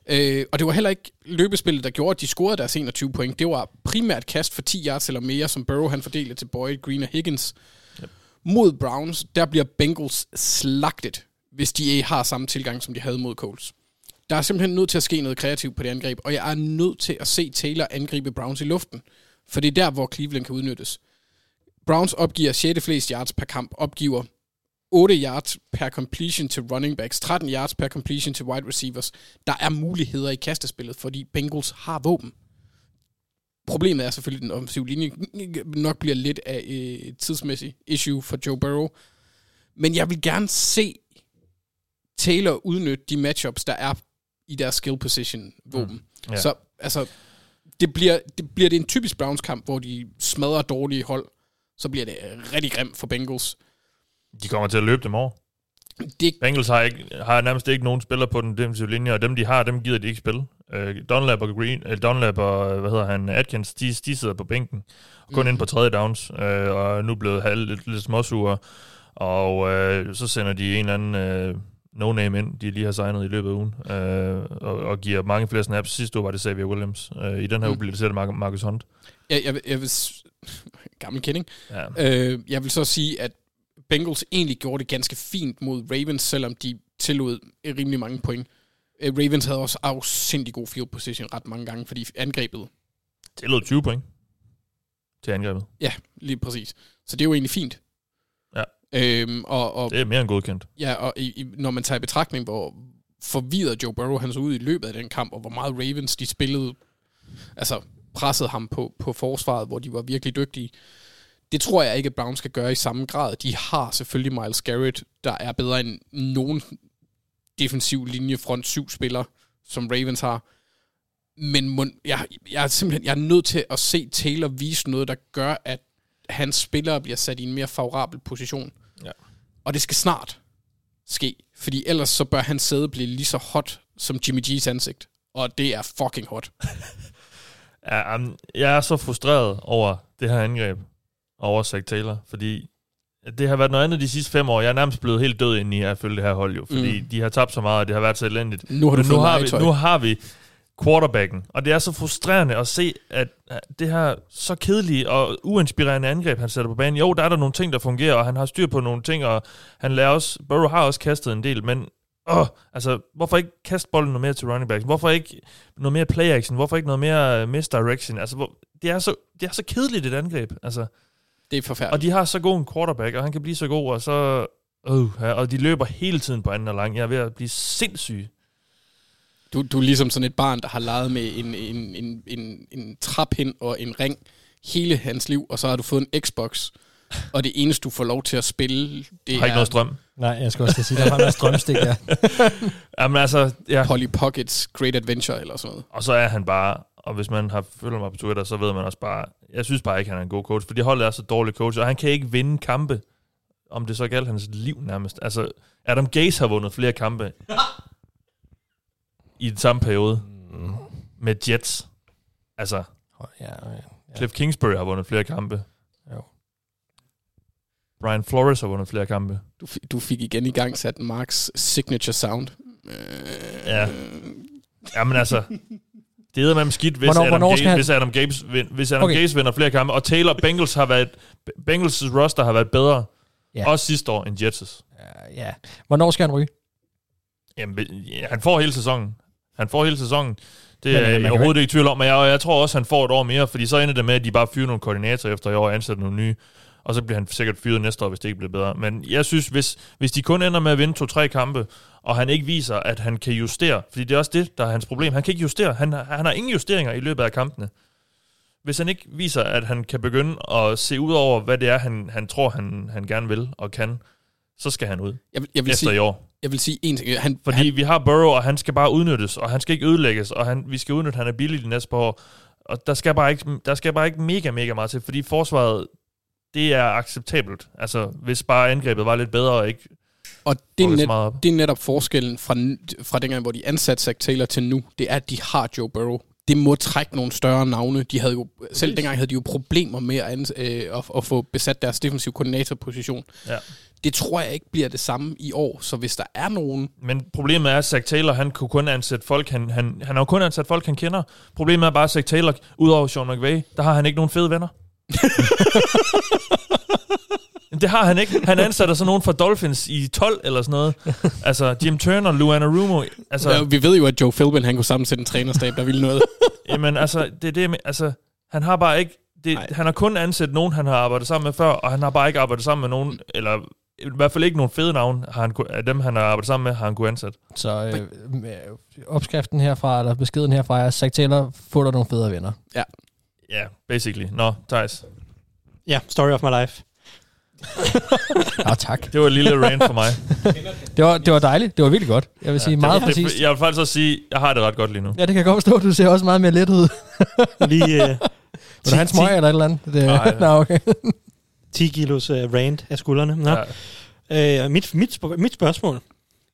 F: Øh, og det var heller ikke løbespillet, der gjorde, at de scorede deres 21 point. Det var primært kast for 10 yards eller mere, som Burrow han fordelte til Boyd, Green og Higgins. Yep. Mod Browns, der bliver Bengals slagtet, hvis de ikke har samme tilgang, som de havde mod Colts. Der er simpelthen nødt til at ske noget kreativt på det angreb, og jeg er nødt til at se Taylor angribe Browns i luften. For det er der, hvor Cleveland kan udnyttes. Browns opgiver 6. flest yards per kamp, opgiver 8 yards per completion til running backs, 13 yards per completion til wide receivers. Der er muligheder i kastespillet, fordi Bengals har våben. Problemet er selvfølgelig, at den offensive linje nok bliver lidt af et tidsmæssigt issue for Joe Burrow. Men jeg vil gerne se Taylor udnytte de matchups, der er i deres skill position våben. Mm.
D: Ja.
F: Så altså, det bliver, det bliver det en typisk Browns kamp, hvor de smadrer dårlige hold, så bliver det rigtig grimt for Bengals.
D: De kommer til at løbe dem over.
F: Det,
D: Bengals har, ikke, har nærmest ikke nogen spillere på den defensive linje, og dem, de har, dem gider de ikke spille. Uh, Dunlap og Green, uh, Dunlap og, hvad hedder han, Atkins, de, de sidder på bænken, og kun
F: Mhm.
D: mm. ind på tredje downs, uh, og er nu blevet halv, lidt, lidt småsure, og uh, så sender de en eller anden uh, no-name ind, de lige har signet i løbet af ugen, uh, og, og giver mange flere snaps. Sidste uge var det Xavier Williams. Uh, I den her
F: Mm.
D: uge bliver det selv Mar- Marcus Hunt.
F: jeg, jeg, jeg vil... Gammel kending.
D: Ja.
F: Øh, jeg vil så sige, at Bengals egentlig gjorde det ganske fint mod Ravens, selvom de tillod rimelig mange point. Øh, Ravens havde også afsindig god field position ret mange gange, fordi angrebet,
D: lød 20 point til angrebet.
F: ja, lige præcis. Så det er jo egentlig fint. Øhm, og, og,
D: Det er mere end godkendt.
F: Ja, og i, i, når man tager i betragtning, hvor forvirret Joe Burrow han så ud i løbet af den kamp, og hvor meget Ravens de spillede, altså pressede ham på, på forsvaret, hvor de var virkelig dygtige. Det tror jeg ikke, at Browns skal gøre i samme grad. De har selvfølgelig Miles Garrett, der er bedre end nogen defensiv linje front syv spiller, som Ravens har. Men må, jeg, jeg er simpelthen jeg er nødt til at se Taylor vise noget, der gør, at hans spillere bliver sat i en mere favorabel position. Og det skal snart ske, fordi ellers så bør hans sæde blive lige så hot som Jimmy G's ansigt. Og det er fucking hot.
D: Ja, um, jeg er så frustreret over det her angreb over Zach Taylor, fordi det har været noget andet de sidste fem år. Jeg er nærmest blevet helt død ind i at følge det her hold, jo, fordi mm. de har tabt så meget, og det har været så elendigt.
F: Nu har du
D: nu har, vi, nu har vi quarterbacken, og det er så frustrerende at se, at det her så kedelige og uinspirerende angreb, han sætter på banen. Jo, der er der nogle ting, der fungerer, og han har styr på nogle ting, og han lærer også, Burrow har også kastet en del, men åh, altså, hvorfor ikke kaste bolden noget mere til running backs? Hvorfor ikke noget mere play action? Hvorfor ikke noget mere uh, misdirection? Altså, hvor, det, er så, det er så kedeligt et angreb. Altså,
F: Det er forfærdeligt.
D: og de har så god en quarterback, og han kan blive så god, og så... Ja, og de løber hele tiden på anden og lang. Jeg er ved at blive sindssyg.
F: Du, du er ligesom sådan et barn, der har leget med en, en, en, en, en trappind og en ring hele hans liv, og så har du fået en Xbox, og det eneste, du får lov til at spille, det
D: har ikke
F: er
D: noget strøm.
E: Nej, jeg skal også til sige, der var noget strømstik der.
D: Jamen altså, ja.
F: Polly Pockets Great Adventure eller sådan noget.
D: Og så er han bare, og hvis man har følger mig på Twitter, så ved man også bare, jeg synes bare ikke, han er en god coach, fordi holdet er så dårlig coach, og han kan ikke vinde kampe, om det så galt hans liv nærmest. Altså, Adam Gase har vundet flere kampe i den samme periode med Jets. Altså,
E: Ja, ja.
D: Cliff Kingsbury har vundet flere kampe.
E: Jo.
D: Brian Flores har vundet flere kampe.
F: Du, fi- du fik igen i gang sat Marks signature sound. Øh,
D: Ja. Jamen altså, det er med skidt, hvis
E: Hvornår-
D: Adam,
E: hvornår
D: Gase,
E: han-
D: hvis Adam, Gase, vin, hvis Adam
E: Okay.
D: Gase vinder flere kampe, og Taylor Bengals har været, Bengals' roster har været bedre,
E: Ja.
D: ja. også sidste år, end Jets'.
E: ja. Hvornår skal han ryge?
D: Jamen, ja, han får hele sæsonen. Han får hele sæsonen. Det er
E: øh,
D: jeg overhovedet ikke i tvivl om, men jeg, jeg tror også, han får et år mere, fordi så ender det med, at de bare fyrer nogle koordinatorer efter i år og ansætter nogle nye, og så bliver han sikkert fyret næste år, hvis det ikke bliver bedre. Men jeg synes, hvis, hvis de kun ender med at vinde to-tre kampe, og han ikke viser, at han kan justere, fordi det er også det, der er hans problem. Han kan ikke justere. Han, har- han har ingen justeringer i løbet af kampene. Hvis han ikke viser, at han kan begynde at se ud over, hvad det er, han, han tror, han, han gerne vil og kan, så skal han ud
F: jeg, vil- jeg, vil
D: efter
F: sige,
D: i år.
F: Jeg vil sige en ting. Han,
D: Fordi
F: han,
D: vi har Burrow, og han skal bare udnyttes, og han skal ikke ødelægges, og han, vi skal udnytte, at han er billig de næste par år. Og der skal, bare ikke, der skal bare ikke mega, mega meget til, fordi forsvaret, det er acceptabelt. Altså, hvis bare angrebet var lidt bedre, og ikke
F: og det er, net, det er netop forskellen fra, fra dengang, hvor de ansatte Zach Taylor til nu. Det er, at de har Joe Burrow. Det må trække nogle større navne. De havde jo, selv dengang havde de jo problemer med at, ans- øh, at, at få besat deres defensiv koordinatorposition.
D: Ja.
F: Det tror jeg ikke bliver det samme i år. Så hvis der er nogen...
D: Men problemet er, at Zach Taylor, han kunne kun ansætte folk, han, han, han har jo kun ansat folk, han kender. Problemet er bare, at Zach Taylor, udover Sean McVay, der har han ikke nogen fede venner. det har han ikke. Han ansætter sådan nogen fra Dolphins i 12 eller sådan noget. Altså, Jim Turner, Luana Rumo. Altså,
F: Ja, vi ved jo, at Joe Philbin han kunne sammensætte en trænerstab, der ville noget.
D: Jamen altså, det er det, med- altså, han har bare ikke, det, han har kun ansat nogen, han har arbejdet sammen med før, og han har bare ikke arbejdet sammen med nogen, eller i hvert fald ikke nogen fede navn, har han, af dem, han har arbejdet sammen med, har han kunne ansætte.
E: Så øh, med- opskriften herfra, eller beskeden herfra er, Zach Taylor får der nogle federe venner.
F: Ja.
D: Ja, basically. Nå, Thijs.
G: Ja, story of my life.
E: Ja, tak.
D: Det var et lille rant for mig.
E: Det var, det var dejligt. Det var virkelig godt. Jeg vil sige,
D: det,
E: meget
D: det,
E: præcist.
D: Jeg vil faktisk også sige, jeg har det ret godt lige nu.
E: Ja, det kan jeg godt forstå. Du ser også meget mere let ud.
G: Lige uh,
E: Vil du have en smøg eller et eller andet? Det,
D: Nej.
E: Nå, okay.
G: 10 kilos uh, rant af skuldrene. Nå.
D: Ja.
G: Øh, mit, mit, sp- mit spørgsmål.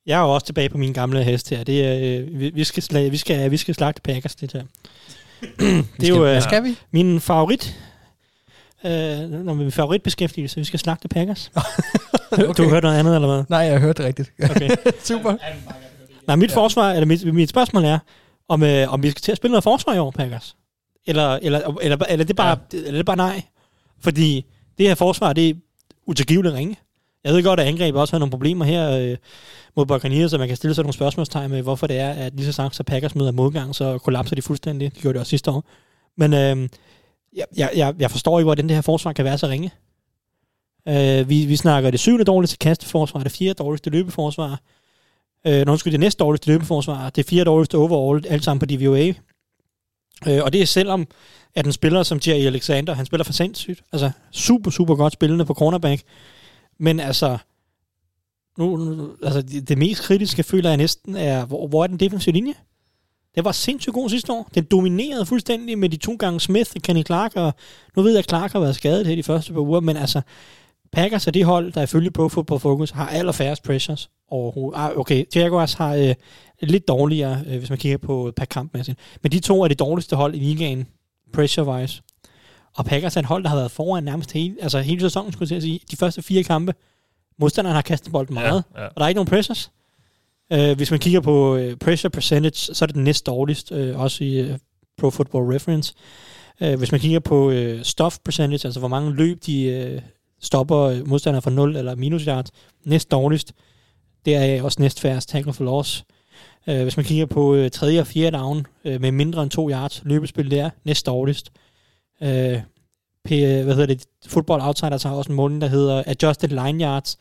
G: Jeg er jo også tilbage på min gamle hest her. Det er, øh, vi, vi, skal slag, vi, skal, vi skal slagte Packers, det her. det er jo
E: Hvad
G: øh,
E: skal vi?
G: min favorit. Øh, når min favoritbeskæftigelse, vi skal slagte Packers. okay. Du har hørt noget andet, eller hvad?
E: Nej, jeg har hørt det rigtigt.
G: Okay.
E: Super.
G: Nej, mit forsvar, eller mit, mit spørgsmål er, om, øh, om vi skal til at spille noget forsvar i år, Packers. Eller, eller, eller, eller, det bare, ja. eller det er bare nej. Fordi det her forsvar, det er utilgiveligt ringe. Jeg ved godt, at angrebet også har nogle problemer her øh, mod Buccaneers, så man kan stille sig nogle spørgsmålstegn med, hvorfor det er, at lige så snart så Packers møder modgang, så kollapser de fuldstændig. Det gjorde det også sidste år. Men øh, jeg, jeg, jeg, jeg forstår ikke, hvordan det her forsvar kan være så ringe. Øh, vi, vi snakker det syvende dårligste kasteforsvar, det fjerde dårligste løbeforsvar. Øh, når undskyld, det næste dårligste løbeforsvar, det fjerde dårligste overall, alt sammen på DVOA. Øh, og det er selvom, at en spiller som Jerry Alexander, han spiller for sindssygt. Altså, super, super godt spillende på cornerback. Men altså, nu, nu altså det, det mest kritiske, føler jeg næsten, er, hvor, hvor er den defensive linje? Det var sindssygt god sidste år. Den dominerede fuldstændig med de to gange Smith og Kenny Clark, og nu ved jeg, at Clark har været skadet her de første par uger, men altså, Packers er det hold, der ifølge Pro Football Focus har allerfærrest pressures overhovedet. Ah, okay, Jaguars har øh, lidt dårligere, øh, hvis man kigger på per kamp. Men de to er det dårligste hold i ligaen, pressure-wise. Og Packers er et hold, der har været foran nærmest hele, altså hele sæsonen, skulle jeg sige. De første fire kampe, modstanderen har kastet bolden meget,
D: Ja, ja.
G: og der er ikke nogen pressures. Øh, hvis man kigger på øh, pressure percentage, så er det den næst dårligst, øh, også i øh, Pro Football Reference. Øh, hvis man kigger på øh, stuff percentage, altså hvor mange løb de øh, stopper øh, modstandere fra 0 eller minus yards, næst dårligst. Det er øh, også næst færrest tackle for loss. Øh, hvis man kigger på øh, tredje og fjerde down øh, med mindre end 2 yards løbespil, det er næst dårligst. Øh, P, hvad hedder det, Football Outsiders har også en måling, der hedder Adjusted Line Yards,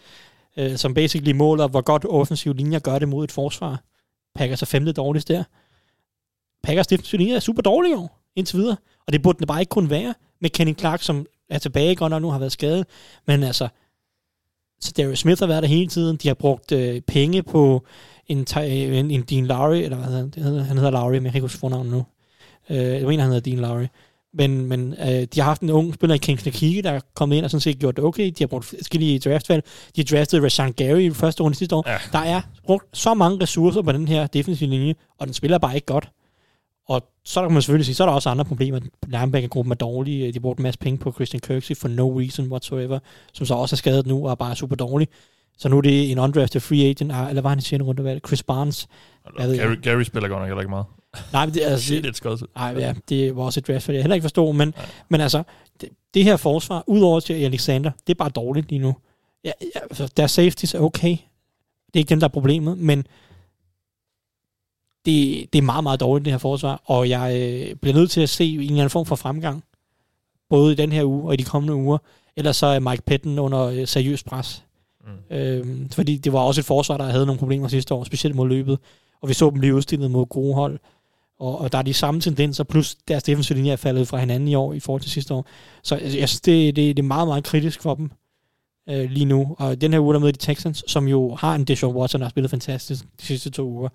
G: øh, som basically måler, hvor godt offensiv linjer gør det mod et forsvar. Packers er femte dårligst der. Packers defensiv linje er super dårlig i år, indtil videre. Og det burde det bare ikke kun være med Kenny Clark, som er tilbage godt nok nu har været skadet. Men altså, så Darius Smith har været der hele tiden. De har brugt øh, penge på en, en, en Dean Lowry, eller hvad hedder, han? hedder, han hedder Lowry, men jeg kan ikke huske fornavnet nu. Øh, jeg mener, han hedder Dean Lowry. Men, men øh, de har haft en ung spiller i Kingsley Kike, der er kommet ind og sådan set gjort det okay. De har brugt forskellige draftvalg. De har draftet Rashan Gary i første runde sidste år.
D: Ja.
G: Der er brugt så mange ressourcer på den her defensive linje, og den spiller bare ikke godt. Og så kan man selvfølgelig sige, så er der også andre problemer. Linebacker-gruppen er dårlig. De har brugt en masse penge på Christian Kirksey for no reason whatsoever, som så også er skadet nu og er bare super dårlig. Så nu er det en undrafted free agent, ah, eller var han i 10. runde? Chris Barnes. Jeg?
D: Gary, Gary spiller godt nok heller ikke meget.
G: Nej, men det, altså,
D: Shit, det skødt.
G: Nej, ja, det var også et draft, jeg heller ikke forstod, men, men altså, det, det her forsvar, udover til Alexander, det er bare dårligt lige nu. Ja, ja, altså, deres safeties er okay. Det er ikke dem, der er problemet, men det, det er meget, meget dårligt, det her forsvar, og jeg øh, bliver nødt til at se en eller anden form for fremgang, både i den her uge og i de kommende uger, ellers så er Mike Petten under øh, seriøs pres. Mm. Øhm, fordi det var også et forsvar, der havde nogle problemer sidste år, specielt mod løbet, og vi så dem blive udstillet mod gode hold, og, og der er de samme tendenser, plus deres defensive linje er faldet fra hinanden i år i forhold til sidste år. Så jeg, jeg synes, det, det, det er meget, meget kritisk for dem øh, lige nu. Og den her uge, der møder de Texans, som jo har en Deshaun Watson, der har spillet fantastisk de sidste to uger.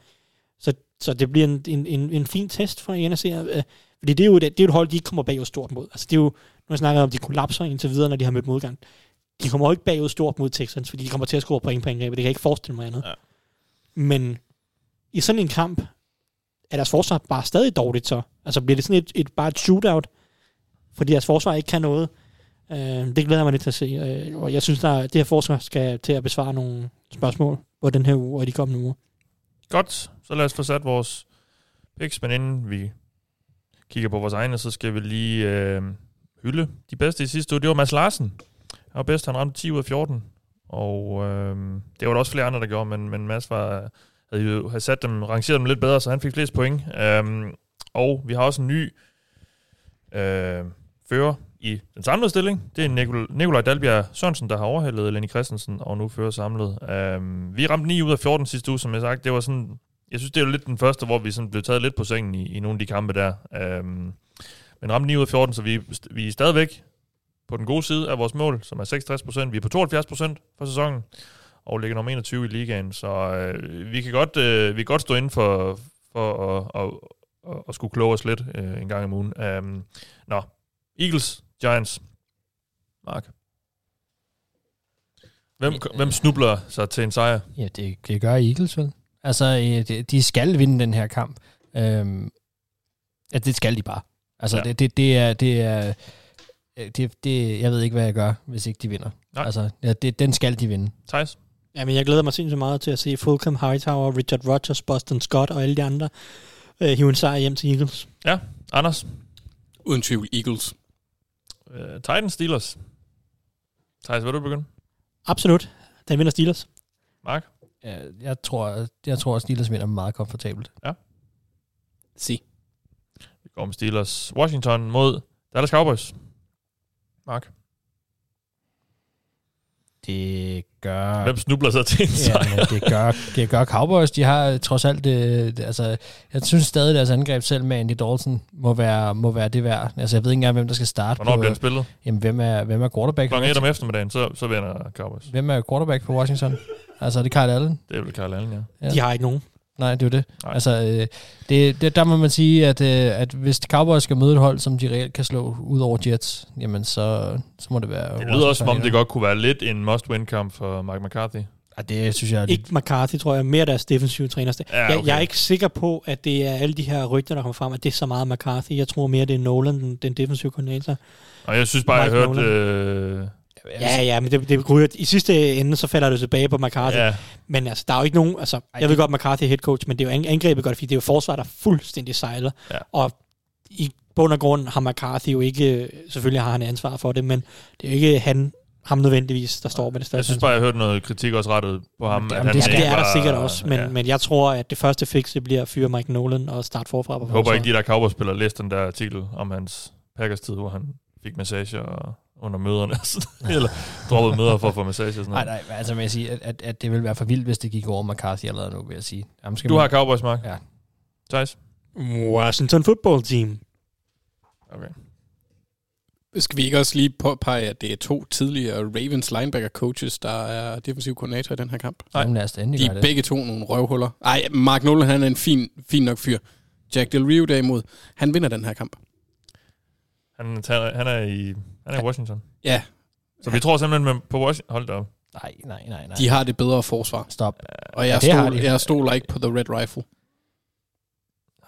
G: Så, så det bliver en, en, en, en fin test for NRC. Øh, fordi det er, jo et, det er jo et hold, de ikke kommer bagud stort mod. Altså det er jo, nu har jeg snakket om, de kollapser indtil videre, når de har mødt modgang. De kommer jo ikke bagud stort mod Texans, fordi de kommer til at score point på angrebet. Det kan jeg ikke forestille mig andet.
D: Ja.
G: Men i sådan en kamp, er deres forsvar bare stadig dårligt så? Altså bliver det sådan et, et bare et shootout, fordi deres forsvar ikke kan noget? Øh, det glæder jeg mig lidt til at se. Øh, og jeg synes, der, det her forsvar skal til at besvare nogle spørgsmål på den her uge og de kommende uger.
D: Godt, så lad os få sat vores picks, men inden vi kigger på vores egne, så skal vi lige øh, hylde de bedste i sidste uge. Det var Mads Larsen. Han var bedst, han ramte 10 ud af 14. Og øh, det var der også flere andre, der gjorde, men, men Mads var, havde jo havde sat dem, rangeret dem lidt bedre, så han fik flest point. Øhm, og vi har også en ny øh, fører i den samlede stilling. Det er Nikol- Nikolaj Dalbjerg Sørensen, der har overhældet Lenny Christensen, og nu fører samlet. Øhm, vi ramte 9 ud af 14 sidste uge, som jeg sagt. Det var sådan, jeg synes, det var lidt den første, hvor vi sådan blev taget lidt på sengen i, i nogle af de kampe der. Øhm, men ramte 9 ud af 14, så vi, vi er stadigvæk på den gode side af vores mål, som er 66%. Vi er på 72% for sæsonen, og ligger nummer 21 i ligaen. Så øh, vi kan godt, øh, vi kan godt stå inden for, for at, at, at, at skulle kloge os lidt øh, en gang om ugen. Um, nå, Eagles, Giants. Mark. Hvem, hvem snubler sig til en sejr?
E: Ja, det, det gør Eagles vel. Altså, øh, de, skal vinde den her kamp. Øhm, ja, det skal de bare. Altså,
D: Ja.
E: ja. det, det, det er... Det er øh, det, det, jeg ved ikke, hvad jeg gør, hvis ikke de vinder.
D: Nej.
E: Altså, ja, det, den skal de vinde.
D: Thijs?
G: Jamen, jeg glæder mig sindssygt meget til at se Fulcom, Hightower, Richard Rodgers, Boston Scott og alle de andre øh, hive en sejr hjem til Eagles.
D: Ja, Anders?
F: Uden tvivl Eagles.
D: Uh, Titans, Steelers. Thijs, vil du begynde?
G: Absolut. Den vinder Steelers.
D: Mark?
E: Ja, jeg tror, jeg tror, at Steelers vinder meget komfortabelt.
D: Ja.
F: Se.
D: Vi går med Steelers. Washington mod Dallas Cowboys. Mark?
E: Det gør...
D: Hvem snubler så til en
E: Ja,
D: sejr?
E: men det gør, det gør Cowboys. De har trods alt det, det, altså, jeg synes stadig, at deres angreb selv med Andy Dalton må være, må være det værd. Altså, jeg ved ikke engang, hvem der skal starte
D: Hvornår
E: på...
D: bliver den spillet?
E: Jamen, hvem er, hvem er quarterback?
D: Klokken 1 om eftermiddagen, så, så vinder Cowboys.
E: Hvem er quarterback på Washington? Altså, er det Kyle Allen?
D: Det er vel Carl Allen, ja.
E: Ja.
G: De har ikke nogen.
E: Nej, det er jo det.
D: Nej.
E: Altså, øh, det, det, der må man sige, at, øh, at hvis Cowboys skal møde et hold, som de reelt kan slå ud over Jets, jamen så, så må det være...
D: Det lyder også, som om det godt kunne være lidt en must-win-kamp for Mike McCarthy.
E: Ja, det synes jeg... er
G: Ikke McCarthy, tror jeg. Mere deres defensive træner.
D: Ja,
G: jeg,
D: okay.
G: jeg er ikke sikker på, at det er alle de her rygter, der kommer frem, at det er så meget McCarthy. Jeg tror mere, det er Nolan, den, den defensive koordinator.
D: Og jeg synes bare, jeg
G: Mike
D: hørte...
G: Nolan.
D: Øh,
G: Ja, ja, men det, det ryger, i sidste ende, så falder det tilbage på McCarthy.
D: Ja.
G: Men altså, der er jo ikke nogen, altså, jeg ved godt, McCarthy er head coach, men det er jo ang- angrebet godt, fordi det er jo forsvar, der fuldstændig sejler.
D: Ja.
G: Og i bund og grund har McCarthy jo ikke, selvfølgelig har han ansvar for det, men det er jo ikke han, ham nødvendigvis, der står med det
D: jeg
G: største
D: synes bare, jeg hørte noget kritik også rettet på ham.
G: Jamen,
D: at
G: det,
D: han
G: det
D: ikke
G: er der sikkert også, men,
D: ja.
G: men jeg tror, at det første fix, det bliver at fyre Mike Nolan og starte forfra på
D: Jeg håber ikke, de der Cowboys-spillere læste den der artikel om hans Packers-tid, hvor han fik massage og under møderne, eller droppede møder for at få massage og sådan
E: Nej,
D: noget.
E: nej, altså vil jeg sige, at, at, at det ville være for vildt, hvis det gik over McCarthy allerede nu, vil jeg sige. Jamen, skal
D: Du
E: man-
D: har Cowboys, Mark?
E: Ja.
D: Thijs?
G: Washington Football Team.
D: Okay.
F: Skal vi ikke også lige påpege, at det er to tidligere Ravens linebacker coaches, der er defensiv koordinator i den her kamp?
E: Jamen, lad os da endelig
F: De er
E: det.
F: begge to nogle røvhuller. Ej, Mark Nolan, han er en fin, fin nok fyr. Jack Del Rio derimod, han vinder den her kamp.
D: Han, tager- han er i, han er i Washington.
F: Ja,
D: Så vi tror simpelthen med, på Washington... Hold da op.
E: Nej, nej, nej, nej.
F: de har det bedre forsvar.
E: Stop.
F: Og
E: Ja,
F: jeg,
E: det har
F: stol,
E: de.
F: jeg stoler ikke på The Red Rifle.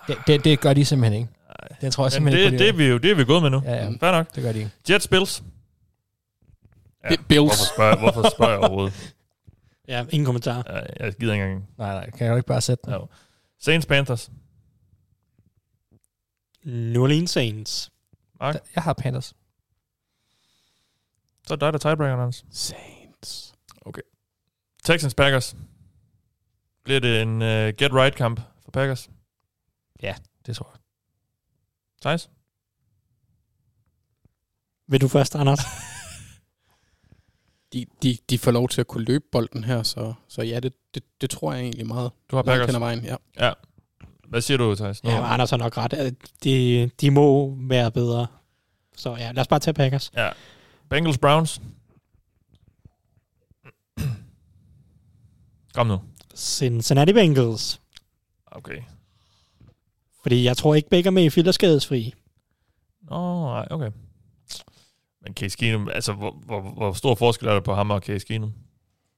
E: Det, det, det gør de simpelthen ikke. Det tror jeg
D: Men
E: simpelthen
D: det,
E: ikke
D: det,
E: på,
D: er vi jo, det er vi gået med nu.
E: Ja, ja.
D: Fair nok.
E: Det gør de ikke.
D: Jets Bills. Ja,
F: Bi- Bills.
D: Hvorfor spørger, hvorfor spørger jeg overhovedet?
G: Ja, ingen kommentar.
D: Ja, jeg gider ikke engang.
E: Nej, nej, kan jeg jo ikke bare sætte den?
D: Ja. Saints Panthers.
G: New Orleans Saints.
D: Mark,
E: Jeg har Panthers.
D: Så er det dig, der tiebreaker, Hans.
F: Saints.
D: Texans Packers. Bliver det en uh, get-right-kamp for Packers?
E: Det tror jeg.
D: Thijs?
G: Vil du først, Anders?
F: De, de, de får lov til at kunne løbe bolden her, så, så ja, det, det, det tror jeg egentlig meget.
D: Du har Packers.
F: ad vejen, ja.
D: Ja. Hvad siger du, Thijs? Nu-
G: ja, Anders har nok ret. Øh, De, de må være bedre. Så ja, lad os bare tage Packers.
D: Ja. Bengals Browns. Kom nu.
G: Cincinnati Bengals.
D: Okay.
G: Fordi jeg tror ikke, Baker Mayfield er skadesfri.
D: Nå, nej, okay. Men Case Keenum, altså, hvor, hvor, hvor stor forskel er der på ham og Case Keenum?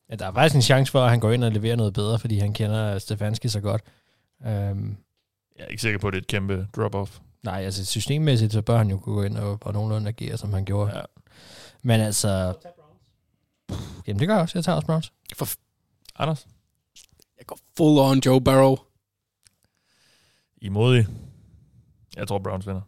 E: Ja, der er faktisk en chance for, at han går ind og leverer noget bedre, fordi han kender Stefanski så godt. Um,
D: Jeg er ikke sikker på, at det er et kæmpe drop-off.
E: nej, altså systemmæssigt, så bør han jo kunne gå ind og, og nogenlunde agere, som han gjorde.
D: Ja.
E: Men altså... Pff, Jamen, det gør jeg også. Jeg tager også Browns.
F: For,
D: Anders?
F: jeg går full on Joe Burrow.
D: I er modige. Jeg tror, Browns vinder.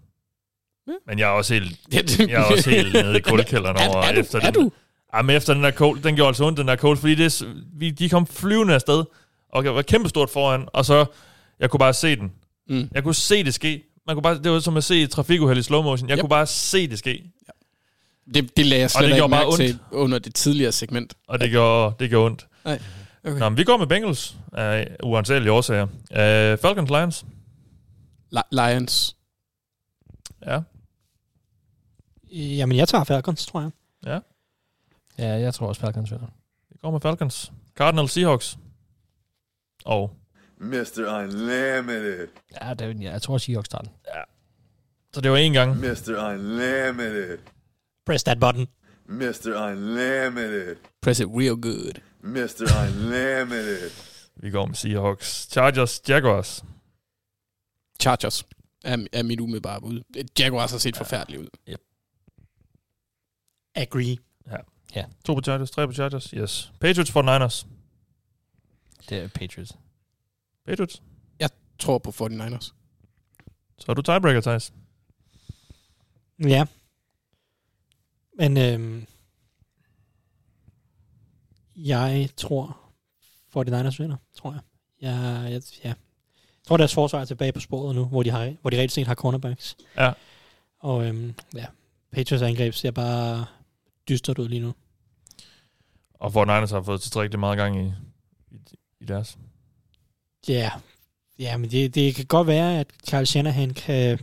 F: Ja.
D: Men jeg er også helt, jeg er også helt nede i kuldekælderen
F: Er-
D: over
F: er du?
D: efter
F: Er
D: den.
F: du?
D: Ja, men efter den der cold, den gjorde altså ondt, den der cold, fordi det, er vi, de kom flyvende afsted, og jeg var kæmpestort foran, og så, jeg kunne bare se den.
F: Mm.
D: Jeg kunne se det ske. Man kunne bare, det var som at se et trafikuheld i slow motion. Jeg
F: Yep.
D: kunne bare se det ske,
F: Det, det lagde jeg
D: Og
F: slet
D: det
F: ikke mærke til under det tidligere segment.
D: og det gjorde, det gjorde ondt.
F: Nej. Okay.
D: Nå, men vi går med Bengals af uansagelige årsager. Uh, Falcons Lions.
F: Li- Lions.
D: Ja.
G: Jamen, jeg tager Falcons, tror jeg.
D: Ja.
E: Ja, jeg tror også, Falcons vinder.
D: Vi går med Falcons. Cardinals Seahawks. Og
I: Mr. Unlimited.
E: Ja, det, er- ja jeg tror, Seahawks tager den.
D: så det var en gang.
I: Mr. Unlimited.
G: Press that button.
I: Mr. Unlimited.
F: Press it real good.
I: Mr. Unlimited.
D: Vi går med Seahawks. Chargers Jaguars.
F: Chargers er, er mit umiddelbare bud. Jaguars har set ja. forfærdeligt ud.
G: Agree.
D: To på Chargers, tre på Chargers. Yes. Patriots for Niners.
E: Det er Patriots.
D: Patriots.
F: Tror på 49ers.
D: Så er du tiebreaker, Thijs.
G: Ja. Men øhm, jeg tror, 49ers vinder, tror jeg. Jeg, jeg, ja. jeg tror, deres forsvar er tilbage på sporet nu, hvor de, har, hvor de rigtig set har cornerbacks.
D: Ja.
G: Og øhm, ja, Patriots angreb ser bare dystert ud lige nu.
D: Og for Niners har fået tilstrækkeligt meget gang i, i, i deres.
G: Ja, ja men det, det kan godt være, at Carl Shanahan kan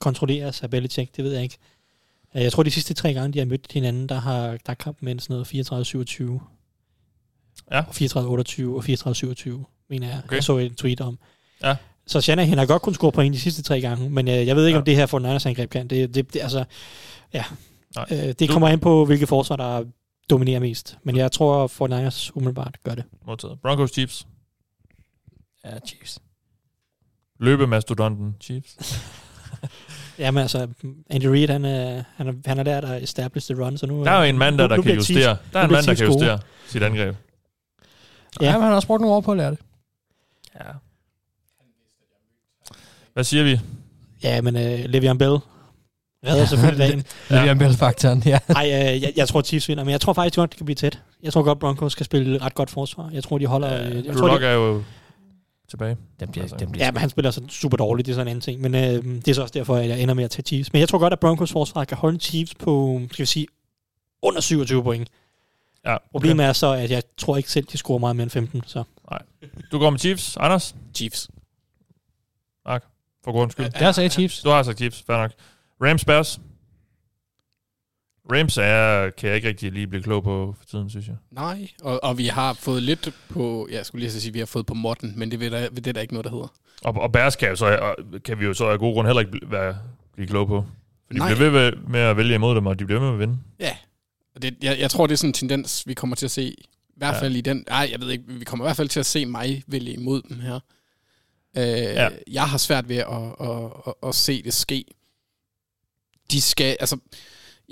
G: kontrollere sig Belichick, det ved jeg ikke. Jeg tror, de sidste tre gange, de har mødt hinanden, der har der er kampen med sådan noget 34-27.
D: Ja.
G: 34-28 og 34-27, mener jeg.
D: Okay.
G: Jeg så et tweet om.
D: Ja.
G: Så Shanahan har godt kunnet score point de sidste tre gange, men øh, jeg ved ikke,
D: Ja.
G: om det her for Niners angreb kan. Det, det, det, altså, ja.
D: Nej.
G: Øh, det kommer an på, hvilke forsvar, der dominerer mest. Men jeg tror, for Niners umiddelbart gør det.
D: Modtaget. Broncos Chiefs.
E: Ja, Chiefs.
D: Løbemastodonten Chiefs.
G: Jamen altså, Andy Reid, han er, han er, han er der, der establish the run, så nu...
D: Der er jo en mand, der,
G: nu-
D: der
G: nu
D: kan justere. Der er en mand, der kan justere sit angreb.
E: Ja,
G: Ja,
E: men han har også brugt nogle år på at lære det.
D: Ja. Hvad siger vi?
G: ja men uh, Le'Veon Bell redder selvfølgelig dagen.
E: Ja. Le'Veon Bell-faktoren, ja.
G: Ej, øh, jeg, jeg tror Chiefs vinder, men jeg tror faktisk godt, det kan blive tæt. Jeg tror godt, Broncos skal spille ret godt forsvar. Jeg tror, de holder...
D: Ja,
G: øh, jeg tror,
D: Lock
G: de,
D: er jo tilbage.
E: Den bliver,
D: Altså.
E: den bliver
G: ja, men han spiller så super dårligt, det er sådan en anden ting. Men øh, det er så også derfor, at jeg ender med at tage Chiefs. Men jeg tror godt, at Broncos forsvar kan holde Chiefs på, skal vi sige, under 27 point.
D: Ja, okay.
G: Problemet er så, at jeg tror ikke selv, de scorer meget mere end 15. Så.
D: Du går med Chiefs. Anders?
F: Chiefs.
D: For grunds skyld.
E: Jeg sagde Chiefs.
D: Du har sagt Chiefs. Fair nok. Rams Bears. Rams er, kan jeg ikke rigtig lige blive klog på for tiden, synes jeg.
F: Nej, og, og vi har fået lidt på, ja, jeg skulle lige så sige, at vi har fået på modden, men det, ved der, det er der ikke noget, der hedder.
D: Og, og Bears kan, jo så, og kan vi jo så af gode grund heller ikke være, blive klog på. For de
F: Nej.
D: bliver ved med at vælge imod dem, og de bliver ved med at vinde.
F: Ja, og det, jeg, jeg tror, det er sådan en tendens, vi kommer til at se, i hvert
D: Ja.
F: fald i den, nej, jeg ved ikke, vi kommer i hvert fald til at se mig vælge imod dem her. Øh,
D: Ja.
F: ja. Jeg har svært ved at, at, at, at se det ske. De skal, altså,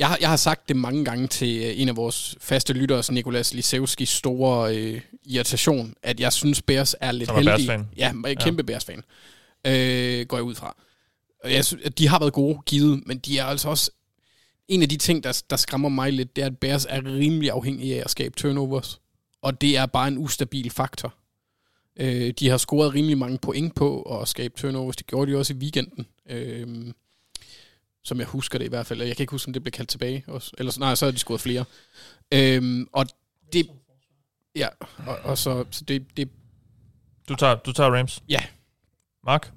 F: jeg, har- jeg har sagt det mange gange til øh, en af vores faste lyttere, Nikolas Lisewskis store øh, irritation, at jeg synes, Bears er lidt heldige.
D: Bears-fan.
F: Ja, jeg er kæmpe ja. Bears-fan. Øh, går jeg ud fra. Og jeg synes, at de har været gode, givet, men de er altså også... En af de ting, der, der skræmmer mig lidt, det er, at Bears er rimelig afhængige af at skabe turnovers. Og det er bare en ustabil faktor. Øh, de har scoret rimelig mange point på at skabe turnovers. Det gjorde de også i weekenden. Øh, som jeg husker det i hvert fald. Jeg kan ikke huske, om det blev kaldt tilbage. Også. Eller, nej, så har de scoret flere. Øh, og det... Ja, og, og så, så det, det...
D: Du tager, du tager Rams.
F: Ja.
D: Mark?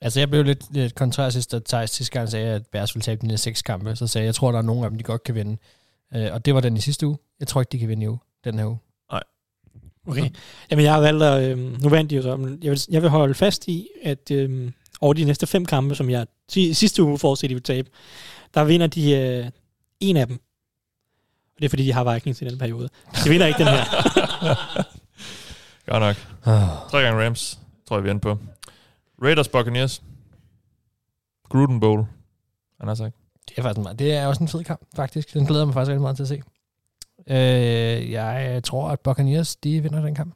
E: Altså, jeg blev lidt, lidt kontrær sidst, da Thijs sidste gang sagde, at Bears ville tabe de næste seks kampe. Så sagde jeg, jeg tror, der er nogle af dem, de godt kan vinde. Øh, og det var den i sidste uge. Jeg tror ikke, de kan vinde i uge, den her uge.
G: Okay. Jamen, jeg har valgt at... Øh, nu vandt de jo så, men jeg vil, jeg vil holde fast i, at øh, over de næste fem kampe, som jeg si- sidste uge forudset, de vil tabe, der vinder de øh, en af dem. Og det er, fordi de har Vikings i den periode. De vinder ikke den her.
D: Godt nok. Tre gange Rams, tror jeg, vi er på. Raiders Buccaneers. Gruden Bowl. Han har sagt.
E: Det er faktisk meget, det er også en fed kamp, faktisk. Den glæder mig faktisk rigtig meget til at se. Øh, jeg tror, at Buccaneers, de vinder den kamp.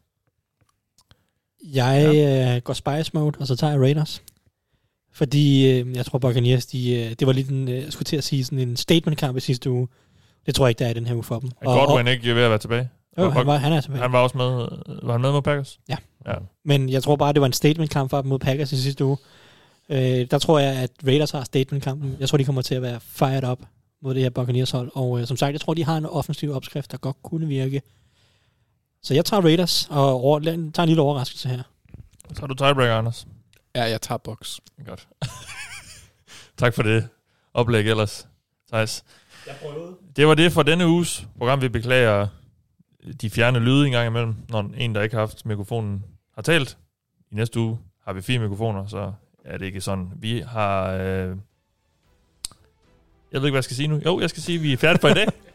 G: Jeg øh, går Spice Mode, og så tager jeg Raiders. Fordi øh, jeg tror, Buccaneers, de, øh, det var lidt en, øh, jeg skulle til at sige, sådan en statement-kamp i sidste uge. Det tror jeg ikke, der er i den her uge for dem.
D: Er Godwin ikke ved at være tilbage?
G: Jo, han, var, han er tilbage.
D: Han var også med, var han med mod Packers?
G: Ja.
D: ja.
G: Men jeg tror bare, det var en statement-kamp for dem mod Packers i sidste uge. Øh, der tror jeg, at Raiders har statement-kampen. Jeg tror, de kommer til at være fired up mod det her Buccaneers hold. Og øh, som sagt, jeg tror, de har en offensiv opskrift, der godt kunne virke. Så jeg tager Raiders og over, tager en lille overraskelse her.
D: Så har du tiebreaker, Anders.
F: Ja, jeg tager box.
D: Godt. tak for det oplæg ellers, Thijs.
G: Jeg prøvede.
D: Det var det for denne uges program. Vi beklager de fjerne lyde en gang imellem, når en, der ikke har haft mikrofonen, har talt. I næste uge har vi fire mikrofoner, så er det ikke sådan. Vi har... Øh... Jeg ved ikke, hvad jeg skal sige nu. Jo, jeg skal sige, at vi er færdige for i dag.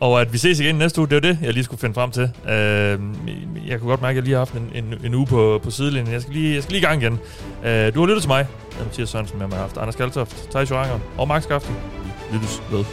D: Og at vi ses igen næste uge, det er jo det, jeg lige skulle finde frem til. Øh, jeg kunne godt mærke, at jeg lige har haft en, en, en uge på, på sidelinjen. Jeg skal, lige, jeg skal lige i gang igen. Øh, du har lyttet til mig. Jeg er Mathias Sørensen med mig, har haft Anders Kaltoft, Thijs Joranger og Max Skaften. Vi lyttes ved.